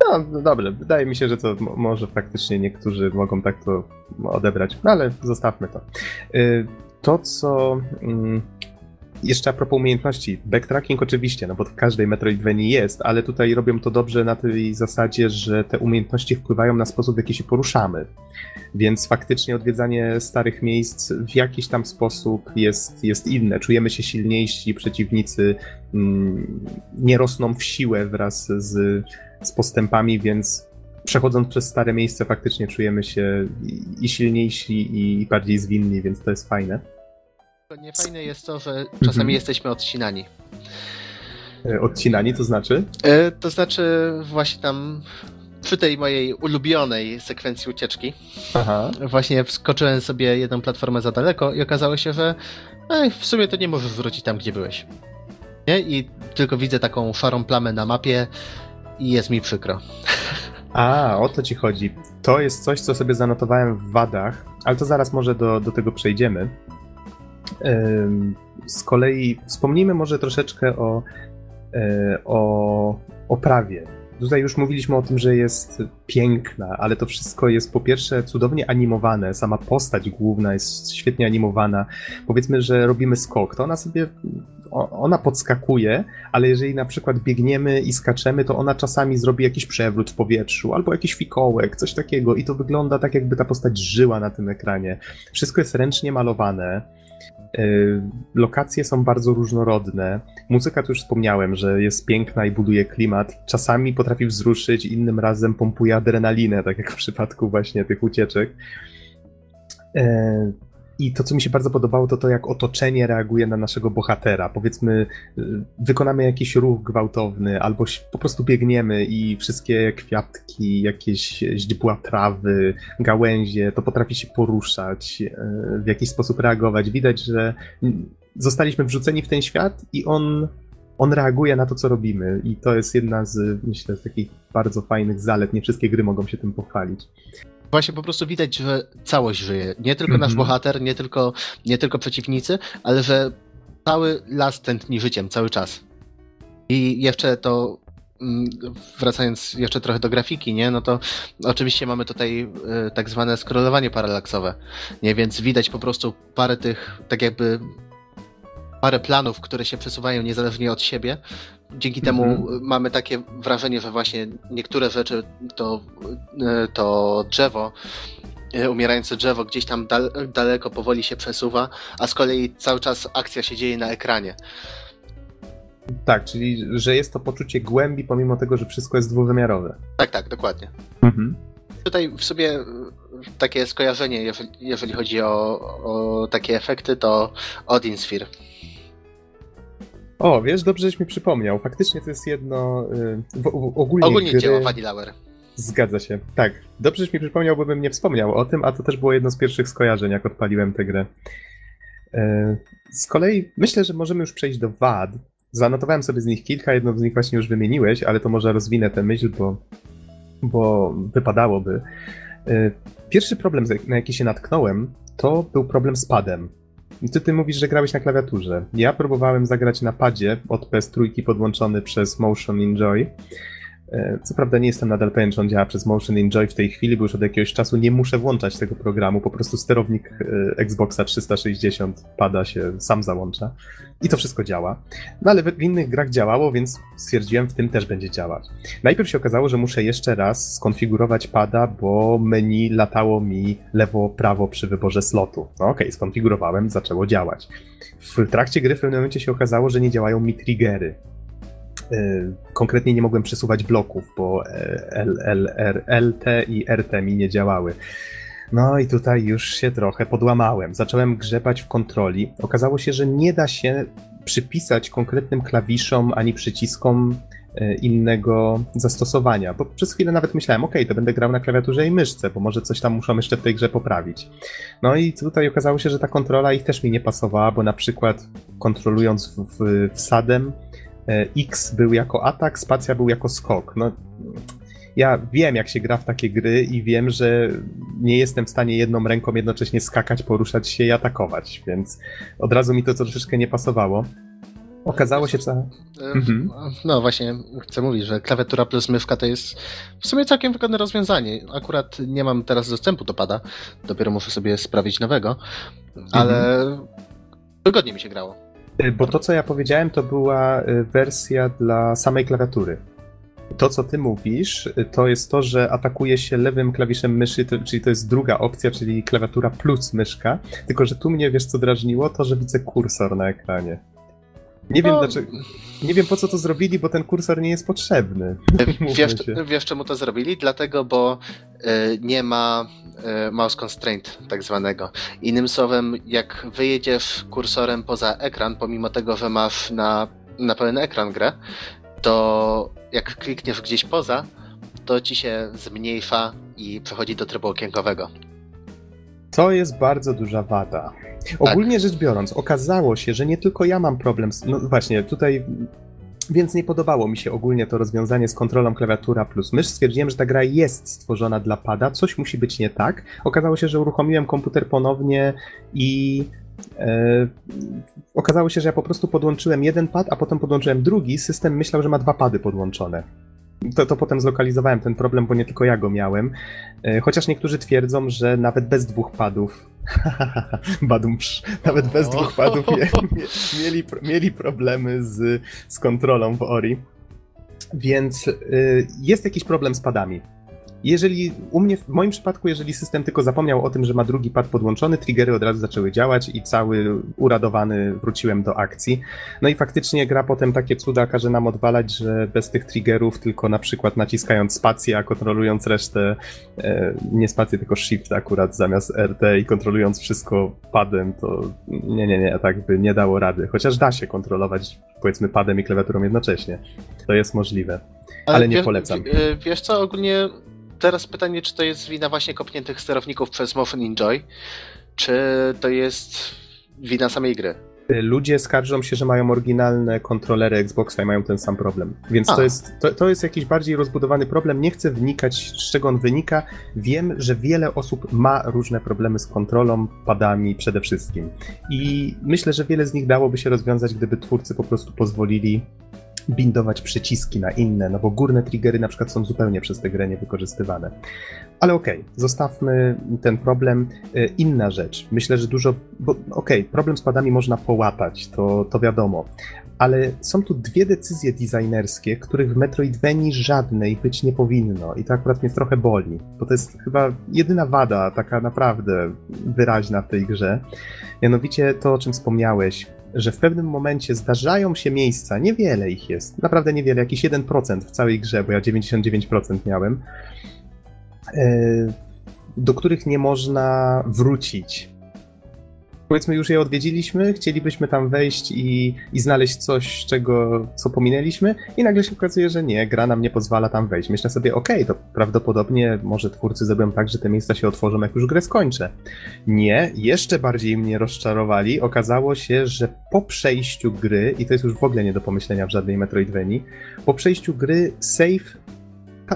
S1: No, no dobrze, wydaje mi się, że to może faktycznie niektórzy mogą tak to odebrać, no ale zostawmy to. Y, to, co mm, jeszcze a propos umiejętności, backtracking oczywiście, no bo w każdej Metroidvanii jest, ale tutaj robią to dobrze na tej zasadzie, że te umiejętności wpływają na sposób, w jaki się poruszamy. Więc faktycznie odwiedzanie starych miejsc w jakiś tam sposób jest, jest inne. Czujemy się silniejsi, przeciwnicy mm, nie rosną w siłę wraz z, z postępami, więc przechodząc przez stare miejsce faktycznie czujemy się i silniejsi i bardziej zwinni, więc to jest fajne.
S2: Niefajne jest to, że czasami mhm. jesteśmy odcinani.
S1: E, odcinani to znaczy?
S2: E, to znaczy właśnie tam przy tej mojej ulubionej sekwencji ucieczki Aha. właśnie wskoczyłem sobie jedną platformę za daleko i okazało się, że ej, w sumie to nie możesz wrócić tam, gdzie byłeś. Nie? I tylko widzę taką szarą plamę na mapie i jest mi przykro.
S1: A, o to ci chodzi. To jest coś, co sobie zanotowałem w wadach, ale to zaraz może do, do tego przejdziemy. Z kolei wspomnijmy może troszeczkę o, e, o oprawie. Tutaj już mówiliśmy o tym, że jest piękna, ale to wszystko jest po pierwsze cudownie animowane. Sama postać główna jest świetnie animowana. Powiedzmy, że robimy skok, to ona sobie ona podskakuje, ale jeżeli na przykład biegniemy i skaczemy, to ona czasami zrobi jakiś przewrót w powietrzu albo jakiś fikołek, coś takiego i to wygląda tak, jakby ta postać żyła na tym ekranie. Wszystko jest ręcznie malowane. Y, lokacje są bardzo różnorodne. Muzyka to już wspomniałem, że jest piękna i buduje klimat. Czasami potrafi wzruszyć, innym razem pompuje adrenalinę, tak jak w przypadku właśnie tych ucieczek. I to, co mi się bardzo podobało, to to, jak otoczenie reaguje na naszego bohatera. Powiedzmy, y, wykonamy jakiś ruch gwałtowny, albo po prostu biegniemy i wszystkie kwiatki, jakieś źdźbła trawy, gałęzie, to potrafi się poruszać, y, w jakiś sposób reagować. Widać, że zostaliśmy wrzuceni w ten świat i on, on reaguje na to, co robimy. I to jest jedna z, myślę, z takich bardzo fajnych zalet. Nie wszystkie gry mogą się tym pochwalić
S2: właśnie po prostu widać, że całość żyje. Nie tylko nasz mhm. bohater, nie tylko, nie tylko przeciwnicy, ale że cały las tętni życiem cały czas. I jeszcze to mm, wracając jeszcze trochę do grafiki, nie, no to oczywiście mamy tutaj y, tak zwane scrollowanie paralaksowe, nie, więc widać po prostu parę tych, tak jakby parę planów, które się przesuwają niezależnie od siebie. Dzięki temu mhm. mamy takie wrażenie, że właśnie niektóre rzeczy to, e, to drzewo, e, umierające drzewo gdzieś tam dal, daleko powoli się przesuwa, a z kolei cały czas akcja się dzieje na ekranie.
S1: Tak, czyli że jest to poczucie głębi, pomimo tego, że wszystko jest dwuwymiarowe.
S2: Tak, tak, dokładnie. Mhm. Tutaj w sobie takie skojarzenie, jeżeli, jeżeli chodzi o, o takie efekty, to Odin Sphere.
S1: O, wiesz, dobrze, żeś mi przypomniał. Faktycznie to jest jedno. Y, w, w, ogólnie
S2: ogólnie gry... dzieło Vanillaware.
S1: Zgadza się. Tak. Dobrze, żeś mi przypomniał, bo bym nie wspomniał o tym, a to też było jedno z pierwszych skojarzeń, jak odpaliłem tę grę. Y, z kolei myślę, że możemy już przejść do wad. Zanotowałem sobie z nich kilka, jedną z nich właśnie już wymieniłeś, ale to może rozwinę tę myśl, bo, bo wypadałoby. Y, pierwszy problem, na jaki się natknąłem, to był problem z padem. Ty, ty mówisz, że grałeś na klawiaturze. Ja próbowałem zagrać na padzie od PS3 podłączony przez Motion Enjoy, co prawda nie jestem nadal pewien, czy on działa przez Motion Enjoy w tej chwili, bo już od jakiegoś czasu nie muszę włączać tego programu, po prostu sterownik e, Xboxa 360 pada się sam załącza i to wszystko działa. No ale w innych grach działało, więc stwierdziłem, w tym też będzie działać. Najpierw się okazało, że muszę jeszcze raz skonfigurować pada, bo menu latało mi lewo-prawo przy wyborze slotu. No okej, okay, skonfigurowałem, zaczęło działać. W trakcie gry w pewnym momencie się okazało, że nie działają mi triggery. Y, konkretnie nie mogłem przesuwać bloków, bo L, L, R, LT i RT mi nie działały. No i tutaj już się trochę podłamałem. Zacząłem grzebać w kontroli. Okazało się, że nie da się przypisać konkretnym klawiszom ani przyciskom y, innego zastosowania, bo przez chwilę nawet myślałem, ok, to będę grał na klawiaturze i myszce, bo może coś tam muszą jeszcze w tej grze poprawić. No i tutaj okazało się, że ta kontrola ich też mi nie pasowała, bo na przykład kontrolując w, w, E, X był jako atak, spacja był jako skok. No, ja wiem, jak się gra w takie gry i wiem, że nie jestem w stanie jedną ręką jednocześnie skakać, poruszać się i atakować, więc od razu mi to troszeczkę nie pasowało. Okazało się, co. E,
S2: mhm. No właśnie, chcę mówić, że klawiatura plus myszka to jest w sumie całkiem wygodne rozwiązanie. Akurat nie mam teraz dostępu do pada, dopiero muszę sobie sprawić nowego, ale mhm. wygodnie mi się grało.
S1: Y, bo to, co ja powiedziałem, to była y, wersja dla samej klawiatury. To, co ty mówisz, y, to jest to, że atakuje się lewym klawiszem myszy, to, czyli to jest druga opcja, czyli klawiatura plus myszka. Tylko, że tu mnie, wiesz, co drażniło, to, że widzę kursor na ekranie. Nie wiem, no, dlaczego, nie wiem po co to zrobili, bo ten kursor nie jest potrzebny.
S2: Wiesz, wiesz czemu to zrobili? Dlatego, bo y, nie ma y, mouse constraint tak zwanego. Innym słowem, jak wyjedziesz kursorem poza ekran, pomimo tego, że masz na, na pełen ekran grę, to jak klikniesz gdzieś poza, to ci się zmniejsza i przechodzi do trybu okienkowego.
S1: To jest bardzo duża wada. Ogólnie tak. rzecz biorąc, okazało się, że nie tylko ja mam problem z. No właśnie, tutaj. Więc nie podobało mi się ogólnie to rozwiązanie z kontrolą klawiatura plus mysz. Stwierdziłem, że ta gra jest stworzona dla pada, coś musi być nie tak. Okazało się, że uruchomiłem komputer ponownie i E, okazało się, że ja po prostu podłączyłem jeden pad, a potem podłączyłem drugi. System myślał, że ma dwa pady podłączone to, to potem zlokalizowałem ten problem, bo nie tylko ja go miałem. E, chociaż niektórzy twierdzą, że nawet bez dwóch padów, badumsz, nawet bez dwóch padów mie, mie, mieli, mieli problemy z, z kontrolą w Ori. Więc y, jest jakiś problem z padami. Jeżeli u mnie, w moim przypadku, jeżeli system tylko zapomniał o tym, że ma drugi pad podłączony, triggery od razu zaczęły działać i cały uradowany wróciłem do akcji. No i faktycznie gra potem takie cuda każe nam odwalać, że bez tych triggerów, tylko na przykład naciskając spację, a kontrolując resztę, e, nie spację, tylko shift akurat zamiast RT i kontrolując wszystko padem, to nie, nie, nie, tak by nie dało rady. Chociaż da się kontrolować powiedzmy padem i klawiaturą jednocześnie. To jest możliwe. Ale, ale nie wiesz, polecam.
S2: Wiesz co, ogólnie teraz pytanie, czy to jest wina właśnie kopniętych sterowników przez Motion Enjoy, czy to jest wina samej gry?
S1: Ludzie skarżą się, że mają oryginalne kontrolery Xboxa i mają ten sam problem. Więc to jest, to, to jest jakiś bardziej rozbudowany problem. Nie chcę wnikać, z czego on wynika. Wiem, że wiele osób ma różne problemy z kontrolą, padami przede wszystkim. I myślę, że wiele z nich dałoby się rozwiązać, gdyby twórcy po prostu pozwolili bindować przyciski na inne, no bo górne triggery na przykład są zupełnie przez tę grę niewykorzystywane. Ale okej, okay, zostawmy ten problem. E, inna rzecz. Myślę, że dużo. Bo okej, okay, problem z padami można połapać, to, to wiadomo. Ale są tu dwie decyzje designerskie, których w Metroidvanii żadnej być nie powinno. I to akurat mnie trochę boli, bo to jest chyba jedyna wada, taka naprawdę wyraźna w tej grze. Mianowicie to, o czym wspomniałeś, że w pewnym momencie zdarzają się miejsca, niewiele ich jest, naprawdę niewiele, jakiś 1% w całej grze, bo ja 99% miałem, e, do których nie można wrócić powiedzmy już je odwiedziliśmy, chcielibyśmy tam wejść i, i znaleźć coś, czego, co pominęliśmy i nagle się okazuje, że nie, gra nam nie pozwala tam wejść. Myślę sobie, okej, okay, to prawdopodobnie może twórcy zrobią tak, że te miejsca się otworzą, jak już grę skończę. Nie, jeszcze bardziej mnie rozczarowali. Okazało się, że po przejściu gry, i to jest już w ogóle nie do pomyślenia w żadnej Metroidvanii, po przejściu gry save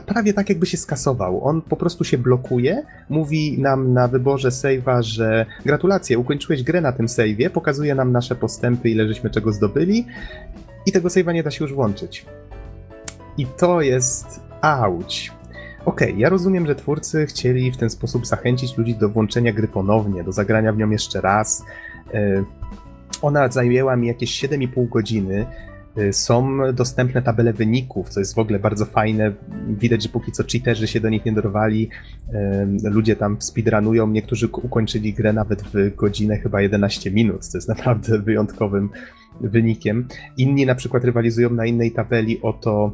S1: prawie tak jakby się skasował. On po prostu się blokuje, mówi nam na wyborze save'a, że gratulacje, ukończyłeś grę na tym save'ie, pokazuje nam nasze postępy, ile żeśmy czego zdobyli i tego save'a nie da się już włączyć. I to jest auć. Okej, okay, ja rozumiem, że twórcy chcieli w ten sposób zachęcić ludzi do włączenia gry ponownie, do zagrania w nią jeszcze raz. E, ona zajęła mi jakieś 7,5 godziny. E, są dostępne tabele wyników, co jest w ogóle bardzo fajne. Widać, że póki co cheaterzy się do nich nie dorwali. E, ludzie tam speedrunują, niektórzy ukończyli grę nawet w godzinę, chyba 11 minut, co jest naprawdę wyjątkowym wynikiem. Inni na przykład rywalizują na innej tabeli o to,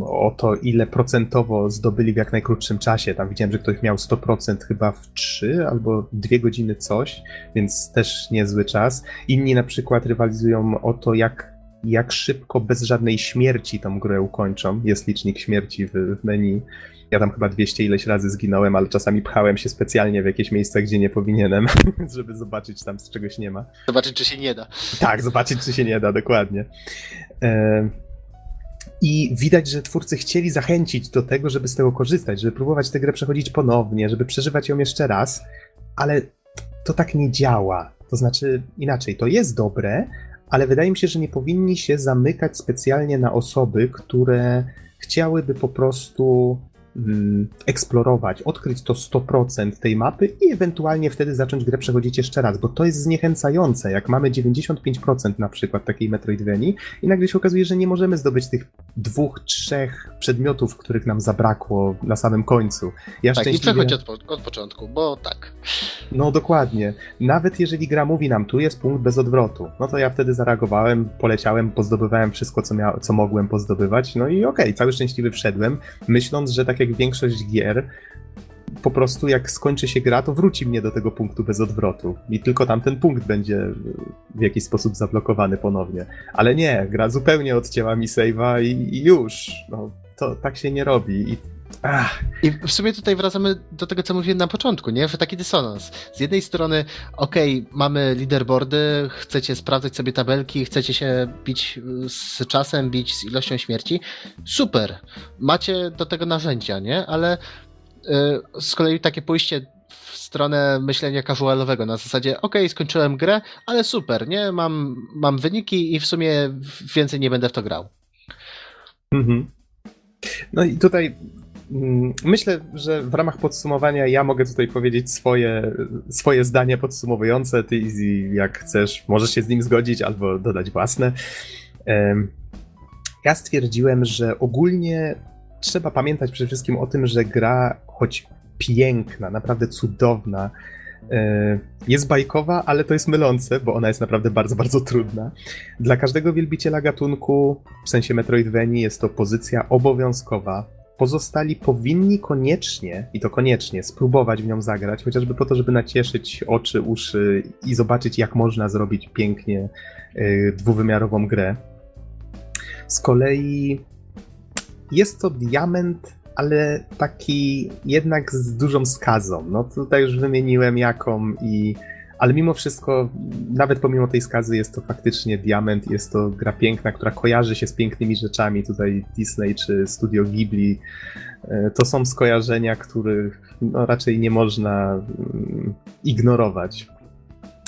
S1: o to, ile procentowo zdobyli w jak najkrótszym czasie. Tam widziałem, że ktoś miał 100% chyba w 3 albo 2 godziny coś, więc też niezły czas. Inni na przykład rywalizują o to, jak, jak szybko, bez żadnej śmierci tą grę ukończą. Jest licznik śmierci w, w menu. Ja tam chyba 200 ileś razy zginąłem, ale czasami pchałem się specjalnie w jakieś miejsca, gdzie nie powinienem, żeby zobaczyć tam, z czegoś nie ma.
S2: Zobaczyć, czy się nie da.
S1: Tak, zobaczyć, czy się nie da, dokładnie. E i widać, że twórcy chcieli zachęcić do tego, żeby z tego korzystać, żeby próbować tę grę przechodzić ponownie, żeby przeżywać ją jeszcze raz, ale to tak nie działa. To znaczy inaczej, to jest dobre, ale wydaje mi się, że nie powinni się zamykać specjalnie na osoby, które chciałyby po prostu eksplorować, odkryć to 100% tej mapy i ewentualnie wtedy zacząć grę przechodzić jeszcze raz, bo to jest zniechęcające, jak mamy 95% na przykład takiej Metroidvanii i nagle się okazuje, że nie możemy zdobyć tych dwóch, trzech przedmiotów, których nam zabrakło na samym końcu.
S2: Ja tak, szczęśliwie... i przechodź od, po, od początku, bo tak.
S1: No dokładnie. Nawet jeżeli gra mówi nam, tu jest punkt bez odwrotu, no to ja wtedy zareagowałem, poleciałem, pozdobywałem wszystko, co, mia- co mogłem pozdobywać, no i okej, okay, cały szczęśliwy wszedłem, myśląc, że tak jak większość gier, po prostu jak skończy się gra, to wróci mnie do tego punktu bez odwrotu. I tylko tamten punkt będzie w jakiś sposób zablokowany ponownie. Ale nie, gra zupełnie odcięła mi save'a i, i, już. No, to tak się nie robi. I
S2: Ach. I w sumie tutaj wracamy do tego, co mówiłem na początku, nie? Że taki dysonans. Z jednej strony, okej, okay, mamy leaderboardy, chcecie sprawdzać sobie tabelki, chcecie się bić z czasem, bić z ilością śmierci. Super. Macie do tego narzędzia, nie? Ale yy, z kolei takie pójście w stronę myślenia casualowego, na zasadzie, ok, skończyłem grę, ale super, nie? Mam, mam wyniki i w sumie więcej nie będę w to grał. Mhm.
S1: No i tutaj myślę, że w ramach podsumowania ja mogę tutaj powiedzieć swoje, swoje zdanie podsumowujące. Ty, Easy, jak chcesz, możesz się z nim zgodzić albo dodać własne. Ja stwierdziłem, że ogólnie trzeba pamiętać przede wszystkim o tym, że gra, choć piękna, naprawdę cudowna, e, jest bajkowa, ale to jest mylące, bo ona jest naprawdę bardzo, bardzo trudna. Dla każdego wielbiciela gatunku, w sensie Metroidvanii, jest to pozycja obowiązkowa pozostali powinni koniecznie, i to koniecznie, spróbować w nią zagrać, chociażby po to, żeby nacieszyć oczy, uszy i zobaczyć, jak można zrobić pięknie y, dwuwymiarową grę. Z kolei jest to diament, ale taki jednak z dużą skazą. No tutaj już wymieniłem jaką i ale mimo wszystko, nawet pomimo tej skazy, jest to faktycznie diament, jest to gra piękna, która kojarzy się z pięknymi rzeczami. Tutaj Disney czy Studio Ghibli e, to są skojarzenia, których no, raczej nie można mm, ignorować.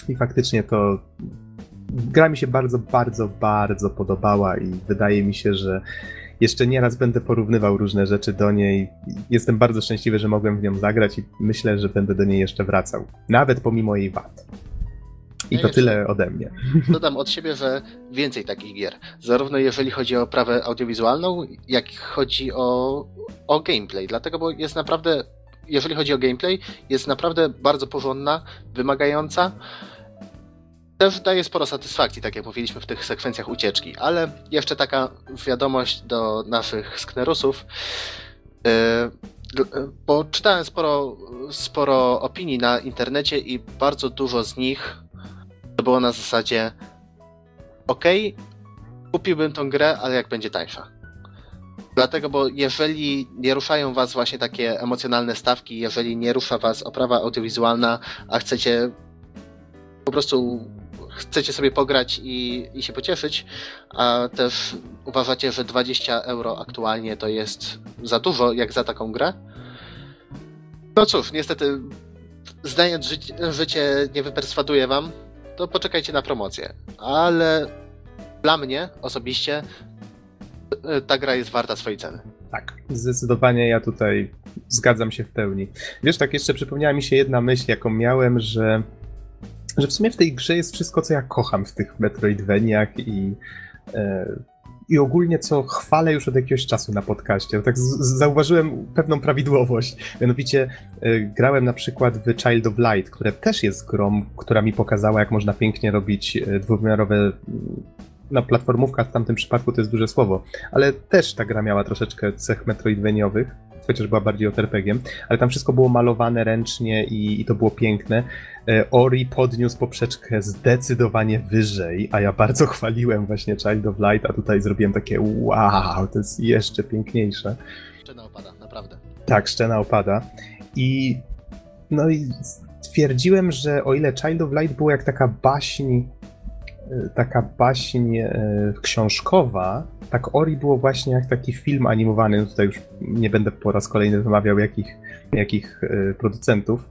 S1: I faktycznie to gra mi się bardzo, bardzo, bardzo podobała i wydaje mi się, że jeszcze nieraz będę porównywał różne rzeczy do niej. Jestem bardzo szczęśliwy, że mogłem w nią zagrać i myślę, że będę do niej jeszcze wracał. Nawet pomimo jej wad. I to tyle ode mnie.
S2: Dodam od siebie, że więcej takich gier. Zarówno jeżeli chodzi o prawę audiowizualną, jak i chodzi o, o gameplay. Dlatego, bo jest naprawdę, jeżeli chodzi o gameplay, jest naprawdę bardzo porządna, wymagająca też daje sporo satysfakcji, tak jak mówiliśmy w tych sekwencjach ucieczki. Ale jeszcze taka wiadomość do naszych sknerusów. E, bo czytałem sporo, sporo opinii na internecie i bardzo dużo z nich to było na zasadzie ok, kupiłbym tą grę, ale jak będzie tańsza. Dlatego, bo jeżeli nie ruszają was właśnie takie emocjonalne stawki, jeżeli nie rusza was oprawa audiowizualna, a chcecie po prostu chcecie sobie pograć i, i się pocieszyć, a też uważacie, że 20 euro aktualnie to jest za dużo, jak za taką grę, no cóż, niestety zdając ży życie nie wyperswaduje wam, to poczekajcie na promocję. Ale dla mnie osobiście y, ta gra jest warta swojej ceny.
S1: Tak, zdecydowanie ja tutaj zgadzam się w pełni. Wiesz, tak jeszcze przypomniała mi się jedna myśl, jaką miałem, że, że w sumie w tej grze jest wszystko, co ja kocham w tych Metroidvaniach i, e, i ogólnie co chwalę już od jakiegoś czasu na podcaście. Tak z, zauważyłem pewną prawidłowość. Mianowicie e, grałem na przykład w Child of Light, które też jest grą, która mi pokazała, jak można pięknie robić e, dwuwymiarowe no, platformówka w tamtym przypadku to jest duże słowo, ale też ta gra miała troszeczkę cech metroidveniowych, chociaż była bardziej oterpegiem, ale tam wszystko było malowane ręcznie i, i to było piękne. E, Ori podniósł poprzeczkę zdecydowanie wyżej, a ja bardzo chwaliłem właśnie Child of Light, a tutaj zrobiłem takie wow, to jest jeszcze piękniejsze.
S2: Szczena opada, naprawdę.
S1: Tak, szczena opada. I no i stwierdziłem, że o ile Child of Light było jak taka baśń taka baśń e, książkowa, tak Ori było właśnie jak taki film animowany. No tutaj już nie będę po raz kolejny wymawiał jakich, jakich e, producentów,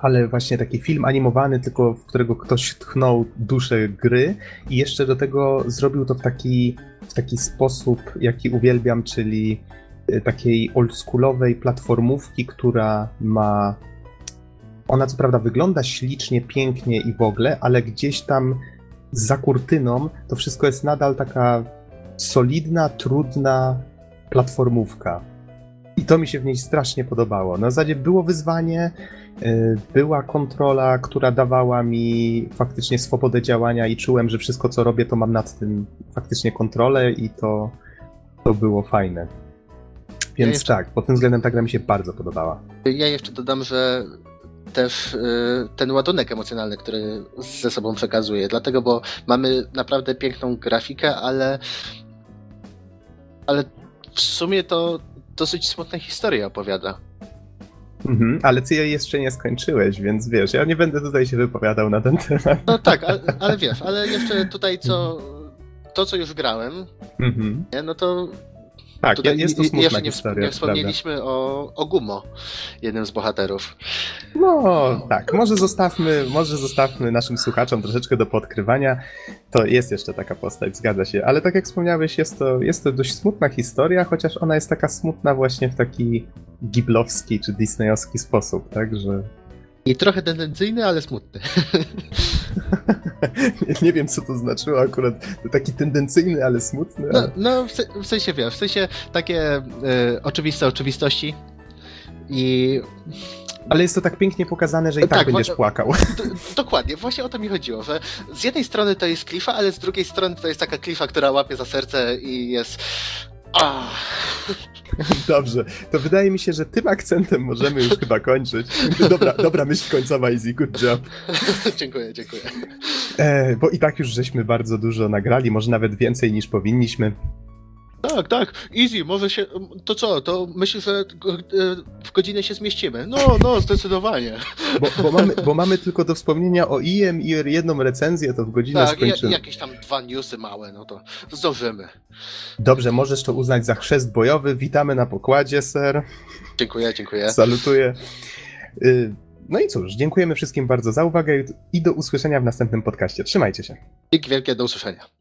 S1: ale właśnie taki film animowany, tylko w którego ktoś tchnął duszę gry i jeszcze do tego zrobił to w taki, w taki sposób, jaki uwielbiam, czyli e, takiej oldschoolowej platformówki, która ma. Ona co prawda wygląda ślicznie, pięknie i w ogóle, ale gdzieś tam za kurtyną to wszystko jest nadal taka solidna, trudna platformówka. I to mi się w niej strasznie podobało. Na zasadzie było wyzwanie, y, była kontrola, która dawała mi faktycznie swobodę działania i czułem, że wszystko co robię, to mam nad tym faktycznie kontrolę i to, to było fajne. Więc ja jeszcze... tak, pod tym względem ta gra mi się bardzo podobała.
S2: Ja jeszcze dodam, że też y, ten ładunek emocjonalny, który ze sobą przekazuje. Dlatego, bo mamy naprawdę piękną grafikę, ale ale w sumie to dosyć smutne historie opowiada.
S1: Mhm, ale ty jej jeszcze nie skończyłeś, więc wiesz, ja nie będę tutaj się wypowiadał na ten temat.
S2: No tak, ale, ale wiesz, ale jeszcze tutaj co, to co już grałem, mhm. no to
S1: tak, Tutaj jest to smutna
S2: jeszcze
S1: nie, historia.
S2: Nie wspomnieliśmy o, o Gumo, jednym z bohaterów.
S1: No tak, może zostawmy, może zostawmy naszym słuchaczom troszeczkę do podkrywania. To jest jeszcze taka postać, zgadza się. Ale tak jak wspomniałeś, jest to, jest to dość smutna historia, chociaż ona jest taka smutna właśnie w taki giblowski czy disneyowski sposób, tak, że
S2: i trochę tendencyjny, ale smutny.
S1: nie, wiem, co to znaczyło akurat. Taki tendencyjny, ale smutny.
S2: No, no w, w, sensie wiesz, w sensie takie y, oczywiste oczywistości i...
S1: Ale jest to tak pięknie pokazane, że i tak, tak będziesz płakał.
S2: dokładnie, właśnie o to mi chodziło, że z jednej strony to jest klifa, ale z drugiej strony to jest taka klifa, która łapie za serce i jest...
S1: Dobrze, to wydaje mi się, że tym akcentem możemy już chyba kończyć. Dobra, dobra myśl końcowa, Easy, good job.
S2: dziękuję, dziękuję.
S1: E, bo i tak już żeśmy bardzo dużo nagrali, może nawet więcej niż powinniśmy.
S2: Tak, tak, easy, może się, to co, to myślę, że e, w godzinę się zmieścimy. No, no, zdecydowanie.
S1: Bo, bo, mamy, bo mamy tylko do wspomnienia o IM i jedną recenzję, to w godzinę tak, skończymy.
S2: Tak, jakieś tam dwa newsy małe, no to zdążymy.
S1: Dobrze, możesz to uznać za chrzest bojowy. Witamy na pokładzie, ser.
S2: Dziękuję, dziękuję.
S1: Salutuję. Y, no i cóż, dziękujemy wszystkim bardzo za uwagę i do usłyszenia w następnym podcaście. Trzymajcie się.
S2: Dzięki wielkie, do usłyszenia.